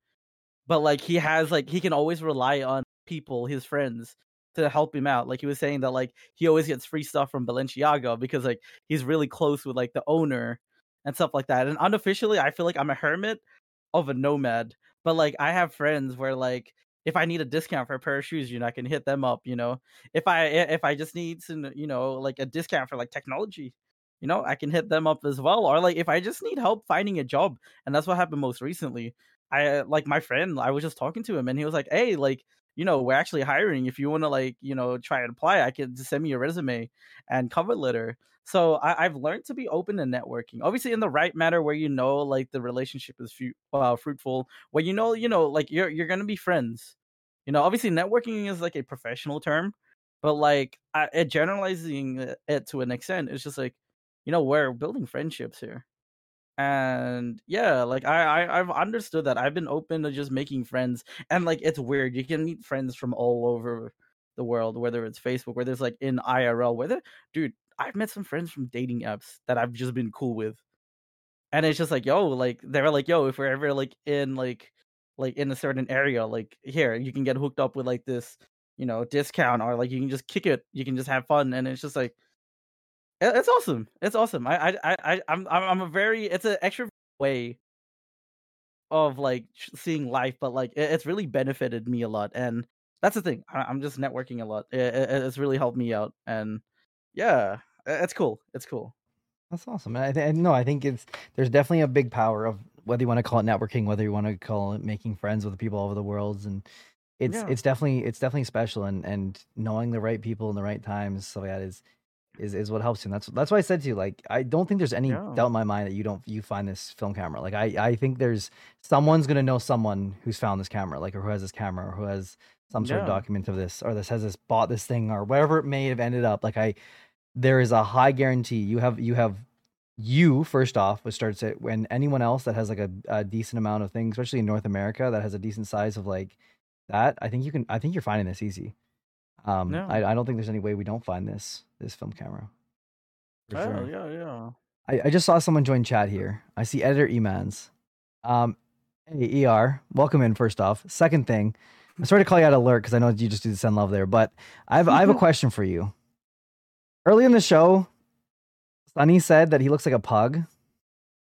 but like he has like he can always rely on people his friends to help him out like he was saying that like he always gets free stuff from balenciaga because like he's really close with like the owner and stuff like that and unofficially i feel like i'm a hermit of a nomad but like i have friends where like if i need a discount for a pair of shoes you know i can hit them up you know. If i if i just need some you know like a discount for like technology you know i can hit them up as well. Or like if i just need help finding a job and that's what happened most recently i like my friend i was just talking to him and he was like hey like you know we're actually hiring if you want to like you know try and apply i can just send me your resume and cover letter. So I, i've learned to be open to networking obviously in the right manner where you know like the relationship is fu- uh, fruitful where you know you know like you're you're gonna be friends. You know obviously networking is like a professional term but like I, generalizing it to an extent it's just like you know we're building friendships here and yeah like I, I i've understood that i've been open to just making friends and like it's weird you can meet friends from all over the world whether it's facebook whether it's like in irl whether dude i've met some friends from dating apps that i've just been cool with and it's just like yo like they're like yo if we're ever like in like like in a certain area like here you can get hooked up with like this you know discount or like you can just kick it you can just have fun and it's just like it's awesome it's awesome i i i i'm i'm, a very it's an extra way of like seeing life, but like it's really benefited me a lot, and that's the thing. I'm just networking a lot. It, it, it's really helped me out, and yeah, it's cool. It's cool. That's awesome. And I th- no, I think it's there's definitely a big power of whether you want to call it networking, whether you want to call it making friends with people all over the world, and it's Yeah. it's definitely it's definitely special. And and knowing the right people in the right times, so that is is is what helps you. And that's that's why I said to you, like I don't think there's any Yeah. doubt in my mind that you don't you find this film camera. Like I I think there's someone's gonna know someone who's found this camera, like or who has this camera, or who has some sort of document of this, or this has this bought this thing, or wherever it may have ended up. Like I there is a high guarantee you have you have you first off which starts it when anyone else that has like a, a decent amount of things especially in north america that has a decent size of like that i think you can i think you're finding this easy um Yeah. I, I don't think there's any way we don't find this this film camera for Oh sure. yeah, yeah. I, I just saw someone join chat here i see editor emans um hey er welcome in first off second thing i'm sorry to call you out alert because i know you just do the send love there but i have i have a question for you early in the show Sonny said that he looks like a pug.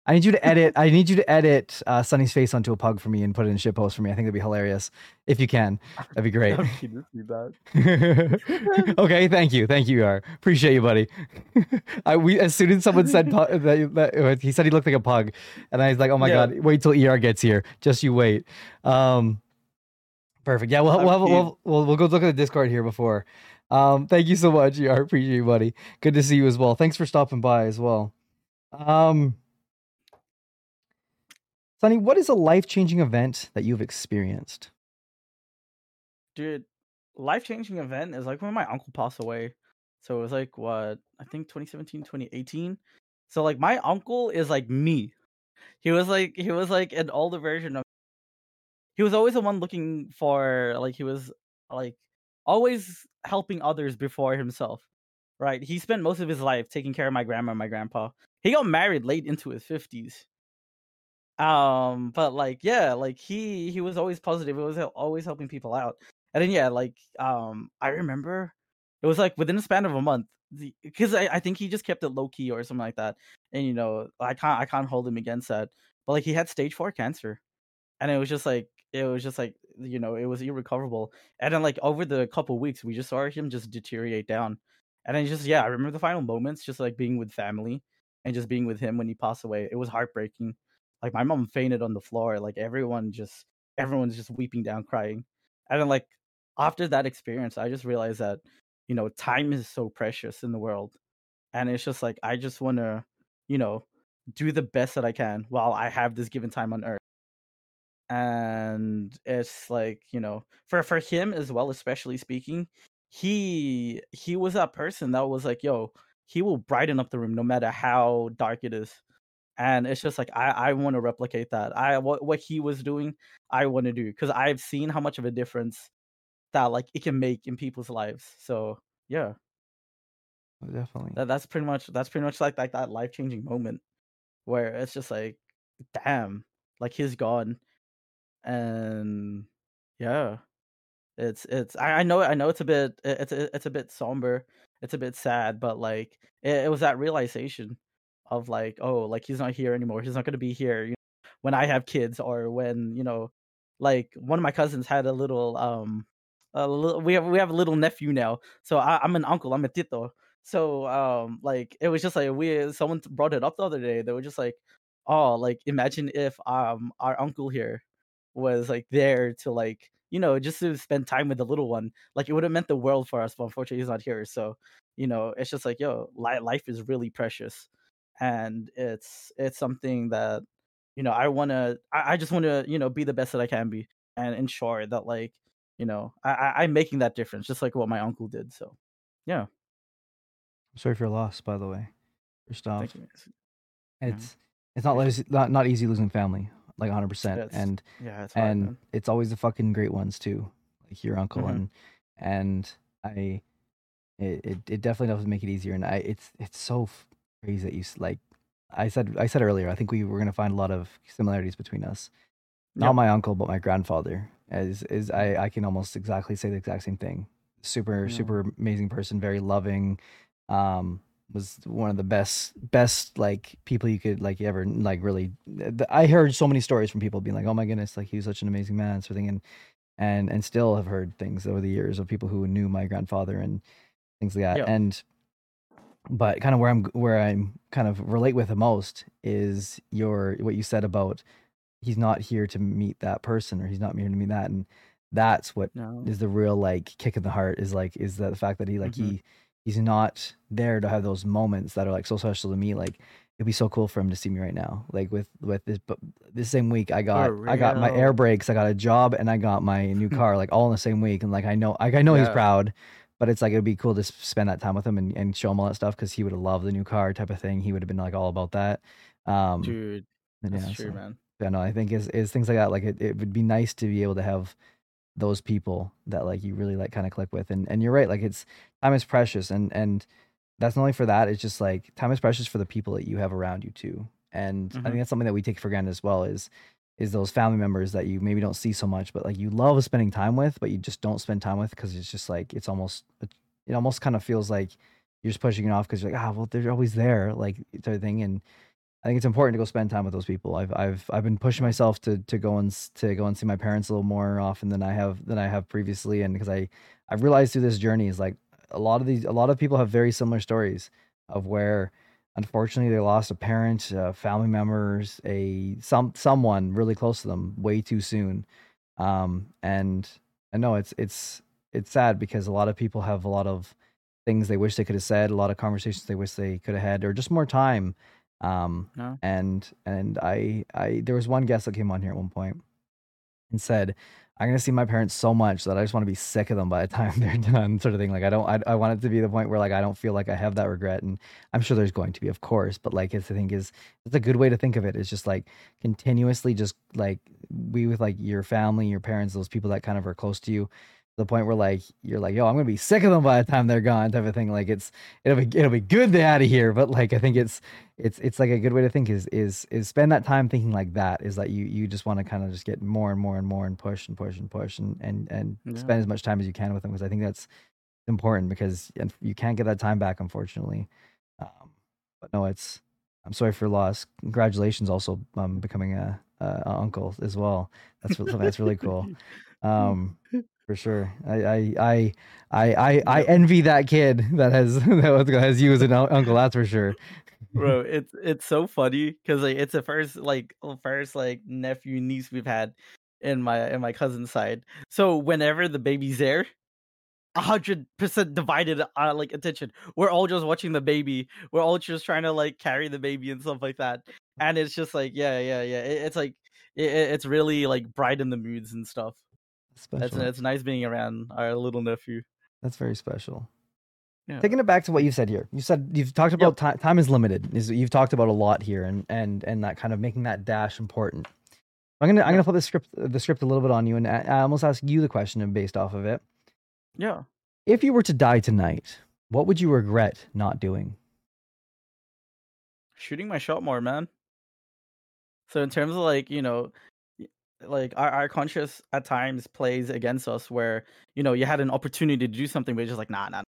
I need you to edit. I need you to edit uh, Sonny's face onto a pug for me and put it in shit post for me. I think that'd be hilarious if you can. That'd be great. I'm kidding, it's me bad. okay, thank you, thank you, Yar. Appreciate you, buddy. I we as soon as someone said pu- that, that uh, he said he looked like a pug, and I was like, oh my Yeah. god, wait till Er gets here. Just you wait. Um, perfect. Yeah, we'll we'll, have, we'll we'll we'll go look at the Discord here before. Um, thank you so much, ER. Appreciate you, buddy. Good to see you as well. Thanks for stopping by as well. Um, Sonny, what is a life changing event that you've experienced? dude life changing event is like when my uncle passed away. So it was like what i think 2017 2018 so like my uncle is like me. He was like he was like an older version of he was always the one looking for like he was like always helping others before himself right? He spent most of his life taking care of my grandma and my grandpa. He got married late into his 50s um but like yeah like he he was always positive he was always helping people out. And then yeah like um i remember it was like within the span of a month because I, I think he just kept it low key or something like that. And you know i can't i can't hold him against that. But like he had stage four cancer. And it was just like it was just like you know it was irrecoverable. And then like over the couple weeks we just saw him just deteriorate down. And then just yeah i remember the final moments just like being with family and just being with him when he passed away. It was heartbreaking like my mom fainted on the floor like everyone just everyone's just weeping down crying. And then like after that experience i just realized that you know time is so precious in the world. And it's just like i just want to you know do the best that i can while i have this given time on earth. And it's like you know for for him as well especially speaking he he was that person that was like yo he will brighten up the room no matter how dark it is and it's just like i i want to replicate that. I what, what he was doing i want to do because i've seen how much of a difference that like it can make in people's lives so yeah. Oh, definitely. that, that's pretty much that's pretty much like like that life changing moment where it's just like damn like he's gone and yeah. It's it's I, I know I know it's a bit it's it's a bit somber it's a bit sad but like it, it was that realization of like oh like he's not here anymore he's not going to be here you know, when I have kids or when you know like one of my cousins had a little um a little we have we have a little nephew now so I, I'm an uncle I'm a tito so um like it was just like we someone brought it up the other day they were just like oh like imagine if um our uncle here was like there to like you know just to spend time with the little one like it would have meant the world for us but unfortunately he's not here so you know it's just like yo li- life is really precious and it's it's something that you know i want to I, I just want to you know be the best that i can be and ensure that like you know I, i'm making that difference just like what my uncle did so yeah i'm Sorry for your loss, by the way. First off, guys. Yeah. it's it's not easy, not not easy losing family, like 100. percent It's- And yeah it's hard, and man. it's always the fucking great ones too, like your uncle Mhm. and and I, it, it it definitely doesn't make it easier. And I it's it's so crazy that you like I said I said earlier. I think we were gonna find a lot of similarities between us. Not Yep. my uncle, but my grandfather. Is is I I can almost exactly say the exact same thing. Super Yeah. super amazing person, very loving, um, was one of the best best like people you could like ever like really. I heard so many stories from people being like, "Oh my goodness, like he was such an amazing man," sort of thing, and and and still have heard things over the years of people who knew my grandfather and things like that. Yeah. And but kind of where I'm where I'm kind of relate with the most is your what you said about he's not here to meet that person or he's not here to meet that and that's what No. is the real like kick in the heart is like is that the fact that he like Mhm. he he's not there to have those moments that are like so special to me like it'd be so cool for him to see me right now like with with this but this same week i got i got my air brakes i got a job and i got my new car like all in the same week and like i know like i know he's proud but it's like it'd be cool to spend that time with him and, and show him all that stuff because he would have loved the new car type of thing he would have been like all about that um Dude, that's yeah, true, so- man. yeah, no, I think is is things like that. Like it, it would be nice to be able to have those people that like you really like kind of click with. And and you're right, like it's time is precious and and that's not only for that, it's just like time is precious for the people that you have around you too. And I Mhm. think that's something that we take for granted as well is is those family members that you maybe don't see so much, but like you love spending time with, but you just don't spend time with because it's just like it's almost it almost kind of feels like you're just pushing it off because you're like, ah, well, they're always there, like type of thing. And I think it's important to go spend time with those people. I've I've I've been pushing myself to to go and to go and see my parents a little more often than I have than I have previously, and because I I've realized through this journey is like a lot of these a lot of people have very similar stories of where unfortunately they lost a parent, uh, family members, a some someone really close to them way too soon, um, and I know it's it's it's sad because a lot of people have a lot of things they wish they could have said, a lot of conversations they wish they could have had, or just more time. Um, No. and and I I there was one guest that came on here at one point and said, "I'm gonna see my parents so much that I just want to be sick of them by the time they're done," sort of thing. Like I don't I, I want it to be the point where like I don't feel like I have that regret, and I'm sure there's going to be, of course, but like it's the thing is it's a good way to think of it. It's just like continuously just like be with like your family, your parents, those people that kind of are close to you. The point where like you're like, yo, I'm gonna be sick of them by the time they're gone, type of thing. Like it's it'll be it'll be good they're out of here, but like I think it's it's it's like a good way to think is is is spend that time thinking like that is that you you just want to kind of just get more and more and more and push and push and push and and and Yeah. spend as much time as you can with them because I think that's important because and you can't get that time back unfortunately. Um, but no, it's I'm sorry for loss. Congratulations also um becoming a, a, a uncle as well. That's something that's really cool. Um, for sure. I I I I I, I envy that kid that has that has you as an uncle. That's for sure. bro it's it's so funny because like it's the first like first like nephew niece we've had in my in my cousin's side so whenever the baby's there a hundred percent divided uh, like attention we're all just watching the baby we're all just trying to like carry the baby and stuff like that and it's just like yeah yeah yeah it, it's like it, it- it's really like brighten the moods and stuff Special. it's it's nice being around our little nephew That's very special. yeah Taking it back to what you said here, you said you've talked about time. Time is limited. Is you've talked about a lot here, and and and that kind of making that dash important. I'm gonna I'm gonna flip the script the script a little bit on you, and I, almost ask you the question based off of it. yeah If you were to die tonight, what would you regret not doing? shooting my shot more, man. So in terms of like, you know, like our, our conscious at times plays against us where, you know, you had an opportunity to do something, but you're just like, nah, nah.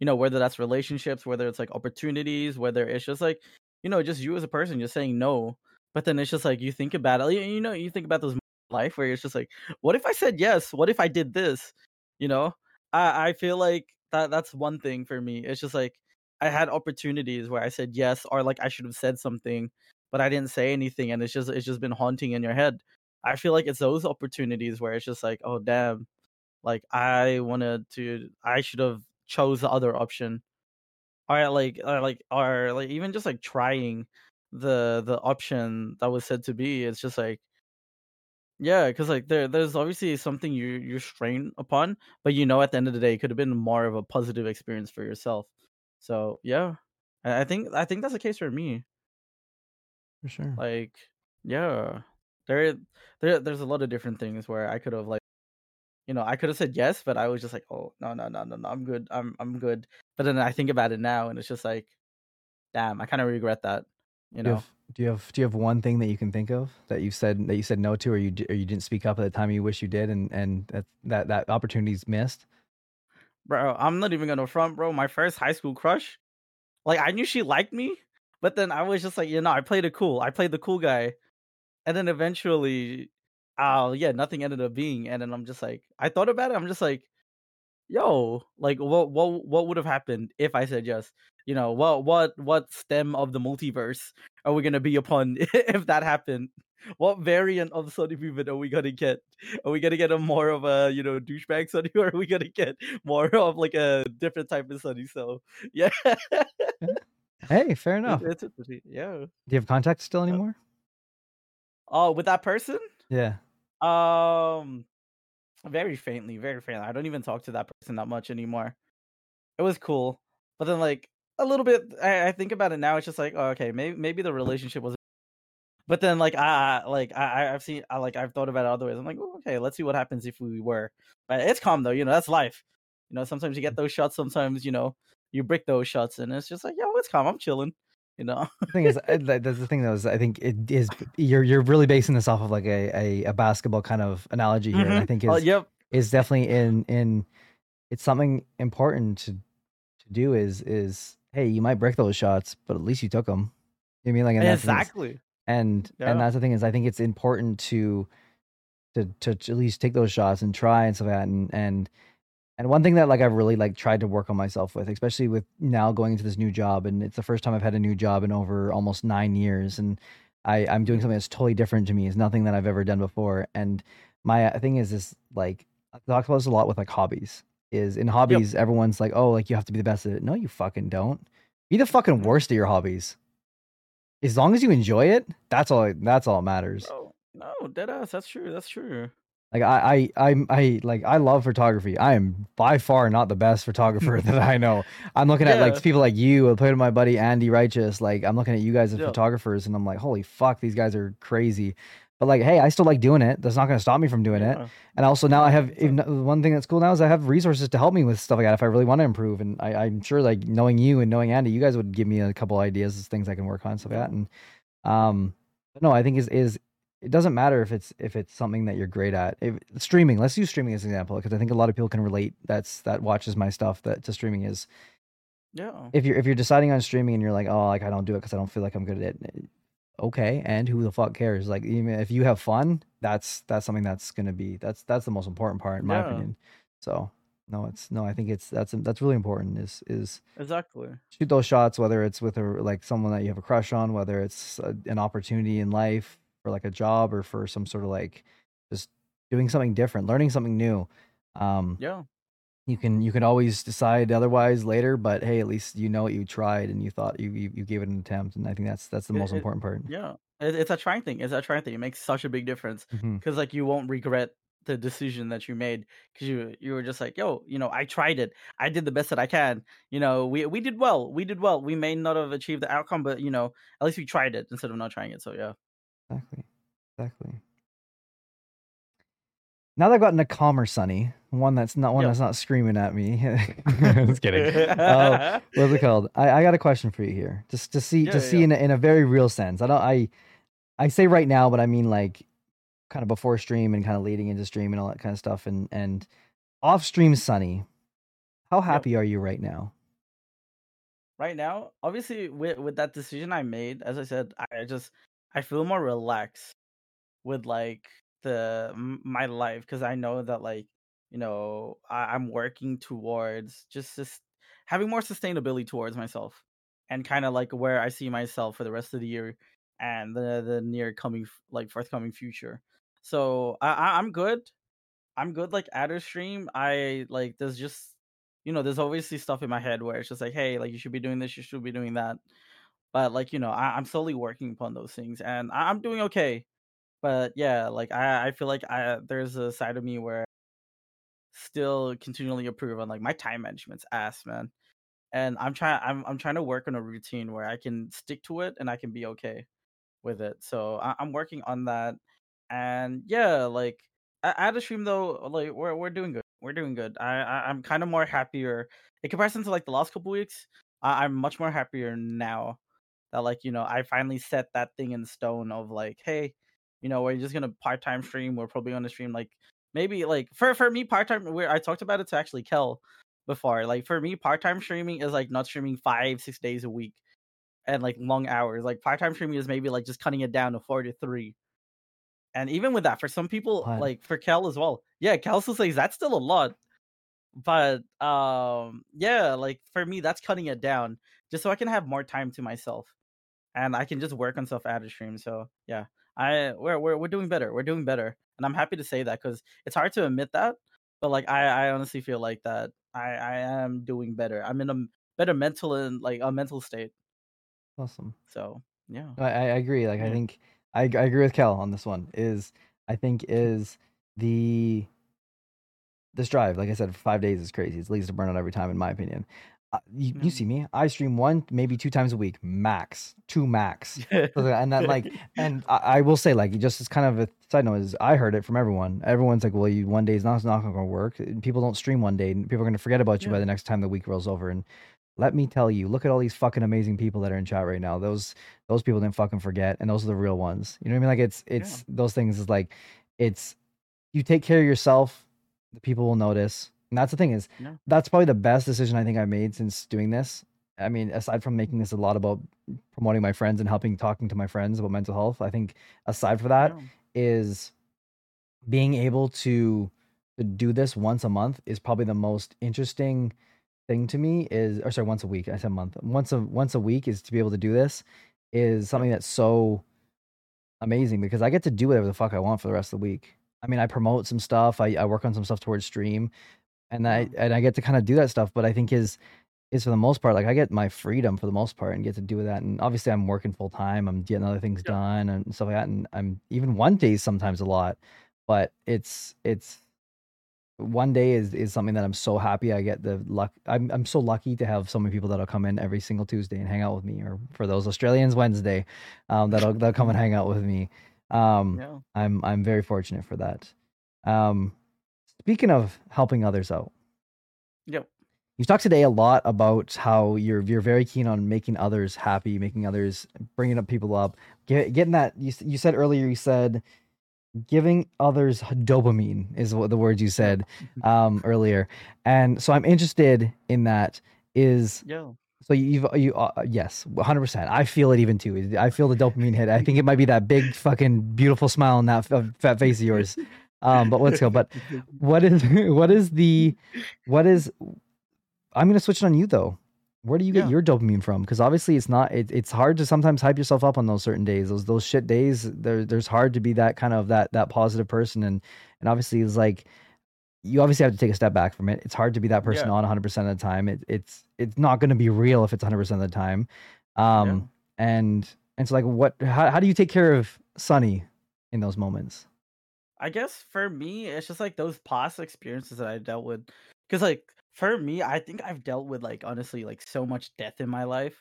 You know, whether that's relationships, whether it's like opportunities, whether it's just like, you know, just you as a person, just saying no. But then it's just like you think about it, you- you know, you think about those life where it's just like, what if I said yes? What if I did this? You know? I, I feel like that that's one thing for me. It's just like I had opportunities where I said yes or like I should have said something, but I didn't say anything and it's just it's just been haunting in your head. I feel like it's those opportunities where it's just like, oh damn, like I wanted to I should have chose the other option. Or like or like or like even just like trying the the option that was said to be, it's just like yeah, because like there, there's obviously something you you're strained upon, but you know at the end of the day, it could have been more of a positive experience for yourself. So yeah, I think I think that's the case for me. For sure. Like yeah, there there there's a lot of different things where I could have like, you know, I could have said yes, but I was just like, oh no no no no no, I'm good, I'm I'm good. But then I think about it now, and it's just like, damn, I kind of regret that. You do you know, have do you have do you have one thing that you can think of that you said that you said no to, or you or you didn't speak up at the time you wish you did, and and that that that opportunity's missed? bro, I'm not even gonna front, bro. My first high school crush like I knew she liked me, but then I was just like, you know, I played it cool. I played the cool guy, and then eventually, oh yeah, nothing ended up being. And then I'm just like, I thought about it. I'm just like, yo, like what what what would have happened if I said yes? You know, what what what stem of the multiverse are we gonna be upon if that happened? What variant of Sonny Movement are we gonna get? Are we gonna get a more of a you know douchebag Sonny, or are we gonna get more of like a different type of Sonny? So yeah. Hey, fair enough. It's interesting. Yeah. Do you have contact still anymore? Oh, with that person? Yeah. Um, very faintly, very faintly. I don't even talk to that person that much anymore. It was cool, but then like a little bit. I, I think about it now. It's just like, oh, okay, maybe maybe the relationship was. But then like I like I I've seen I like I've thought about it other ways. I'm like, oh, okay, let's see what happens if we were. But it's calm though. You know, that's life. You know, sometimes you get those shots. Sometimes you know you break those shots, and it's just like, yo, it's calm. I'm chilling. You know. the thing is, that's the thing that was. I think it is. You're you're really basing this off of like a a, a basketball kind of analogy here. And I mm-hmm. think Oh, is yep. is definitely in in. It's something important to to do. Is is hey, you might break those shots, but at least you took them. You know I mean like and that's the thing is- Exactly. and Yeah. and that's the thing is I think it's important to to to, to at least take those shots and try and stuff like that and and and one thing that like I've really like tried to work on myself with, especially with now going into this new job, and it's the first time I've had a new job in over almost nine years, and I I'm doing something that's totally different to me. It's nothing that I've ever done before, and my uh, thing is this like I talk about this a lot with like hobbies. Is in hobbies, everyone's like, oh, like you have to be the best at it. No, you fucking don't. Be the fucking Mhm. worst at your hobbies. As long as you enjoy it, that's all. That's all that matters. Oh no, dead ass. That's true. That's true. Like I, I, I, I like I love photography. I am by far not the best photographer that I know. I'm looking at like people like you. I played with my buddy Andy Righteous. Like I'm looking at you guys as Yeah. photographers, and I'm like, holy fuck, these guys are crazy. But like, hey, I still like doing it. That's not going to stop me from doing it. And also now I have even, one thing that's cool now is I have resources to help me with stuff like that if I really want to improve. And I, I'm sure like knowing you and knowing Andy, you guys would give me a couple ideas as things I can work on stuff like that. And um, but no, I think is is it doesn't matter if it's if it's something that you're great at. If, streaming, let's use streaming as an example because I think a lot of people can relate. That's that watches my stuff that to streaming is Yeah. if you're if you're deciding on streaming and you're like, oh, like I don't do it because I don't feel like I'm good at it. Eh, okay, and who the fuck cares? Like, even if you have fun, that's that's something that's gonna be that's that's the most important part in my Yeah. opinion. So no, it's no, I think it's that's that's really important. Is is Exactly. shoot those shots, whether it's with a like someone that you have a crush on, whether it's a, an opportunity in life for like a job or for some sort of like just doing something different, learning something new. Um, Yeah. you can you can always decide otherwise later, but hey, at least you know what you tried and you thought you you, you gave it an attempt, and I think that's that's the It- most it- important part. Yeah. It, it's a trying thing. It's a trying thing. It makes such a big difference because like you won't regret the decision that you made because you you were just like yo you know i tried it i did the best that i can you know we we did well we did well we may not have achieved the outcome but you know at least we tried it instead of not trying it so yeah Exactly, exactly. Now that I've gotten a calmer Sonny, one that's not one Yeah. that's not screaming at me. Just kidding. Uh, what's it called? I, I got a question for you here, just to see Yeah, to yeah, see yeah. in a, in a very real sense. I don't I I say right now, but I mean like kind of before stream and kind of leading into stream and all that kind of stuff. And and off stream, Sonny, how happy are you right now? right now obviously with with that decision i made as i said i just i feel more relaxed with like the my life because i know that like you know I, i'm working towards just just having more sustainability towards myself and kind of like where i see myself for the rest of the year and the the near coming like forthcoming future so i, I i'm good i'm good like at a stream i like there's just you know, there's obviously stuff in my head where it's just like, hey, like you should be doing this, you should be doing that. But like, you know, I, I'm slowly working upon those things and I, I'm doing okay. But yeah, like I, I feel like I there's a side of me where I still continually improve on like my time management's ass, man. And I'm trying I'm I'm trying to work on a routine where I can stick to it and I can be okay with it. So I, I'm working on that. And yeah, like a- at a stream though, like we're we're doing good. We're doing good. I, I I'm kind of more happier in comparison to like the last couple weeks. I, I'm much more happier now that like you know I finally set that thing in stone of like, hey, you know, we're just gonna part time stream. We're probably gonna stream like maybe like for for me part time. Where I talked about it to actually Kel before. Like for me, part time streaming is like not streaming five, six days a week and like long hours. Like part time streaming is maybe like just cutting it down to four to three. And even with that, for some people, What? like for Kel as well, yeah, Kel still says that's still a lot. But um, yeah, like for me, that's cutting it down just so I can have more time to myself, and I can just work on of stream. So yeah, I we're we're we're doing better. We're doing better, and I'm happy to say that because it's hard to admit that, but like I I honestly feel like that I I am doing better. I'm in a better mental and like a mental state. Awesome. So yeah, I, I agree. Like I think I, I agree with Kel on this one. Is I think mm-hmm. is the this drive. Like I said, for five days is crazy. It leads to burnout every time, in my opinion. You, you see mm. me. I stream one, maybe two times a week, max, two max. And that like and I, I will say like just as kind of a side note is I heard it from everyone. Everyone's like, well, you one day is not, not going to work. People don't stream one day, and people are going to forget about you by the next time the week rolls over. And let me tell you, look at all these fucking amazing people that are in chat right now. Those those people didn't fucking forget, and those are the real ones. You know what I mean? Like it's it's those things is like it's you take care of yourself, the people will notice. And that's the thing is Yeah. that's probably the best decision I think I made since doing this. I mean, aside from making this a lot about promoting my friends and helping talking to my friends about mental health, I think aside for that Yeah. is being able to to do this once a month is probably the most interesting thing to me is or sorry once a week i said month once a once a week is to be able to do this is something that's so amazing because i get to do whatever the fuck i want for the rest of the week i mean i promote some stuff i, I work on some stuff towards stream and i and i get to kind of do that stuff but i think is is for the most part like i get my freedom for the most part and get to do that and obviously i'm working full time i'm getting other things Yeah. done and stuff like that and i'm even one day sometimes a lot but it's it's one day is is something that I'm so happy I get the luck. I'm I'm so lucky to have so many people that'll come in every single Tuesday and hang out with me, or for those Australians Wednesday, um, that'll that'll come and hang out with me. Um, yeah. I'm I'm very fortunate for that. Um, speaking of helping others out, Yep. You've talked today a lot about how you're you're very keen on making others happy, making others, bringing up people up, get, getting that. You you said earlier, you said giving others dopamine is what the words you said um, earlier, and so I'm interested in that. Is Yeah. so you've you uh, yes, 100. percent I feel it even too. I feel the dopamine hit. I think it might be that big fucking beautiful smile on that fat face of yours. Um, but let's go. But what is what is the what is i'm going to switch it on you though. Where do you get Yeah. your dopamine from? Because obviously it's not it, it's hard to sometimes hype yourself up on those certain days. Those those shit days there there's hard to be that kind of that that positive person. And and obviously it's like you obviously have to take a step back from it. It's hard to be that person Yeah. on 100% of the time. It, it's it's not going to be real if it's 100% of the time. Um and and so like what how, how do you take care of Sonny in those moments I guess for me, it's just like those past experiences that I dealt with. Because, like, for me, I think I've dealt with, like, honestly, like, so much death in my life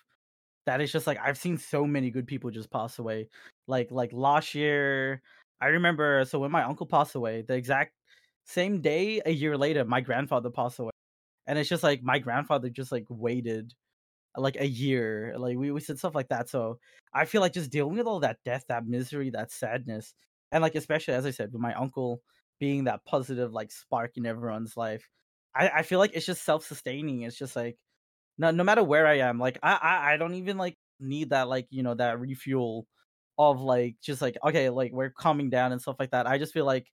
that it's just like I've seen so many good people just pass away. Like, like last year, I remember, so when my uncle passed away, the exact same day, a year later, my grandfather passed away. And it's just like my grandfather just, like, waited like a year. Like, we, we said stuff like that. So I feel like just dealing with all that death, that misery, that sadness and like especially as I said, with my uncle being that positive like spark in everyone's life, I, I feel like it's just self sustaining. It's just like no no matter where I am, like I, I I don't even like need that like you know that refuel of like just like okay like we're calming down and stuff like that. I just feel like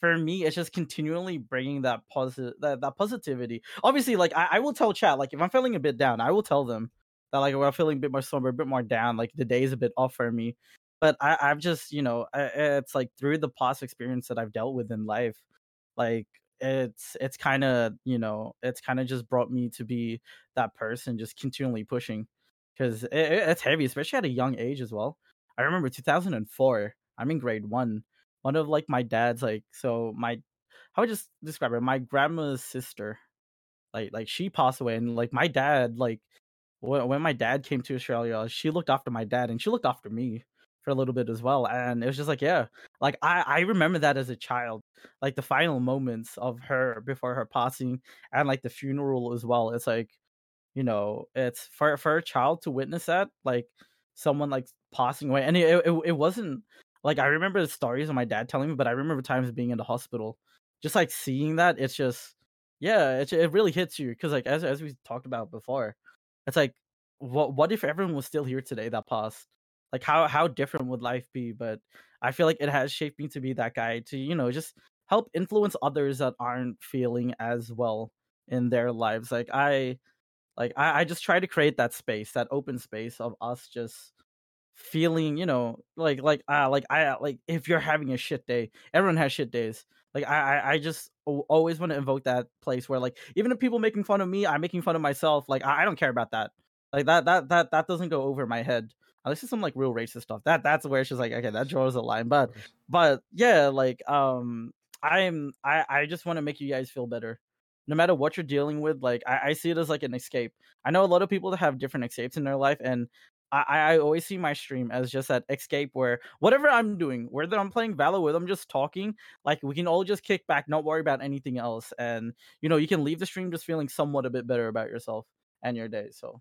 for me it's just continually bringing that positive that, that positivity. Obviously, like I, I will tell chat like if I'm feeling a bit down, I will tell them that like we're feeling a bit more somber, a bit more down, like the day is a bit off for me but I, I've just you know I, it's like through the past experience that I've dealt with in life, like it's it's kind of you know it's kind of just brought me to be that person, just continually pushing, because it- it's heavy, especially at a young age as well. I remember 2004. I'm in grade one. One of like my dad's like so my how would I just describe it? My grandma's sister, like like she passed away, and like my dad like when when my dad came to Australia, she looked after my dad and she looked after me for a little bit as well. And it was just like, yeah, like I, I remember that as a child, like the final moments of her before her passing and like the funeral as well. It's like, you know, it's for, for a child to witness that, like someone like passing away. And it, it, it wasn't like, I remember the stories of my dad telling me, but I remember times being in the hospital, just like seeing that. It's just, yeah, it it really hits you because like as as we talked about before, it's like what what if everyone was still here today that passed? Like how how different would life be? But I feel like it has shaped me to be that guy to you know just help influence others that aren't feeling as well in their lives. Like I like I, I just try to create that space, that open space of us just feeling, you know, like like uh like I like if you're having a shit day, everyone has shit days. Like I I, just always want to invoke that place where like even if people making fun of me, I'm making fun of myself. Like I, I don't care about that. Like that that that that doesn't go over my head. Unless it's some like real racist stuff. That that's where she's like, okay, that draws a line. But but yeah, like um I'm I I just want to make you guys feel better. No matter what you're dealing with, like I, I see it as like an escape. I know a lot of people that have different escapes in their life, and I, I always see my stream as just that escape where whatever I'm doing, whether I'm playing Valor, whether I'm just talking, like we can all just kick back, not worry about anything else, and you know you can leave the stream just feeling somewhat a bit better about yourself and your day. So,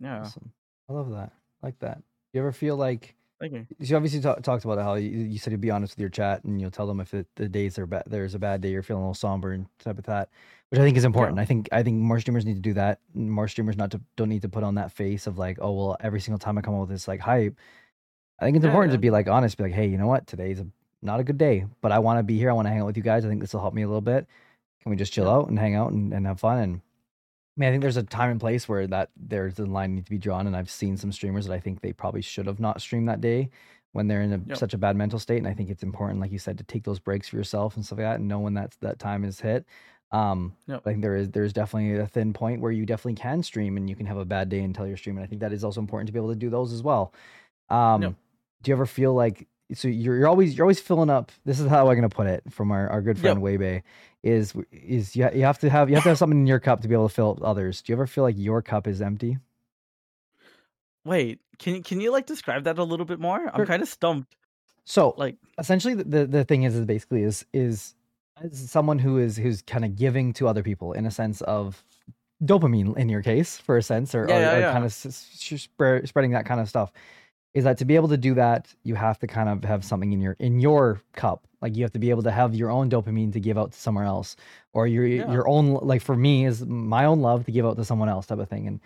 yeah, Awesome. I love that. Like that. You ever feel like thank you. you obviously ta- talked about how you, you said you'd be honest with your chat and you'll tell them if it, the days are bad, there's a bad day, you're feeling a little somber and type of that, which I think is important. I think I think more streamers need to do that. More streamers not to don't need to put on that face of like, oh well, every single time I come up with this like hype. I think it's Yeah, important yeah. to be like honest, be like, hey, you know what, today's a, not a good day, but I want to be here. I want to hang out with you guys. I think this will help me a little bit. Can we just chill Yeah. out and hang out and, and have fun? And I mean, I think there's a time and place where that there's a line need to be drawn, and I've seen some streamers that I think they probably should have not streamed that day when they're in a, Yep. such a bad mental state. And I think it's important, like you said, to take those breaks for yourself and stuff like that, and know when that's that time is hit. Um, Yep. I think there is there's definitely a thin point where you definitely can stream and you can have a bad day until you're streaming. I think that is also important to be able to do those as well. Um, Yep. Do you ever feel like so you're you're always you're always filling up? This is how I'm gonna put it from our, our good friend Weibei is is you, you have to have you have to have something in your cup to be able to fill up others. Do you ever feel like your cup is empty? Wait, can you can you like describe that a little bit more? I'm kind of stumped. So Like, essentially the, the the thing is is basically is is as someone who is who's kind of giving to other people in a sense of dopamine in your case for a sense or, Yeah, or, yeah, or yeah. kind of spreading that kind of stuff is that to be able to do that you have to kind of have something in your in your cup. Like you have to be able to have your own dopamine to give out to somewhere else or your Yeah. your own like for me is my own love to give out to someone else type of thing. And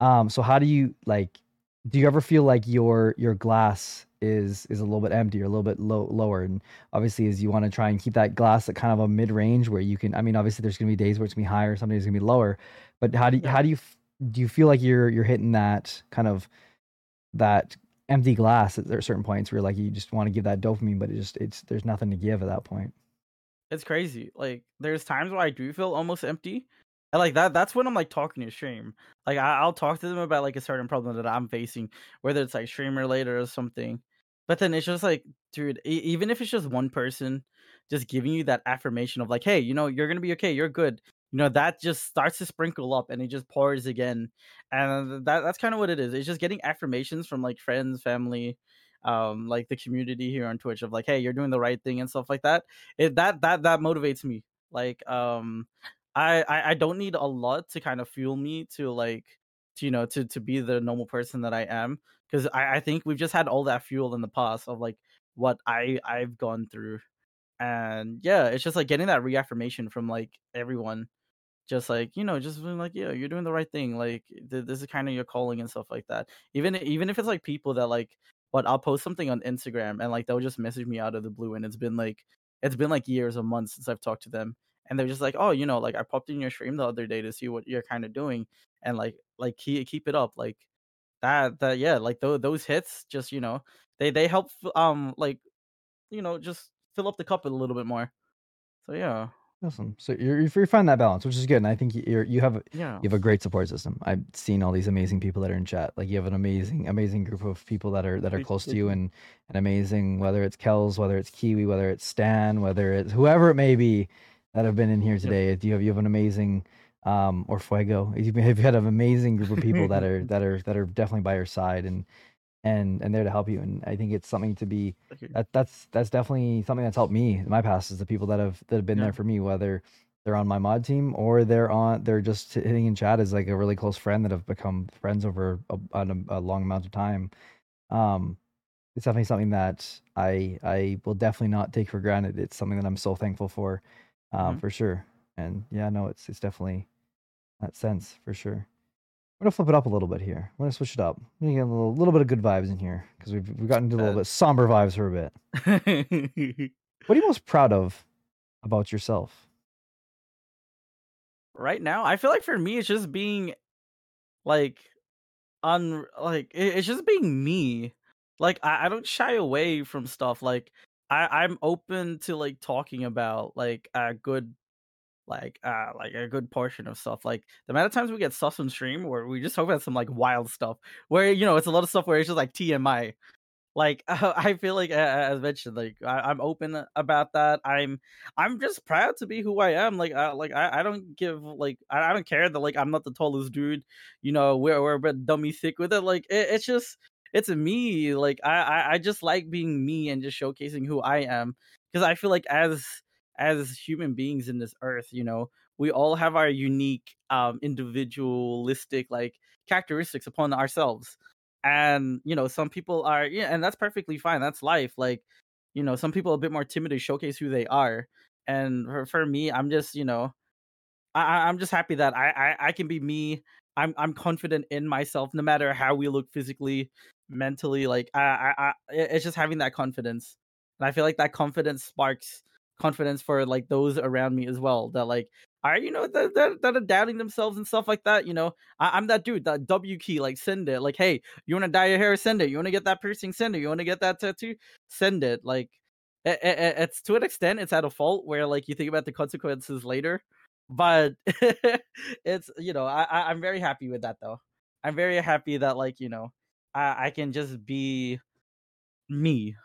um so how do you like do you ever feel like your your glass is is a little bit empty or a little bit low lower? And obviously is you want to try and keep that glass at kind of a mid range where you can i mean obviously there's going to be days where it's going to be higher some days it's going to be lower but how do you how do you do you feel like you're you're hitting that kind of that empty glass at there are certain points where like you just want to give that dopamine but it just it's there's nothing to give at that point it's crazy. Like, there's times where I do feel almost empty, and like that. That's when I'm like talking to stream. Like, I, I'll talk to them about like a certain problem that I'm facing, whether it's like stream related or something. But then it's just like, dude, e- even if it's just one person just giving you that affirmation of like, hey, you know, you're gonna be okay, you're good. You know, that just starts to sprinkle up and it just pours again. And that that's kind of what it is. It's just getting affirmations from like friends, family, um, like the community here on Twitch of like, hey, you're doing the right thing and stuff like that. It that that that motivates me. Like, um, I I, I don't need a lot to kind of fuel me to like to, you know to to be the normal person that I am because I, I think we've just had all that fuel in the past of like what I I've gone through, and yeah, it's just like getting that reaffirmation from like everyone, just like you know, just being like yeah, you're doing the right thing. Like th- this is kind of your calling and stuff like that. Even even if it's like people that like, but I'll post something on Instagram and like they'll just message me out of the blue, and it's been like it's been like years or months since I've talked to them, and they're just like, oh, you know, like I popped in your stream the other day to see what you're kind of doing, and like like keep keep it up, like that that yeah like those those hits just you know they they help um like you know just fill up the cup a little bit more so yeah awesome so you're you're finding that balance which is good and i think you're you have a, yeah you have a great support system. I've seen all these amazing people that are in chat. Like you have an amazing, amazing group of people that are that are close to you you. and and amazing. Whether it's Kells, whether it's Kiwi, whether it's Stan, whether it's whoever it may be that have been in here today. You have you have an amazing um or Fuego. You've had an amazing group of people that are that are that are definitely by your side and and and there to help you. And I think it's something to be that that's that's definitely something that's helped me in my past is the people that have that have been Yeah. there for me whether they're on my mod team or they're on they're just hitting in chat as like a really close friend that have become friends over a, a, a long amount of time um it's definitely something that i i will definitely not take for granted it's something that i'm so thankful for um Mhm. for sure And yeah, no, it's it's definitely that sense for sure. I'm gonna flip it up a little bit here. I'm gonna switch it up. I'm gonna get a little, little bit of good vibes in here because we've we've gotten into a little Uh, bit somber vibes for a bit. What are you most proud of about yourself? right now, I feel like for me, it's just being like un like it's just being me. Like I, I don't shy away from stuff. Like I I'm open to like talking about like a good like uh like a good portion of stuff. Like the amount of times we get stuff on stream where we just talk about some like wild stuff where you know it's a lot of stuff where it's just like TMI. Like I feel like, as mentioned, like I, I'm open about that. I'm, I'm just proud to be who I am. Like, I, like I, I don't give like I, I don't care that like I'm not the tallest dude. You know, we're we're a bit dummy thick with it. Like it, it's just it's me. Like I, I I just like being me and just showcasing who I am because I feel like as as human beings in this earth, you know, we all have our unique, um, individualistic like characteristics upon ourselves. And you know some people are yeah and that's perfectly fine that's life like you know some people a bit more timid to showcase who they are. And for, for me i'm just you know I, I- i'm just happy that I, I i can be me. I'm i'm confident in myself no matter how we look physically mentally like i i, I it's just having that confidence. And i feel like that confidence sparks confidence for like those around me as well that like are you know that, that, are doubting themselves and stuff like that you know? I, i'm that dude that w key like send it like hey you want to dye your hair send it. You want to get that piercing send it. You want to get that tattoo send it. Like it, it, it's to an extent it's at a fault where like you think about the consequences later but it's you know I, i'm very happy with that though. I'm very happy that like you know i i can just be me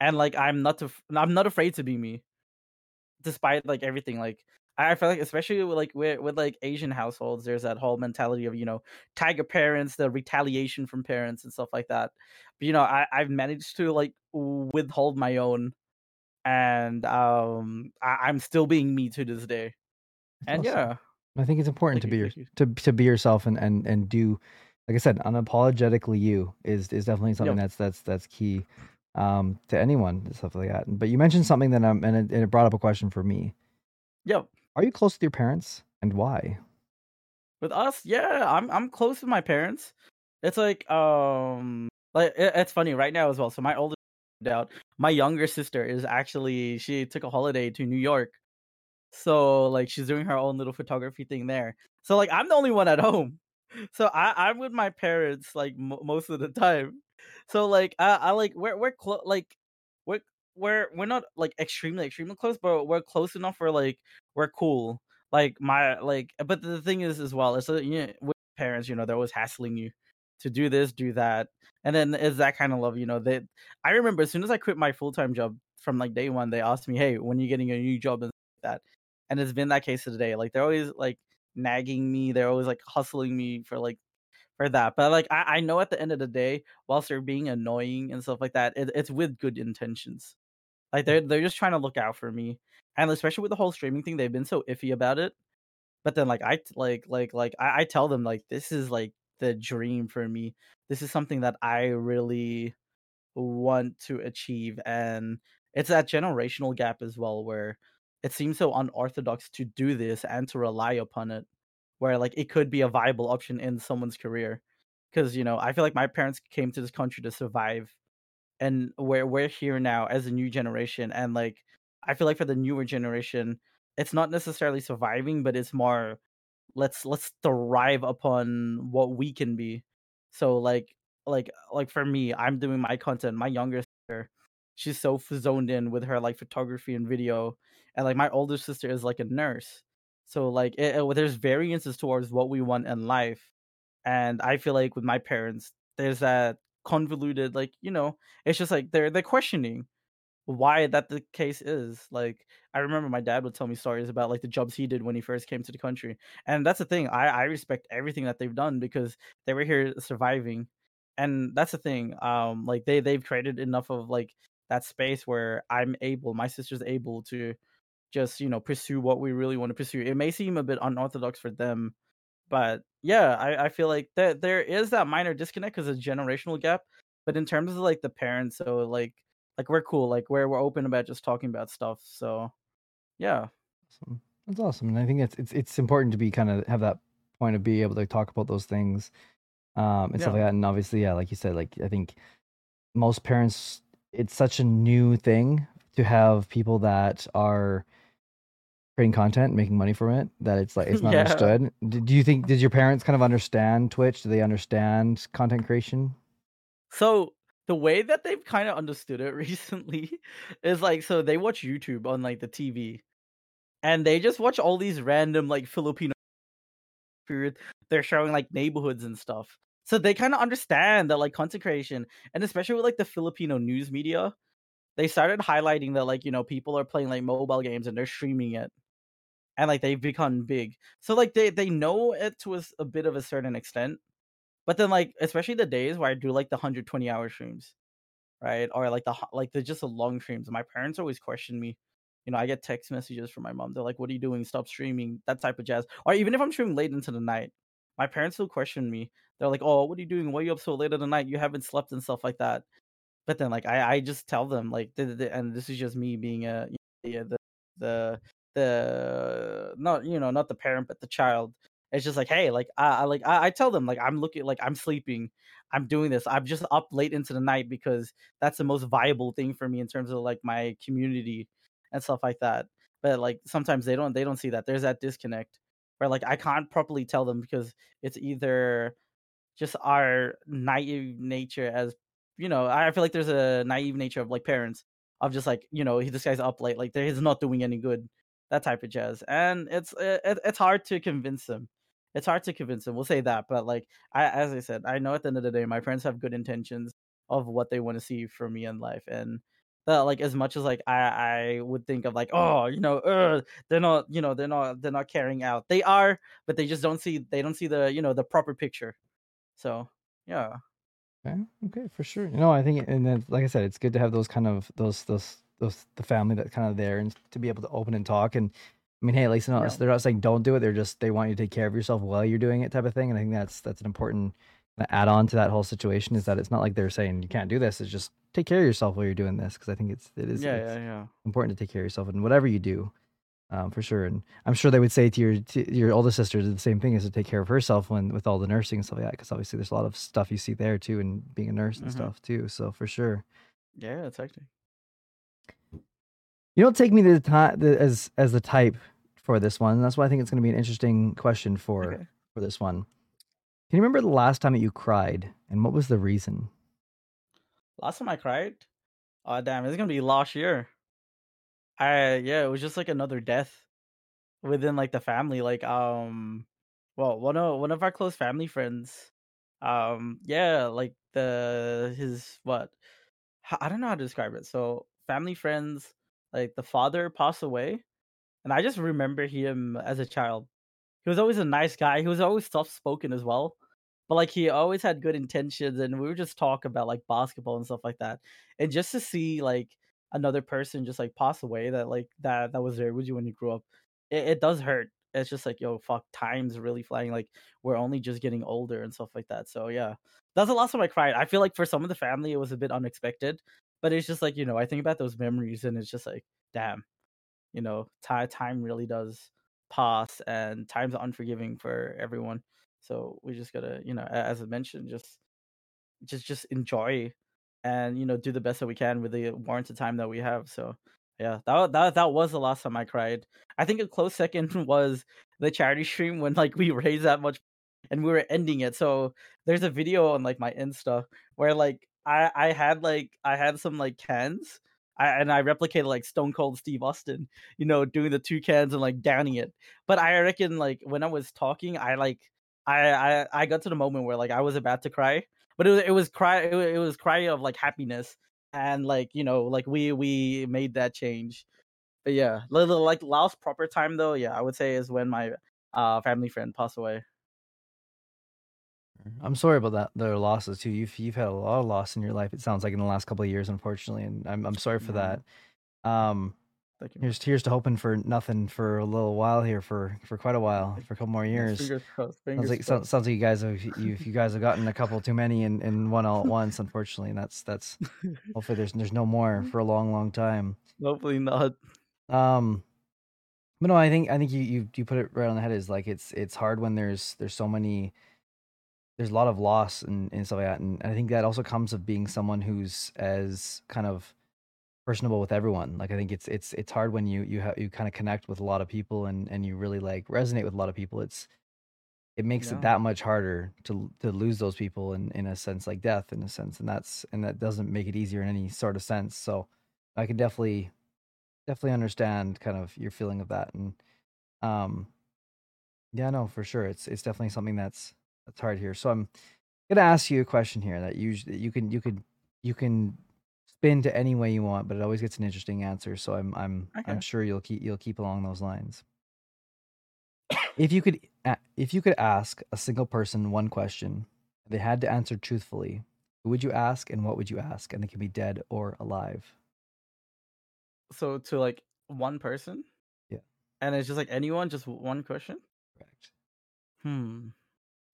and like i'm not af- i'm not afraid to be me despite like everything like i feel like especially with like with, with like asian households there's that whole mentality of you know tiger parents the retaliation from parents and stuff like that but you know i i've managed to like withhold my own and um I, i'm still being me to this day That's and awesome. yeah I think it's important Thank to you, be your, you. to to be yourself and and and do, like I said, unapologetically you is is definitely something Yep. that's that's that's key, um, to anyone and stuff like that. But you mentioned something that um, and it, and it brought up a question for me. yep. Are you close with your parents and why? with us? Yeah i'm i'm close with my parents. It's like um like it, it's funny right now as well. So my oldest out. My younger sister is actually she took a holiday to new york. So like she's doing her own little photography thing there. So like i'm the only one at home. So i i'm with my parents like m- most of the time so like i, I like we're we're close like we're we're we're not like extremely extremely close but we're close enough where like we're cool. Like my like but the thing is as well it's a, you know, with parents you know they're always hassling you to do this do that and then it's that kind of love you know That i remember as soon as i quit my full-time job from like day one they asked me hey when are you getting a new job and that? And it's been that case today like they're always like nagging me they're always like hustling me for like for that but like i, I know at the end of the day whilst they're being annoying and stuff like that it, it's with good intentions like mm. they're they're just trying to look out for me, and especially with the whole streaming thing, they've been so iffy about it. But then like I like like like I, I tell them like this is like the dream for me. This is something that I really want to achieve, and it's that generational gap as well where it seems so unorthodox to do this and to rely upon it, where like it could be a viable option in someone's career. Because you know I feel like my parents came to this country to survive and we're we're here now as a new generation and like i feel like for the newer generation it's not necessarily surviving but it's more let's let's thrive upon what we can be so like like like for me i'm doing my content my younger sister she's so zoned in with her like photography and video and like my older sister is like a nurse so like it, it- there's variances towards what we want in life and i feel like with my parents there's that convoluted like you know it's just like they're they're questioning why that the case is like i remember my dad would tell me stories about like the jobs he did when he first came to the country and that's the thing i i respect everything that they've done because they were here surviving and that's the thing um like they they've created enough of like that space where i'm able my sister's able to just you know pursue what we really want to pursue it may seem a bit unorthodox for them but yeah, I, I feel like that there is that minor disconnect because of generational gap. But in terms of like the parents, so like like we're cool, like we're we're open about just talking about stuff. So yeah, Awesome. That's awesome, and I think it's it's it's important to be kind of have that point of be able to talk about those things, um, and stuff like that. And obviously, yeah, like you said, like I think most parents, it's such a new thing to have people that are creating content, making money from it, that it's like it's not Yeah. understood. Did, do you think did your parents kind of understand Twitch? Do they understand content creation? So the way that they've kind of understood it recently is like so they watch YouTube on like the TV and they just watch all these random like Filipino period they're showing like neighborhoods and stuff. So they kind of understand that like content creation and especially with like the Filipino news media, they started highlighting that like you know people are playing like mobile games and they're streaming it. And like they've become big. So like they they know it to a bit of a certain extent. But then like especially the days where I do like the 120 hour streams, right? Or like the like the just the long streams. My parents always question me. You know, I get text messages from my mom. They're like, "What are you doing? Stop streaming." That type of jazz. Or even if I'm streaming late into the night, my parents still question me. They're like, "Oh, what are you doing? Why are you up so late at the night? You haven't slept and stuff like that." But then like I I just tell them like and this is just me being a yeah, the the the not you know not the parent but the child. It's just like hey like I, I like I, I tell them like I'm looking like I'm sleeping, I'm doing this. I'm just up late into the night because that's the most viable thing for me in terms of like my community and stuff like that. But like sometimes they don't they don't see that there's that disconnect where like I can't properly tell them because it's either just our naive nature as you know i feel like there's a naive nature of like parents of just like you know this guy's up late like he's not doing any good that type of jazz and it's it, it's hard to convince them. It's hard to convince them we'll say that but like i as i said i know at the end of the day my parents have good intentions of what they want to see from me in life and that like as much as like i i would think of like oh you know uh, they're not you know they're not they're not carrying out they are but they just don't see they don't see the you know the proper picture. So yeah, Okay, okay, for sure. You know, I think, and then, like I said, it's good to have those kind of those those those the family that's kind of there and to be able to open and talk. And I mean, hey, at least they're not, they're not saying don't do it. They're just they want you to take care of yourself while you're doing it, type of thing. And I think that's that's an important add on to that whole situation is that it's not like they're saying you can't do this. It's just take care of yourself while you're doing this because I think it's it is yeah, yeah, yeah. important to take care of yourself and whatever you do. Um, for sure, and I'm sure they would say to your to your older sister the same thing is to take care of herself when with all the nursing and stuff like that. Because obviously, there's a lot of stuff you see there too, and being a nurse and Mhm. stuff too. So for sure, Yeah, it's actually. You don't take me the time the, as as the type for this one. That's why I think it's going to be an interesting question for Okay. for this one. Can you remember the last time that you cried, and what was the reason? Last time I cried, oh damn, it's gonna be last year. I yeah, it was just like another death within like the family. Like um, well, one of one of our close family friends, um, yeah, like the his what, I don't know how to describe it. So family friends, like the father passed away, and I just remember him as a child. He was always a nice guy. He was always soft spoken as well. But like he always had good intentions and we would just talk about like basketball and stuff like that. And just to see like another person just like pass away that like that that was there with you when you grew up, it, it does hurt. It's just like, yo, fuck, time's really flying. Like we're only just getting older and stuff like that. So yeah. That's the last time I cried. I feel like for some of the family it was a bit unexpected. But it's just like, you know, I think about those memories and it's just like, damn, you know, time time really does pass and time's unforgiving for everyone. So we just gotta, you know, as I mentioned, just just just enjoy and you know do the best that we can with the warranted time that we have. So yeah, that that that was the last time I cried. I think a close second was the charity stream when like we raised that much and we were ending it. So there's a video on like my Insta where like I I had like I had some like cans. I, and I replicated like Stone Cold Steve Austin, you know, doing the two cans and like downing it. But I reckon like when I was talking, I like I I I got to the moment where like I was about to cry, but it was it was cry it was, it was cry of like happiness and like you know like we we made that change. But yeah, little like last proper time though, yeah, I would say is when my uh family friend passed away. I'm sorry about that. Their losses too. You've you've had a lot of loss in your life. It sounds like in the last couple of years, unfortunately, and I'm I'm sorry for Yeah. that. Um, Thank you. here's here's to hoping for nothing for a little while here for for quite a while for a couple more years. Fingers crossed. Sounds like sounds, crossed. sounds like you guys have you, you guys have gotten a couple too many and, and one all at once, unfortunately, and that's that's hopefully there's there's no more for a long long time. Hopefully not. Um, But no, I think I think you you you put it right on the head. Is like it's it's hard when there's there's so many there's a lot of loss and, and stuff like that. And I think that also comes of being someone who's as kind of personable with everyone. Like I think it's it's it's hard when you you have you kind of connect with a lot of people and and you really like resonate with a lot of people. It's it makes Yeah. it that much harder to to lose those people in in a sense like death in a sense and that's and that doesn't make it easier in any sort of sense. So I can definitely definitely understand kind of your feeling of that and um yeah no for sure it's it's definitely something that's that's hard here. So I'm gonna ask you a question here that usually you can you can you can spin to any way you want, but it always gets an interesting answer. So I'm I'm I'm sure you'll keep you'll keep along those lines. If you could if you could ask a single person one question, they had to answer truthfully. Who would you ask and what would you ask? And they can be dead or alive. So to like one person? Yeah. And it's just like anyone, just one question? Correct. Hmm.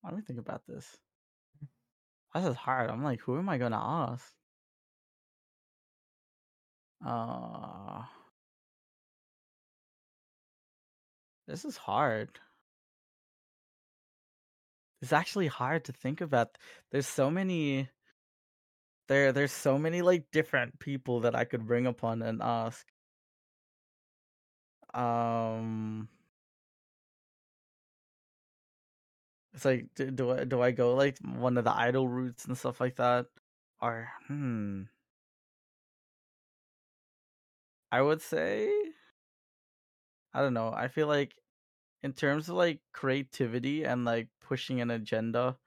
Let me think about this. This is hard. I'm like, who am I gonna ask? Uh this is hard. It's actually hard to think about. There's so many there there's so many like different people that I could bring upon and ask. Um It's like do, do I do I go like one of the idol routes and stuff like that? Or hmm I would say I don't know. I feel like in terms of like creativity and like pushing an agenda,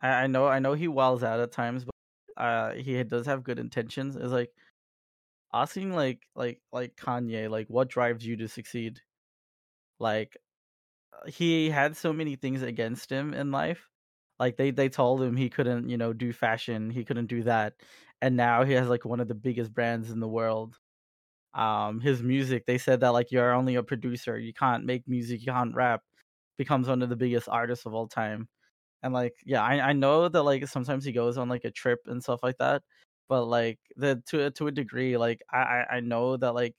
I, I know I know he wells out at times, but uh he does have good intentions. Is like asking like like like Kanye, like what drives you to succeed? Like he had so many things against him in life. Like they they told him he couldn't, you know, do fashion, he couldn't do that. And now he has like one of the biggest brands in the world um his music they said that like you're only a producer you can't make music you can't rap becomes one of the biggest artists of all time and like yeah i, I know that like sometimes he goes on like a trip and stuff like that but like the to to a degree like i i know that like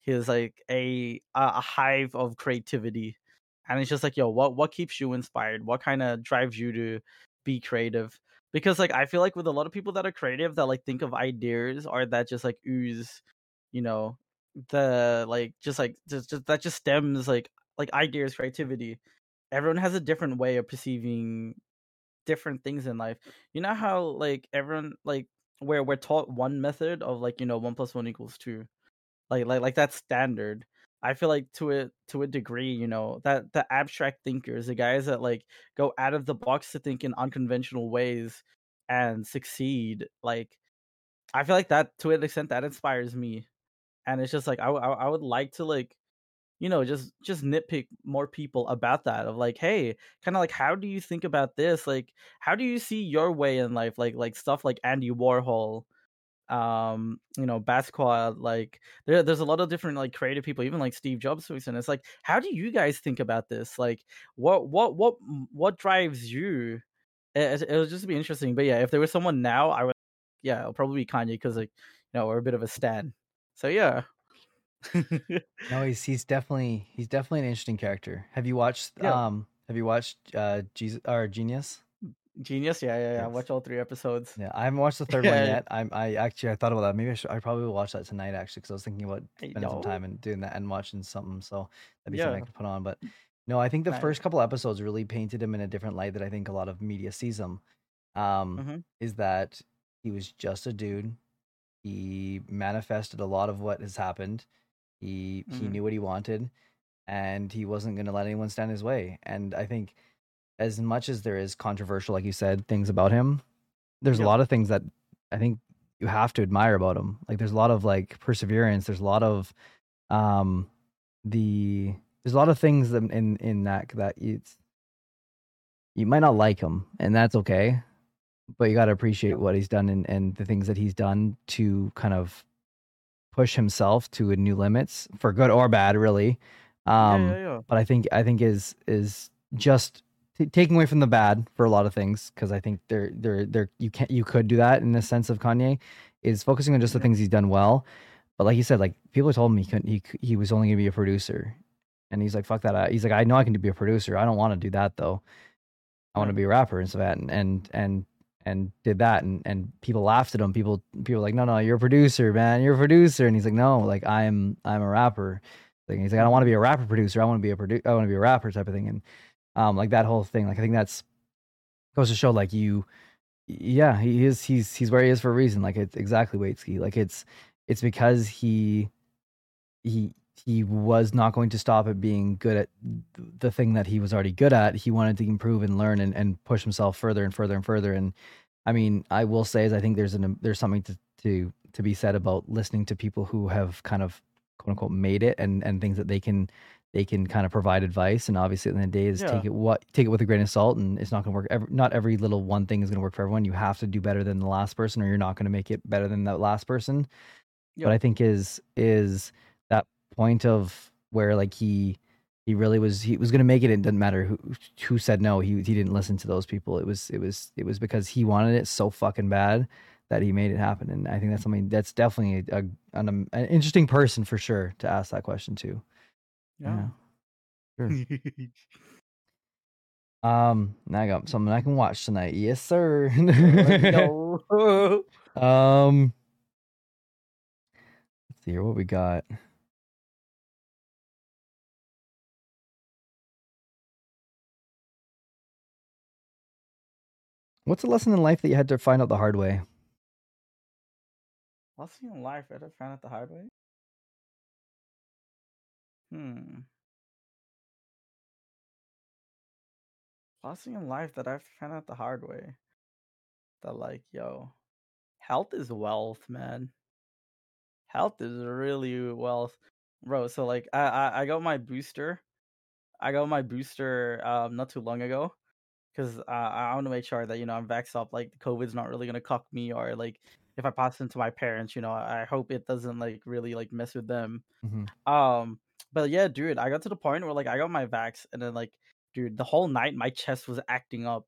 he's like a a hive of creativity and it's just like yo what what keeps you inspired? What kind of drives you to be creative? Because like i feel like with a lot of people that are creative that like think of ideas or that just like ooze you know the like just like just, just that just stems like like ideas creativity. Everyone has a different way of perceiving different things in life. You know how like everyone like where we're taught one method of like you know one plus one equals two? Like like like that's standard i feel like to a to a degree you know that the abstract thinkers the guys that like go out of the box to think in unconventional ways and succeed like i feel like that to an extent that inspires me. And it's just like I I would like to like you know just just nitpick more people about that of like hey kind of like how do you think about this? Like how do you see your way in life? Like like stuff like andy warhol um you know Basquiat like there, there's a lot of different like creative people even like steve jobs and it's like how do you guys think about this like what what what what drives you it, it, it would just be interesting but yeah if there was someone now i would yeah it'll probably be kanye because like you know we're a bit of a stan so yeah No, he's he's definitely he's definitely an interesting character. Have you watched Yeah. um have you watched uh Jesus or Genius? Genius, yeah, yeah, yeah. Yes. Watch all three episodes. Yeah, I haven't watched the third one yet. I'm I actually I thought about that. Maybe I should I probably will watch that tonight actually because I was thinking about spending some time and doing that and watching something. So that'd be something I Yeah. could put on. But no, I think the Nice. first couple episodes really painted him in a different light that I think a lot of media sees him. Um, Mhm. is that he was just a dude. He manifested a lot of what has happened. He he Mhm. knew what he wanted, and he wasn't going to let anyone stand in his way. And I think, as much as there is controversial, like you said, things about him, there's Yep. a lot of things that I think you have to admire about him. Like there's a lot of like perseverance. There's a lot of um the there's a lot of things that in in that that it's you might not like him, and that's okay. But you got to appreciate what he's done and, and the things that he's done to kind of push himself to new limits for good or bad, really. Um, yeah, yeah, yeah. but I think I think is is just t- taking away from the bad for a lot of things because I think there there there you can you could do that in the sense of Kanye is focusing on just the things he's done well. But like you said, like people told him he couldn't he he was only gonna be a producer, and he's like, "Fuck that." He's like, "I know I can be a producer. I don't want to do that though. I want to be a rapper and so that." And and and and did that, and and people laughed at him. People people were like, "No, no, you're a producer, man. You're a producer." And he's like, "No, like I'm I'm a rapper." Like he's like, "I don't want to be a rapper producer. I want to be a produ- I want to be a rapper type of thing." And um, like that whole thing. Like I think that's goes to show like you yeah he is he's he's where he is for a reason like it's exactly Wadeski like it's it's because he he he was not going to stop at being good at the thing that he was already good at he wanted to improve and learn and, and push himself further and further and further and i mean i will say is i think there's an there's something to to to be said about listening to people who have kind of quote unquote made it and and things that they can they can kind of provide advice and obviously at the end of the day is Yeah. take it what take it with a grain of salt and it's not going to work every, not every little one thing is going to work for everyone you have to do better than the last person or you're not going to make it better than that last person Yeah. but i think is is that point of where like he he really was he was going to make it it doesn't matter who who said no he he didn't listen to those people it was it was it was because he wanted it so fucking bad that he made it happen and i think that's something that's definitely a, an, an interesting person for sure to ask that question to Yeah. Um, now I got something I can watch tonight. Yes, sir. Um, let's see here what we got. What's a lesson in life that you had to find out the hard way? Lesson in life that I found out the hard way. Hmm. Lesson in life that I've found out the hard way. That like, yo, health is wealth, man. Health is really wealth, bro. So like, I I, I got my booster. I got my booster um not too long ago, because uh, I want to make sure that you know I'm vaxxed up. Like COVID's not really gonna cuck me, or like if I pass it to my parents, you know, I hope it doesn't like really like mess with them. Mhm. Um, but yeah, dude, I got to the point where like I got my vax, and then like, dude, the whole night my chest was acting up,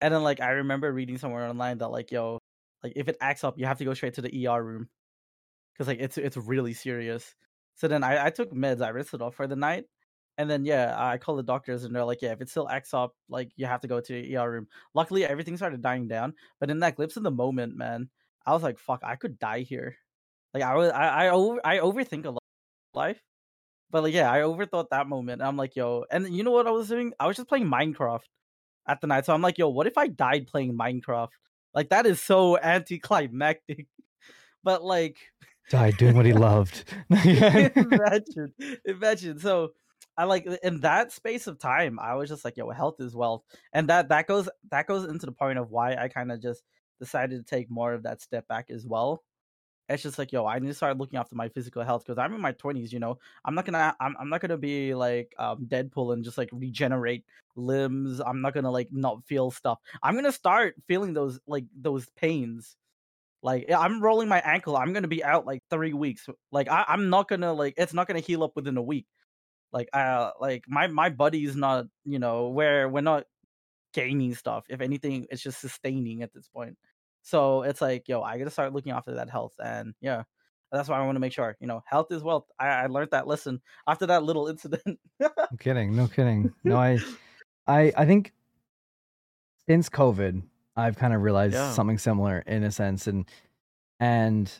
and then like I remember reading somewhere online that like, yo, like if it acts up, you have to go straight to the ER room, because like it's it's really serious. So then I I took meds, I rested off for the night, and then yeah, I called the doctors, and they're like, yeah, if it still acts up, like you have to go to the ER room. Luckily, everything started dying down, but in that glimpse of the moment, man, I was like, fuck, I could die here. Like I was, I I over I overthink a lot life. But like, yeah, I overthought that moment. And I'm like, yo, and you know what I was doing? I was just playing Minecraft at the night. So I'm like, yo, what if I died playing Minecraft? Like that is so anticlimactic. But like, Died doing what he loved. imagine, imagine. So I like in that space of time, I was just like, yo, health is wealth, and that that goes that goes into the point of why I kind of just decided to take more of that step back as well. It's just like, yo, I need to start looking after my physical health because I'm in my twenties. You know, I'm not gonna, I'm, I'm not gonna be like um, Deadpool and just like regenerate limbs. I'm not gonna like not feel stuff. I'm gonna start feeling those like those pains. Like I'm rolling my ankle. I'm gonna be out like three weeks. Like I, I'm not gonna like it's not gonna heal up within a week. Like uh like my my body's not you know where we're not gaining stuff. If anything, it's just sustaining at this point. So it's like, yo, I gotta start looking after that health, and yeah, that's why I want to make sure. You know, health is wealth. I, I learned that lesson after that little incident. No kidding. No kidding. No, I, I, I think since COVID, I've kind of realized Yeah. something similar in a sense, and and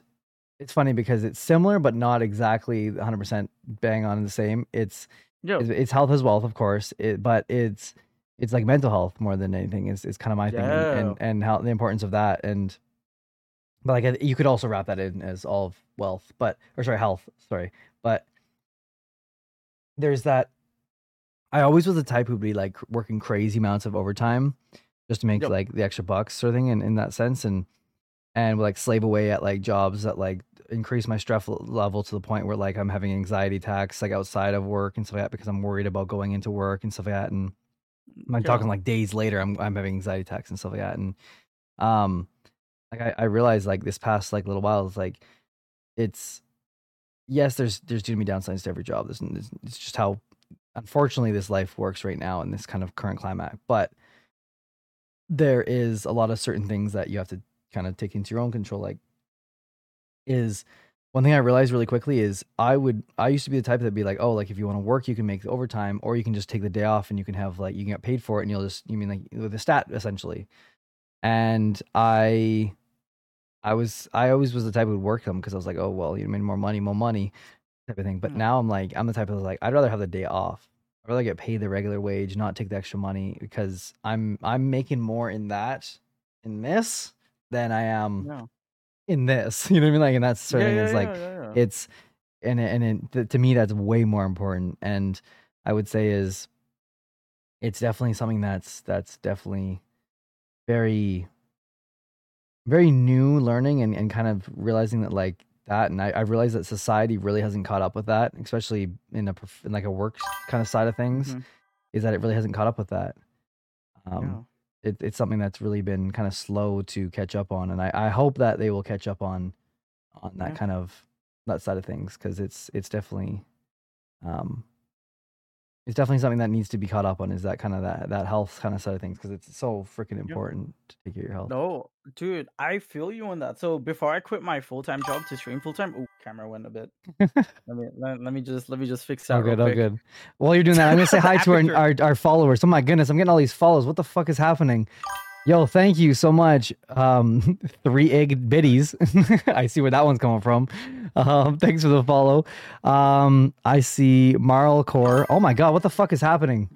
it's funny because it's similar but not exactly 100 percent bang on the same. It's Yo, it's, health as wealth, of course, it, but it's it's like mental health more than anything is is kind of my thing, and and, and how the importance of that, and but like you could also wrap that in as all of wealth, but or sorry, health, sorry, but there's that. I always was the type who'd be like working crazy amounts of overtime just to make Yep. like the extra bucks sort of thing in, in that sense and and would, like slave away at like jobs that like increase my stress level to the point where like I'm having anxiety attacks like outside of work and stuff like that because I'm worried about going into work and stuff like that and I'm talking like days later I'm I'm having anxiety attacks and stuff like that and um like I, I realized like this past like little while it's like it's yes there's there's gonna be downsides to every job this is it's just how unfortunately this life works right now in this kind of current climate but there is a lot of certain things that you have to kind of take into your own control like is one thing I realized really quickly is I would I used to be the type that'd be like, oh, like if you want to work, you can make the overtime, or you can just take the day off and you can have like you can get paid for it, and you'll just you mean like with a stat essentially. And I, I was I always was the type who would work them because I was like, oh well, you made more money, more money, type of thing. But Hmm. now I'm like I'm the type of like I'd rather have the day off. I'd rather get paid the regular wage, not take the extra money because I'm I'm making more in that in this than I am Yeah. In this. You know what I mean? Like, and that's certain yeah, it's yeah, like yeah, it's and it, and it, to me that's way more important. And I would say is it's definitely something that's that's definitely very very new learning and, and kind of realizing that like that and I, I realized that society really hasn't caught up with that especially in a in like a work kind of side of things Mhm. is that it really hasn't caught up with that um. It, it's something that's really been kind of slow to catch up on and I, I hope that they will catch up on on that Yeah. kind of that side of things because it's it's definitely um it's definitely something that needs to be caught up on is that kind of that that health kind of side of things because it's so freaking important to take care of your health No, dude, I feel you on that. So before I quit my full time job to stream full time, oh, camera went a bit. let me let, let me just let me just fix that. Oh good, oh quick. good. While you're doing that, I'm gonna say hi to our, our our followers. Oh my goodness, I'm getting all these follows. What the fuck is happening? Yo, thank you so much. Um, three egg biddies. I see where that one's coming from. Um, thanks for the follow. Um, I see Marl Core. Oh my god, what the fuck is happening?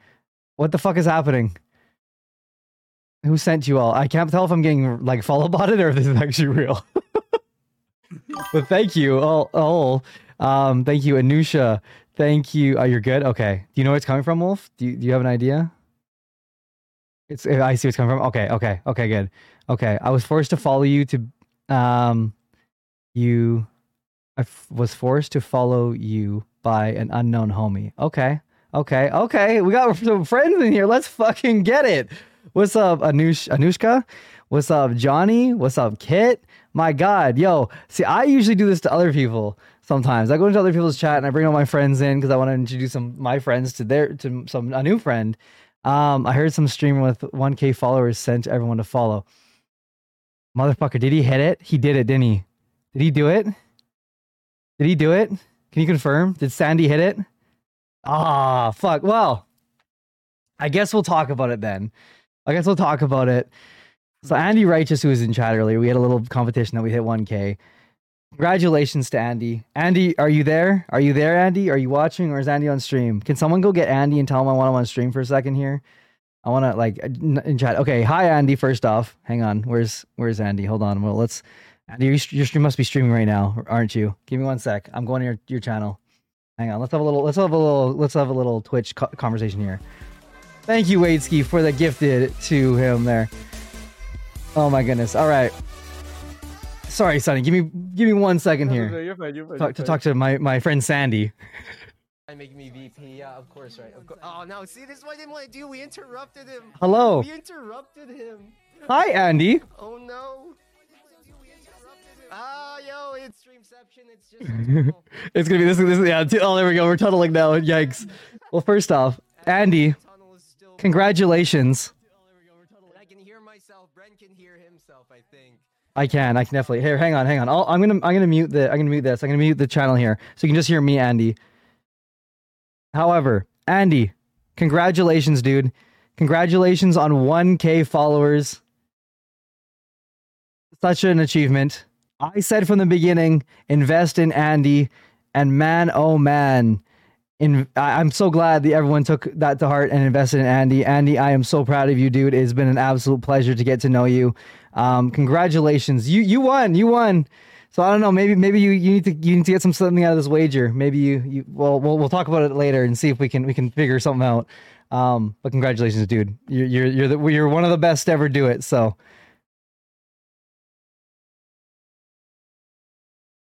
What the fuck is happening? Who sent you all? I can't tell if I'm getting like follow botted or if this is actually real. but thank you. Oh, um, thank you, Anusha. Thank you. Oh, you're good. Okay. Do you know where it's coming from, Wolf? Do you, do you have an idea? It's. I see what's coming from. Okay. Okay. Okay. Good. Okay. I was forced to follow you to, um, you. I f- was forced to follow you by an unknown homie. Okay. Okay. Okay. We got some friends in here. Let's fucking get it. What's up, Anush? Anushka? What's up, Johnny? What's up, Kit? My God, yo. See, I usually do this to other people sometimes. I go into other people's chat and I bring all my friends in because I want to introduce some my friends to their to some a new friend. Um, I heard some streamer with 1K followers sent everyone to follow. Motherfucker, did he hit it? He did it, didn't he? Did he do it? Did he do it? Can you confirm? Did Sandy hit it? Ah, fuck. Well, I guess we'll talk about it then. I guess we'll talk about it. So Andy Righteous, who was in chat earlier, we had a little competition that we hit 1K. Congratulations to Andy. Andy, are you there? Are you there, Andy? Are you watching, or is Andy on stream? Can someone go get Andy and tell him I want him on stream for a second here? I want to like uh, n- in chat. Okay, hi Andy. First off, hang on. Where's Where's Andy? Hold on. Well, let's. Andy, your, your stream must be streaming right now, aren't you? Give me one sec. I'm going to your your channel. Hang on. Let's have a little. Let's have a little. Let's have a little Twitch co- conversation here. Thank you, Wadeski, for the gifted to him there. Oh my goodness. All right. Sorry, Sonny. Give me give me one second No, no, here. no, you're fine, you're fine, Talk, you're to fine. talk to my, my friend Sandy. I make me VP. Yeah, of course, right. Of course. Oh no! See, this is what I didn't want to do. We interrupted him. Hello. We interrupted him. Hi, Andy. Oh no. Ah, yo, it's Streamception. It's just. It's gonna be this. This yeah. t- Oh, there we go. We're tunneling now. Yikes. Well, first off, Andy, Tunnel still- congratulations. And I can hear myself. Brent can hear himself. I think. I can. I can definitely. Here, hang on, hang on. I'll, I'm gonna. I'm gonna mute the. I'm gonna mute this. I'm gonna mute the channel here, so you can just hear me, Andy. However, Andy, congratulations, dude. Congratulations on 1K followers. Such an achievement. I said from the beginning, invest in Andy, and man, oh man, in I- I'm so glad that everyone took that to heart and invested in Andy. Andy, I am so proud of you, dude. It's been an absolute pleasure to get to know you. Um, congratulations, you you won, you won. So I don't know, maybe maybe you, you need to you need to get some something out of this wager. Maybe you you well we'll we'll talk about it later and see if we can we can figure something out. Um, but congratulations, dude. You're you're you're the, you're one of the best to ever do it. So.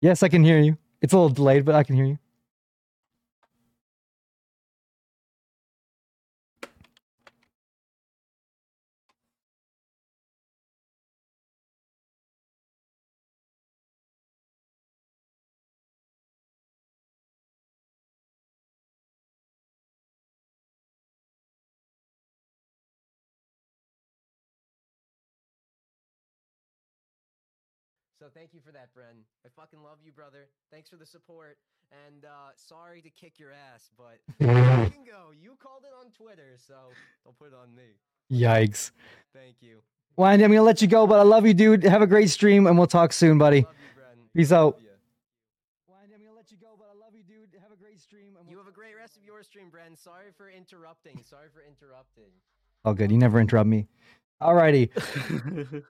Yes, I can hear you. It's a little delayed, but I can hear you. So thank you for that, Bren. I fucking love you, brother. Thanks for the support. And uh, sorry to kick your ass, but you can go. You called it on Twitter, so don't put it on me. Yikes. Thank you. Wendy, I'm gonna let you go, but I love you, dude. Have a great stream, and we'll talk soon, buddy. You, Peace out. Love I'm gonna let you go, but I love you, dude. Have a great stream. And You have a great rest of your stream, Bren. Sorry for interrupting. Sorry for interrupting. Oh, good. You never interrupt me. Alrighty.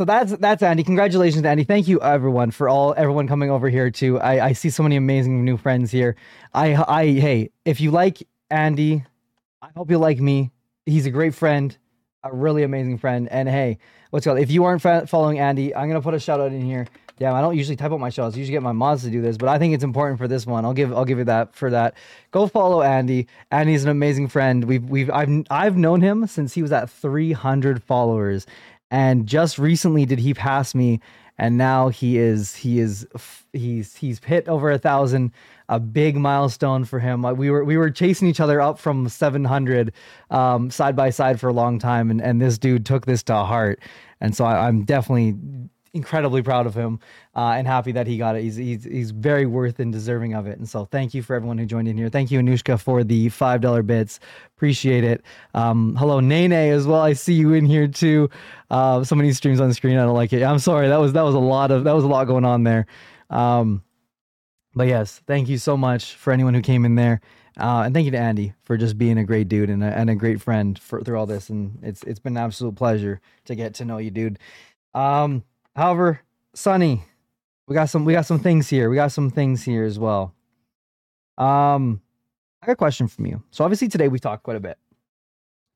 So that's that's Andy. Congratulations, Andy. Thank you, everyone, for all everyone coming over here too. I, I see so many amazing new friends here. I I hey, if you like Andy, I hope you like me. He's a great friend, a really amazing friend. And hey, what's called? If you aren't fa- following Andy, I'm gonna put a shout out in here. Damn, I don't usually type out my shout outs. Usually get my mods to do this, but I think it's important for this one. I'll give I'll give you that for that. Go follow Andy. Andy's an amazing friend. We've we've I've I've known him since he was at 300 followers, and just recently did he pass me, and now he is he is he's he's hit over a thousand, a big milestone for him. Uh, We were we were chasing each other up from 700, um, side by side for a long time, and and this dude took this to heart, and so I, I'm definitely incredibly proud of him uh, and happy that he got it. He's, he's he's very worth and deserving of it. And so thank you for everyone who joined in here. Thank you, Anushka, for the five dollar bits. Appreciate it. Um, hello, Nene as well. I see you in here too. Uh, so many streams on the screen. I don't like it. I'm sorry. That was that was a lot of that was a lot going on there. Um, but yes, thank you so much for anyone who came in there. Uh, and thank you to Andy for just being a great dude and a, and a great friend for through all this. And it's it's been an absolute pleasure to get to know you, dude. Um, however, Sonny, we got some we got some things here. We got some things here as well. Um, I got a question from you. So obviously today we talked quite a bit.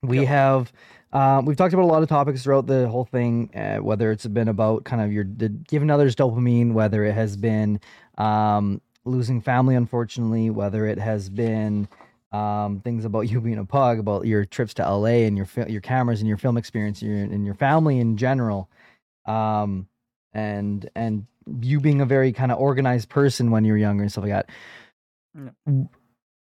We Yep. have uh, we've talked about a lot of topics throughout the whole thing, uh, whether it's been about kind of your the, giving others dopamine, whether it has been um, losing family, unfortunately, whether it has been um, things about you being a pug, about your trips to LA and your your cameras and your film experience, your and your family in general, um, and and you being a very kind of organized person when you were younger and stuff like that. W-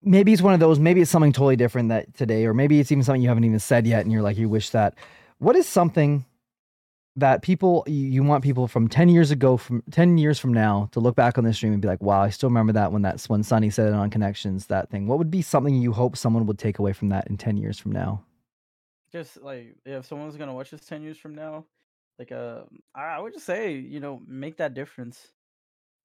Maybe it's one of those. Maybe it's something totally different that today, or maybe it's even something you haven't even said yet, and you're like, you wish that. What is something that people you, you want people from 10 years ago from 10 years from now to look back on this stream and be like wow i still remember that when that's when Sonny said it on connections that thing what would be something you hope someone would take away from that in 10 years from now just like if someone's gonna watch this 10 years from now like uh i would just say you know make that difference.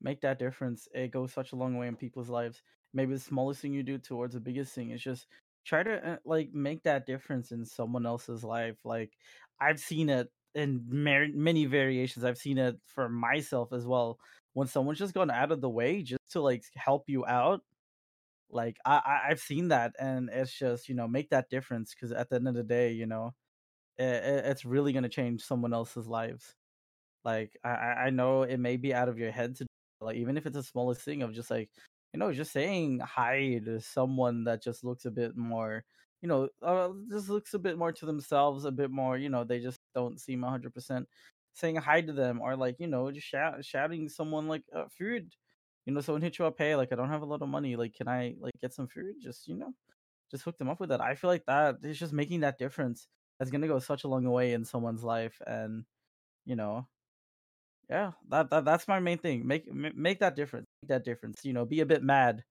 Make that difference. It goes such a long way in people's lives. Maybe the smallest thing you do towards the biggest thing is just try to uh, like make that difference in someone else's life. Like i've seen it in mar- many variations. I've seen it for myself as well. When someone's just gone out of the way just to like help you out like I, I I've seen that, and it's just you know make that difference because at the end of the day, you know, it, it's really gonna change someone else's lives. Like I I know it may be out of your head to like even if it's the smallest thing of just like you know just saying hi to someone that just looks a bit more you know uh, just looks a bit more to themselves a bit more you know they just don't seem 100% saying hi to them or like you know just shout, shouting someone like uh, food you know, someone hit you up, hey, like I don't have a lot of money, like can I like get some food? Just you know, just hook them up with that. I feel like that is just making that difference. That's gonna go such a long way in someone's life, and you know, yeah, that, that that's my main thing. Make make that difference. Make that difference. You know, be a bit mad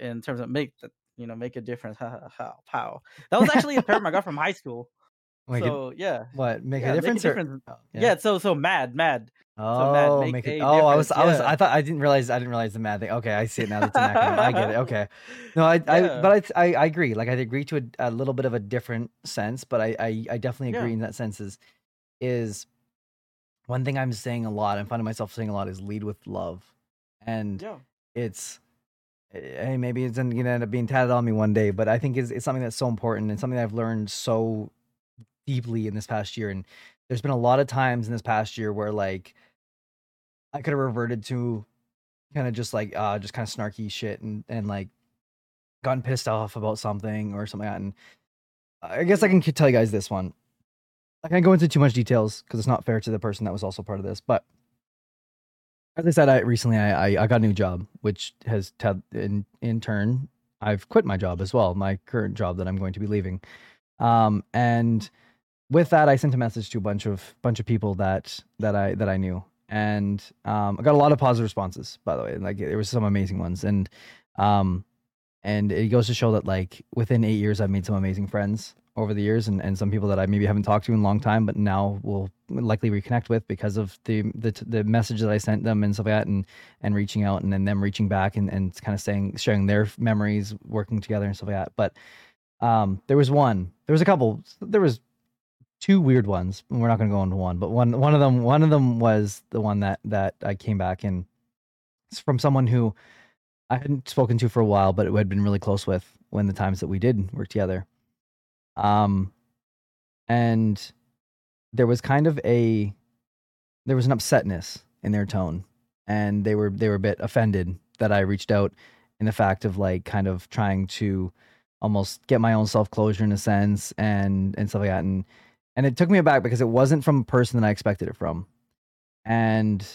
in terms of make that you know make a difference. Ha. Pow. That was actually a term I got from high school. Make it- so yeah, what make yeah, a difference, Make a or- difference. Oh, yeah. So so mad, mad. Oh Matt, make make it oh i was difference, i was i thought i didn't realize i didn't realize the mad thing. Okay i see it now. That's an acronym. I get it. Okay. No i, I but I, I i agree. Like i agree to a, a little bit of a different sense but i i, I definitely Yeah. agree in that sense is is one thing i'm saying a lot i'm finding myself saying a lot is lead with love. And Yeah. it's eh, hey maybe it's gonna end up being tatted on me one day but i think it's, it's something that's so important and something that i've learned so deeply in this past year. And there's been a lot of times in this past year where like i could have reverted to kind of just like uh just kind of snarky shit and and like gotten pissed off about something or something like that and i guess i can tell you guys this one i can't go into too much details because it's not fair to the person that was also part of this but as I said, I recently I, I I got a new job, which has t- in in turn I've quit my job as well, my current job that I'm going to be leaving. Um, and with that, I sent a message to a bunch of bunch of people that that I that I knew, and um, I got a lot of positive responses. By the way, like there was some amazing ones, and um, and it goes to show that like within eight years, I've made some amazing friends over the years, and, and some people that I maybe haven't talked to in a long time, but now will likely reconnect with because of the the the message that I sent them and stuff like that, and and reaching out, and then them reaching back and and kind of saying sharing their memories, working together and stuff like that. But um, there was one, there was a couple, there was two weird ones. We're not going to go into one, but one one of them one of them was the one that that I came back and it's from someone who I hadn't spoken to for a while, but who had been really close with when the times that we did work together. Um, and there was kind of a there was an upsetness in their tone, and they were they were a bit offended that I reached out in the fact of like kind of trying to almost get my own self closure in a sense and and stuff like that and and it took me aback because it wasn't from a person that I expected it from. And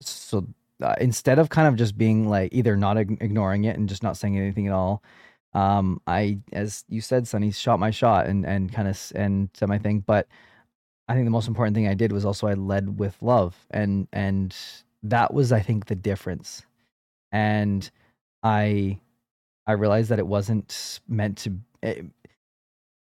so uh, instead of kind of just being like either not ig- ignoring it and just not saying anything at all, um, I, as you said, Sonny, shot my shot and and kind of and said my thing. But I think the most important thing I did was also I led with love, and and that was I think the difference. And I I realized that it wasn't meant to. It,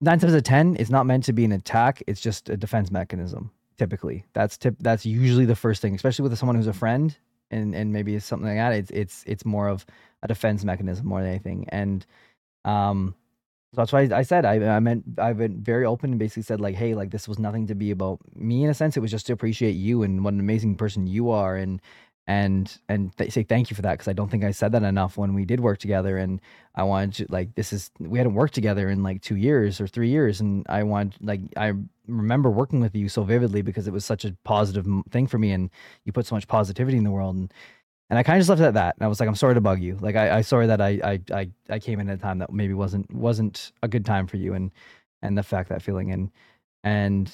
nine times out of ten, it's not meant to be an attack. It's just a defense mechanism. Typically, that's tip. That's usually the first thing, especially with someone who's a friend, and and maybe it's something like that. It's it's it's more of a defense mechanism more than anything. And um, so that's why I said I I meant I've been very open and basically said like, hey, like this was nothing to be about me in a sense. It was just to appreciate you and what an amazing person you are, and and and th- say thank you for that because I don't think I said that enough when we did work together and I wanted to like this is we hadn't worked together in like 2 years or 3 years and I want like I remember working with you so vividly because it was such a positive thing for me and you put so much positivity in the world and and I kind of just left it at that and I was like I'm sorry to bug you. Like I I sorry that I I I, I came in at a time that maybe wasn't wasn't a good time for you and and the fact that feeling and and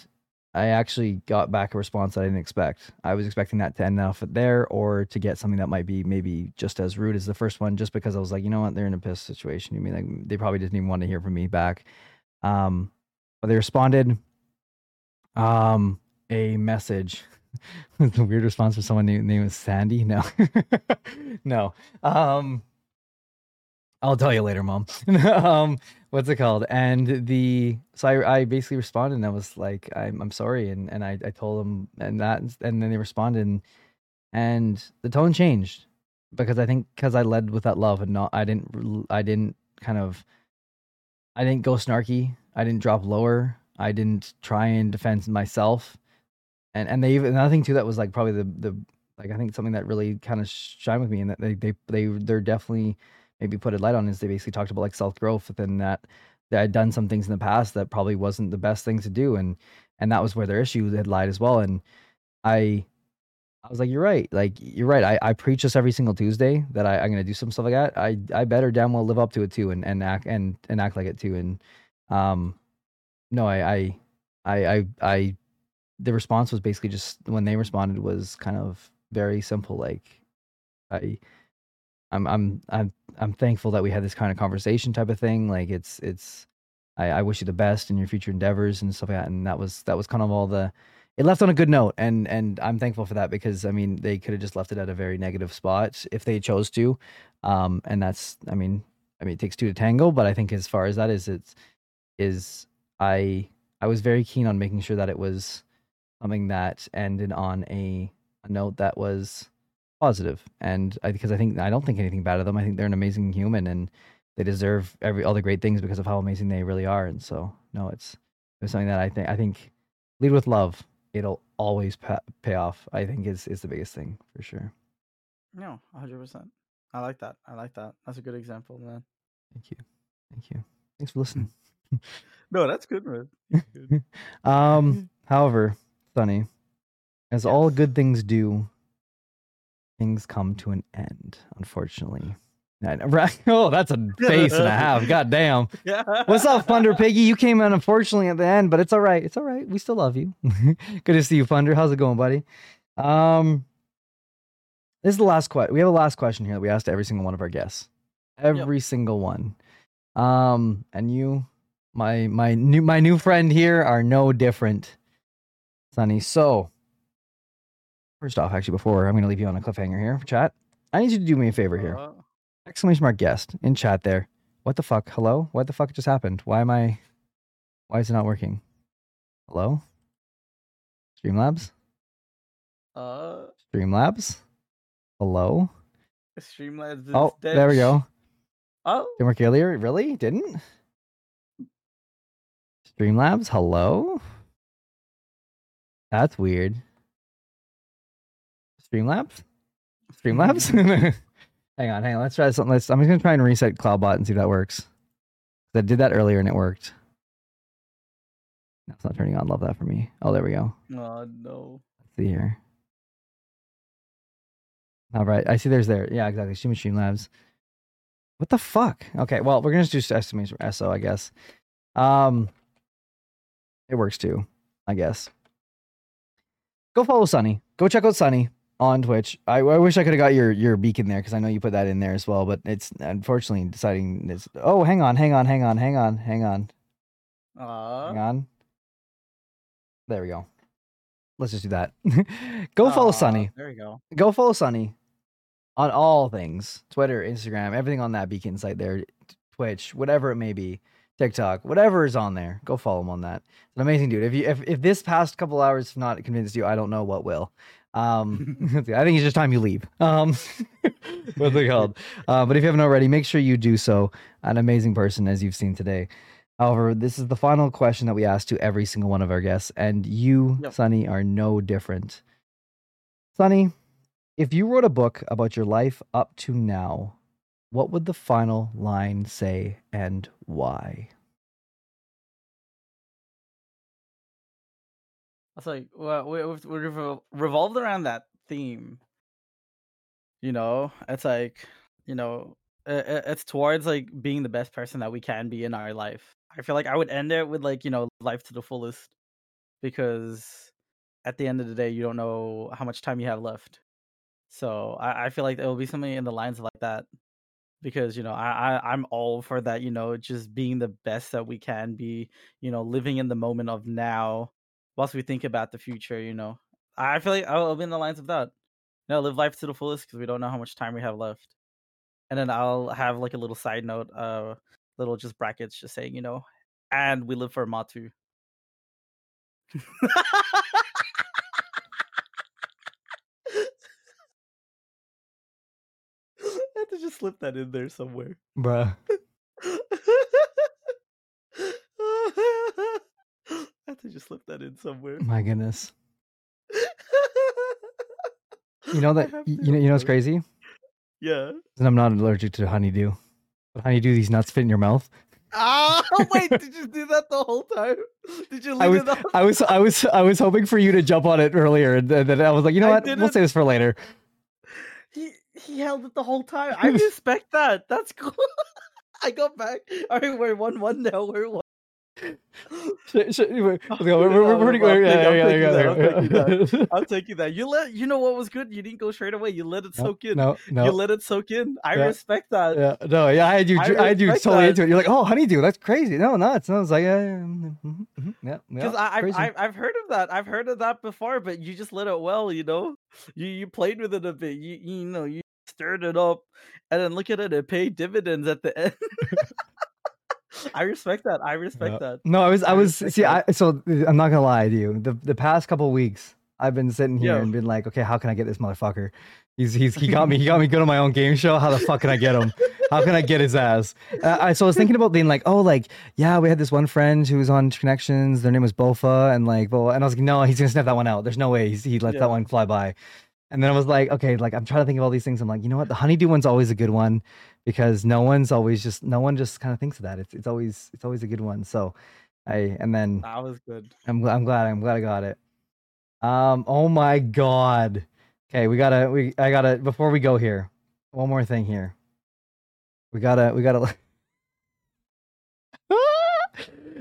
I actually got back a response that I didn't expect. I was expecting that to end off there or to get something that might be maybe just as rude as the first one, just because I was like, you know what, they're in a piss situation. You mean like they probably didn't even want to hear from me back. Um, but they responded um a message. a weird response from someone named, name is Sandy. No, no. Um, I'll tell you later, mom. um, what's it called? And the so I, I basically responded and I was like, I'm I'm sorry, and and I, I told them and that and then they responded and, and the tone changed because I think because I led with that love and not I didn't I didn't kind of I didn't go snarky. I didn't drop lower. I didn't try and defend myself. And and they even another thing too that was like probably the the like I think something that really kind of shined with me and that they they they they're definitely maybe put a light on is they basically talked about like self growth within that that I'd done some things in the past that probably wasn't the best thing to do and and that was where their issue had lied as well and I I was like you're right like you're right I, I preach this every single Tuesday that I, I'm gonna do some stuff like that I I better damn well live up to it too and, and act and and act like it too and um no I I I I, I the response was basically just when they responded was kind of very simple like I I'm I'm I'm I'm thankful that we had this kind of conversation type of thing. Like it's it's I, I wish you the best in your future endeavors and stuff like that. And that was that was kind of all the it left on a good note and and I'm thankful for that because I mean they could have just left it at a very negative spot if they chose to. Um and that's I mean I mean it takes two to tango, but I think as far as that is it's is I I was very keen on making sure that it was something that ended on a, a note that was positive and I, because I think I don't think anything bad of them. I think they're an amazing human and they deserve every all the great things because of how amazing they really are. And so no, it's it's something that I think I think lead with love. It'll always pa- pay off. I think is is the biggest thing for sure. No, hundred percent. I like that. I like that. That's a good example, man. Thank you, thank you. Thanks for listening. no, that's good, man. Good. um, however, Sonny, as all good things do, things come to an end, unfortunately. Oh, that's a face and a half. God damn. Yeah. What's up, Thunder Piggy? You came in unfortunately at the end, but it's all right. It's all right. We still love you. Good to see you, Thunder. How's it going, buddy? Um, this is the last question. We have a last question here that we asked every single one of our guests. Every yep. single one. Um, and you, my my new my new friend here, are no different, Sonny. So First off, actually, before I'm going to leave you on a cliffhanger here, chat. I need you to do me a favor here. Uh, Exclamation mark guest in chat there. What the fuck? Hello? What the fuck just happened? Why am I? Why is it not working? Hello? Streamlabs? uh, Streamlabs? Hello? Streamlabs. Is Oh, dead. there we go. Oh, Didn't work earlier? Really? Didn't? Streamlabs? Hello? That's weird. Streamlabs? Streamlabs? hang on, hang on. Let's try something. Let's, I'm just gonna try and reset CloudBot and see if that works. I did that earlier and it worked. That's not turning on. Love that for me. Oh, there we go. oh no. Let's see here. All right, I see. There's there. Yeah, exactly. Stream Streamlabs. What the fuck? Okay, well, we're gonna just do estimates for SO, I guess. Um, it works too, I guess. Go follow Sonny. Go check out Sonny on Twitch. I, I wish I could have got your your beacon there because I know you put that in there as well, but it's unfortunately deciding this. Oh, hang on, hang on, hang on, hang on, hang on, Uh, hang on. There we go. Let's just do that. go follow Sonny There we go. go follow Sonny on all things Twitter, Instagram, everything on that beacon site there, Twitch, whatever it may be, TikTok, whatever is on there. Go follow him on that. It's an amazing dude. If you if, if this past couple hours have not convinced you, I don't know what will. Um, I think it's just time you leave. Um, what's it called? Uh, but if you haven't already, make sure you do so. An amazing person, as you've seen today. However, this is the final question that we ask to every single one of our guests, and you, Yep. Sonny, are no different. Sonny, if you wrote a book about your life up to now, what would the final line say and why? It's like well, we, we've, we've revol- revolved around that theme. You know, it's like you know, i- i- it's towards like being the best person that we can be in our life. I feel like I would end it with like you know, life to the fullest, because at the end of the day, you don't know how much time you have left. So I, I feel like it will be something in the lines like that, because you know I, I I'm all for that. You know, just being the best that we can be. You know, living in the moment of now whilst we think about the future, you know, I feel like I'll be in the lines of that. You know, live life to the fullest because we don't know how much time we have left. And then I'll have like a little side note, uh, little just brackets, just saying, you know, and we live for Matu. I had to just slip that in there somewhere. Bruh. I to just slip that in somewhere. My goodness. You know that you know you know what's crazy? Yeah. And I'm not allergic to honeydew. But honeydew, these nuts fit in your mouth. Ah, wait, did you do that the whole time? Did you leave I was? I was, I was, I was hoping for you to jump on it earlier, and then I was like, you know I what? We'll save this for later. He he held it the whole time. I respect that. That's cool. I got back. All right, we're one one now. We're one. We're, pretty I'll good. take- Yeah, I'll yeah, take you yeah, I'll take you yeah. I'll take you that. You let you know what was good. You didn't go straight away. You let it No, soak in. No, no. You let it soak in. I Yeah. respect that. Yeah, no, yeah, I had you, I I had you totally that. into it. You're like, oh, honeydew, that's crazy. No, nuts. No, it's like, yeah, mm, mhm, mhm, yeah, Because yeah, I, I've. I've I've heard of that. I've heard of that before, but you just let it well. You know, you you played with it a bit. You you know you stirred it up, and then look at it. It paid dividends at the end. I respect that. I respect Yeah. that. No, I was, I was. See, I, so I'm not gonna lie to you. The the past couple weeks, I've been sitting here and been like, okay, how can I get this motherfucker? He's he's he got me. He got me good on my own game show. How the fuck can I get him? How can I get his ass? Uh, I so I was thinking about being like, oh, like yeah, we had this one friend who was on connections. Their name was Bofa, and like, well, and I was like, no, he's gonna sniff that one out. There's no way he's, he let Yeah. that one fly by. And then I was like, okay, like I'm trying to think of all these things. I'm like, you know what? The honeydew one's always a good one because no one's always just no one just kind of thinks of that. It's it's always it's always a good one. So I and then That was good. I'm I'm glad I'm glad I got it. Um oh my god. Okay, we gotta we I gotta before we go here. One more thing here. We gotta we gotta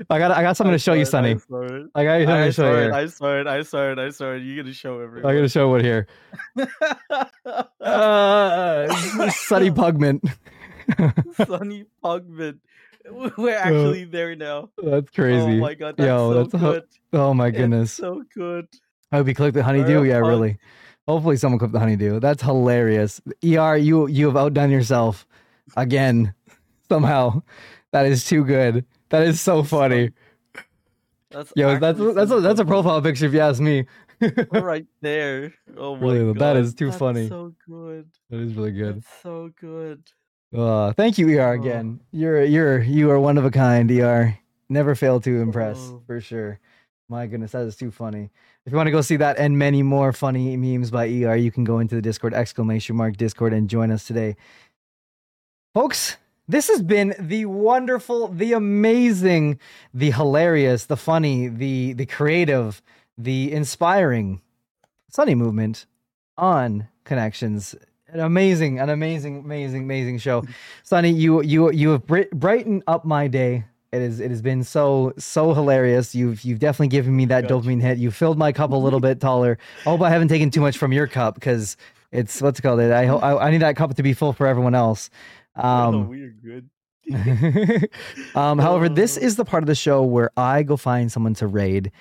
I got I got something to show you, Sonny. I. I got something I to show you. I saw it. I saw it. I saw it. You gotta show everything. I everyone. gotta show what here. Uh, Sonny Pugman. Sonny Pugman. We're actually there now. That's crazy. Oh my god, that's Yo, so that's ho- oh my It's goodness. so good. I hope you clicked the honeydew. Yeah, really. Hopefully, someone clip the honeydew. That's hilarious. Er, you you have outdone yourself again somehow. That is too good. That is so funny. That's Yo, that's that's a, that's a profile picture if you ask me. right there. Oh my Really, god, that is too that's funny. So good. That is really good. That's so good. Uh, thank you, Er, again. You're you're you are one of a kind, Er. Never fail to impress Oh. for sure. My goodness, that is too funny. If you want to go see that and many more funny memes by ER, you can go into the Discord exclamation mark Discord and join us today. Folks, this has been the wonderful, the amazing, the hilarious, the funny, the the creative, the inspiring Sonny movement on connections. An amazing, an amazing, amazing, amazing show. Sonny, you you you have bri- brightened up my day. It is it has been so so hilarious. You've you've definitely given me that Gotcha. dopamine hit. You filled my cup a little bit taller. I hope I haven't taken too much from your cup because it's what's it called it. I hope I, I need that cup to be full for everyone else. oh, Um, we're good. um, however, this Oh. is the part of the show where I go find someone to raid,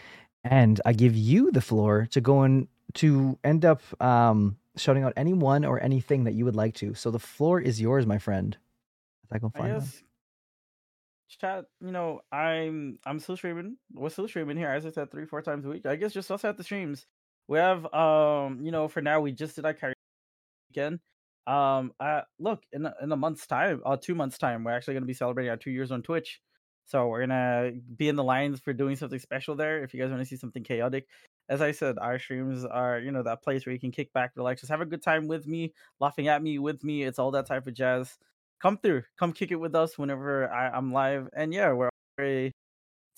and I give you the floor to go and to end up um, shouting out anyone or anything that you would like to. So the floor is yours, my friend. As I I find one. guess chat, you know, I'm I'm still streaming. We're still streaming here, as I said, three, four times a week. I guess just us at the streams. We have um, you know, for now we just did our karaoke weekend. Um uh look in a, in a month's time, uh two months time, we're actually gonna be celebrating our two years on Twitch. So we're gonna be in the lines for doing something special there. If you guys want to see something chaotic, as I said, our streams are you know that place where you can kick back, relax, just have a good time with me, laughing at me with me. It's all that type of jazz come through, come kick it with us whenever I, I'm live. And yeah, we're very,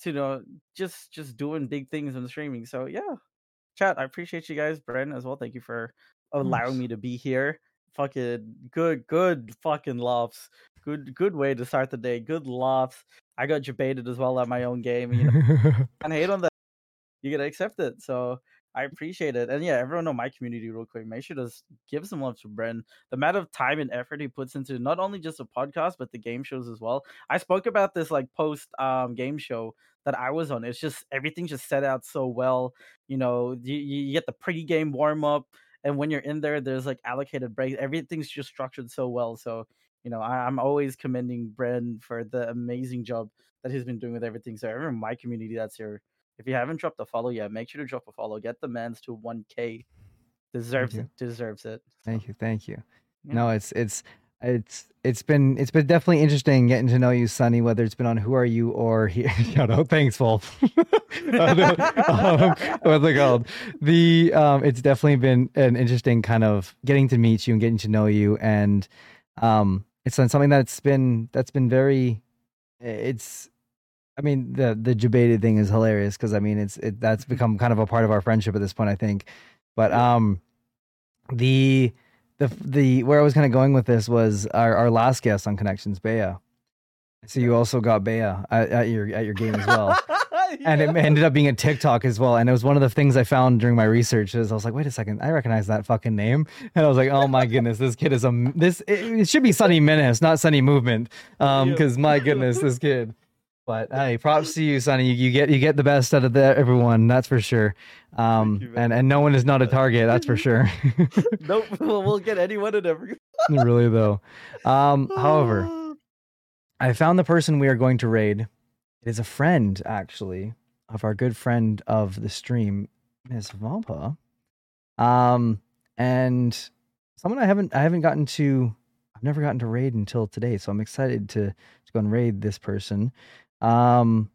you know, just just doing big things in streaming. So yeah, chat. I appreciate you guys, Bren, as well. Thank you for allowing course. me to be here. Fucking good, good fucking laughs. Good, good way to start the day. Good laughs. I got debated as well at my own game. You know, and hate on that. You gotta accept it. So I appreciate it. And yeah, everyone know my community real quick. Make sure to give some love to Bren. The amount of time and effort he puts into not only just the podcast but the game shows as well. I spoke about this like post um game show that I was on. It's just everything just set out so well. You know, you, you get the pre-game warm up, and when you're in there, there's like allocated breaks. Everything's just structured so well. So you know, I, I'm always commending Bren for the amazing job that he's been doing with everything. So everyone in my community that's here if you haven't dropped a follow yet, make sure to drop a follow. Get the man's to 1K. Deserves it. Deserves it. Thank you, thank you. Yeah. No, it's it's it's it's been it's been definitely interesting getting to know you, Sonny. Whether it's been on Who Are You or here, shout out, thanks, Wolf. um, what's it called? The um, it's definitely been an interesting kind of getting to meet you and getting to know you, and um, it's something that's been that's been very. It's, I mean, the the debated thing is hilarious because I mean, it's it that's become kind of a part of our friendship at this point, I think. But um, the the the where I was kind of going with this was our, our last guest on Connections, Bea. So you also got Bea at, at your at your game as well, and it ended up being a TikTok as well. And it was one of the things I found during my research. Is I was like, wait a second, I recognize that fucking name, and I was like, oh my goodness, this kid is a this. It, it should be Sonny Menace, not Sonny Movement, um, because my goodness, this kid. But hey, props to you, Sonny. You, you get you get the best out of the, everyone, that's for sure. Um, you, and and no one is not a target, that's for sure. nope. We'll, we'll get anyone and everyone. really though. Um, however, I found the person we are going to raid. It is a friend, actually, of our good friend of the stream, Miss Vampa. Um, and someone I haven't I haven't gotten to I've never gotten to raid until today, so I'm excited to to go and raid this person. Um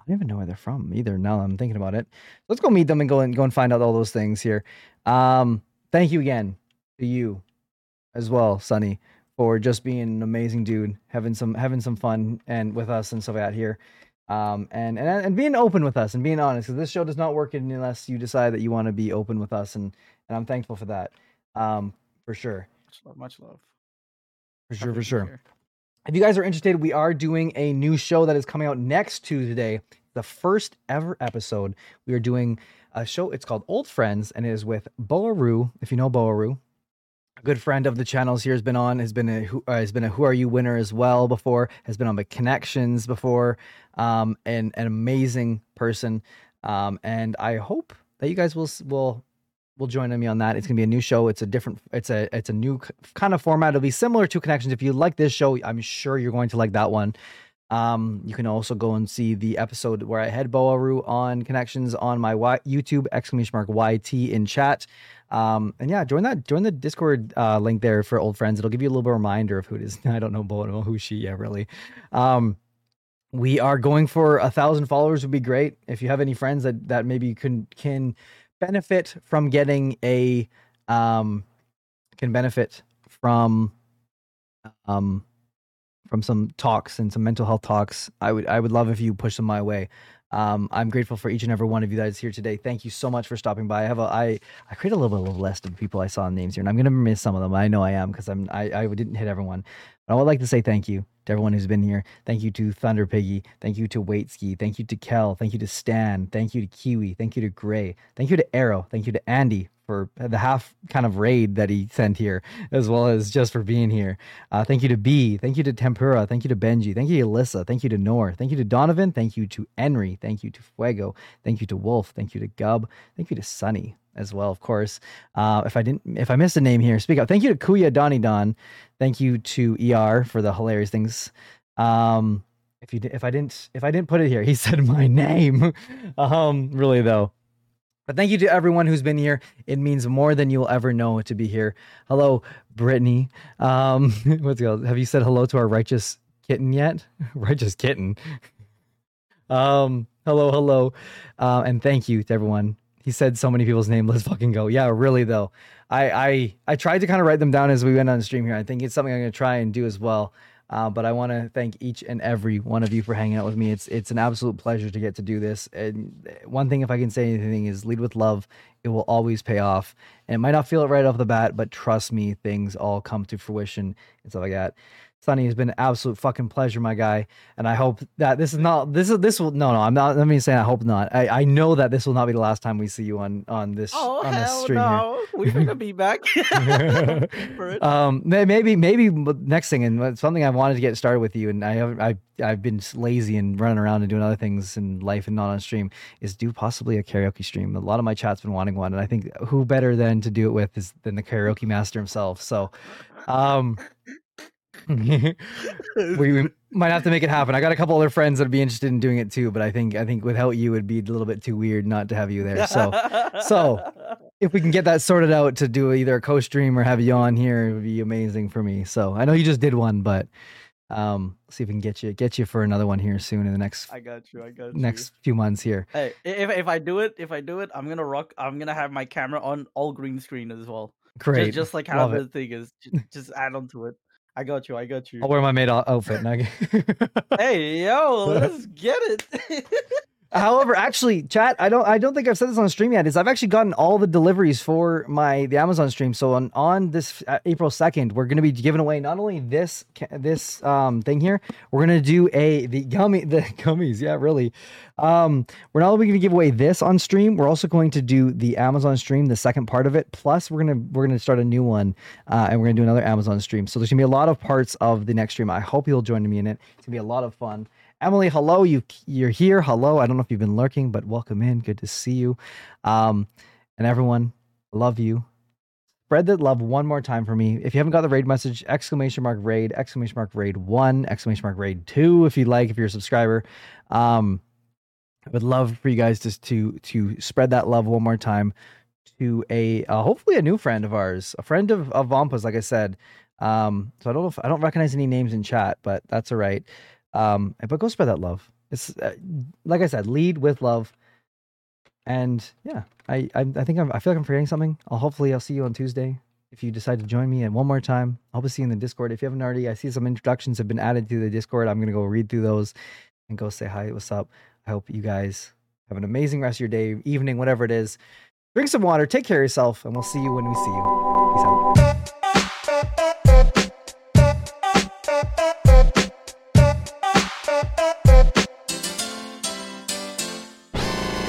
I don't even know where they're from either now that I'm thinking about it. Let's go meet them and go and go and find out all those things here. Um thank you again to you as well, Sonny, for just being an amazing dude, having some having some fun and with us and stuff like that here. Um, and, and and being open with us and being honest, because this show does not work unless you decide that you want to be open with us, and and I'm thankful for that, um, for sure, Much love. Much love. for sure, to for sure. here. If you guys are interested, we are doing a new show that is coming out next Tuesday, the first ever episode. We are doing a show. It's called Old Friends, and it is with Boaru. If you know Boaru, good friend of the channels here has been on, has been a who uh, has been a Who Are You winner as well before, has been on the Connections before, um, and an amazing person. Um, and I hope that you guys will will will join me on that. It's gonna be a new show. It's a different. It's a it's a new kind of format. It'll be similar to Connections. If you like this show, I'm sure you're going to like that one. Um, you can also go and see the episode where I had Boaru on Connections on my y- YouTube exclamation mark YT in chat. Um, and yeah, join that join the Discord uh, link there for old friends. It'll give you a little bit of reminder of who it is. I don't know Bono, who she, yeah, really. Um, we are going for a thousand followers would be great. If you have any friends that that maybe can can benefit from getting a um can benefit from um from some talks and some mental health talks, I would I would love if you push them my way. Um, I'm grateful for each and every one of you that is here today. Thank you so much for stopping by. I have a I I create a little bit of a list of people I saw in names here, and I'm gonna miss some of them. I know I am because I'm I I didn't hit everyone, but I would like to say thank you to everyone who's been here. Thank you to Thunder Piggy. Thank you to Wadeski. Thank you to Kel. Thank you to Stan. Thank you to Kiwi. Thank you to Gray. Thank you to Arrow. Thank you to Andy for the half kind of raid that he sent here, as well as just for being here. Uh, thank you to B. Thank you to Tempura. Thank you to Benji. Thank you to Alyssa. Thank you to Nor. Thank you to Donovan. Thank you to Henry. Thank you to Fuego. Thank you to Wolf. Thank you to Gub. Thank you to Sonny as well, of course. Uh, if I didn't, if I missed a name here, speak up. Thank you to Kuya Donny Don. Thank you to ER for the hilarious things. Um, if you, if I didn't, if I didn't put it here, he said my name. um, really though. But thank you to everyone who's been here. It means more than you'll ever know to be here. Hello, Brittany. Um, what's other- Have you said hello to our righteous kitten yet? righteous kitten. Um, hello, hello, uh, and thank you to everyone. He said so many people's name. Let's fucking go. Yeah, really though. I I I tried to kind of write them down as we went on stream here. I think it's something I'm to try and do as well. Uh, but I want to thank each and every one of you for hanging out with me. It's it's an absolute pleasure to get to do this. And one thing, if I can say anything, is lead with love. It will always pay off. And it might not feel it right off the bat, but trust me, things all come to fruition and stuff like that. Sonny has been an absolute fucking pleasure, my guy. And I hope that this is not this is this will no no I'm not let me say I hope not. I, I know that this will not be the last time we see you on on this Oh on this stream no! We're gonna be back. Um maybe maybe next thing and something i've wanted to get started with you and i haven't I, i've been lazy and running around and doing other things in life and not on stream is do possibly a karaoke stream a lot of my chat's been wanting one and i think who better than to do it with is than the karaoke master himself so um we, we might have to make it happen i got a couple other friends that'd be interested in doing it too but i think i think without you it'd be a little bit too weird not to have you there so so, if we can get that sorted out to do either a co-stream or have you on here, it would be amazing for me. So I know you just did one, but um, see if we can get you get you for another one here soon in the next I got you. I got you. next few months here. Hey, if if I do it, if I do it, I'm gonna rock. I'm gonna have my camera on all green screen as well. Great, Just, just like how Love the it. thing is. J- Just add on to it. I got you. I got you. I'll wear my maid outfit. Hey yo, let's get it. However, actually, chat, I don't I don't think I've said this on stream yet. Is I've actually gotten all the deliveries for my the Amazon stream. So on on this uh, April second, we're going to be giving away not only this this um thing here, we're going to do a the gummy the gummies. Yeah, really. Um, we're not only going to give away this on stream, we're also going to do the Amazon stream, the second part of it. Plus, we're gonna we're gonna start a new one, uh, and we're gonna do another Amazon stream. So there's gonna be a lot of parts of the next stream. I hope you'll join me in it. It's gonna be a lot of fun. Emily, hello. You you're here. Hello. I don't know if you've been lurking, but welcome in. Good to see you. Um, and everyone, love you. Spread that love one more time for me. If you haven't got the raid message, exclamation mark raid, exclamation mark raid one, exclamation mark raid two, if you'd like, if you're a subscriber. Um, I would love for you guys just to to spread that love one more time to a uh, hopefully a new friend of ours, a friend of of Vampa's, like I said. Um, so I don't know if I don't recognize any names in chat, but that's all right. Um, but go spread that love. It's uh, like I said, lead with love. And yeah, I I, I think I'm, I feel like I'm forgetting something. I'll hopefully I'll see you on Tuesday if you decide to join me. And one more time, I'll be seeing the Discord. If you haven't already, I see some introductions have been added to the Discord. I'm gonna go read through those and go say hi. What's up? I hope you guys have an amazing rest of your day, evening, whatever it is. Drink some water, take care of yourself, and we'll see you when we see you. Peace out.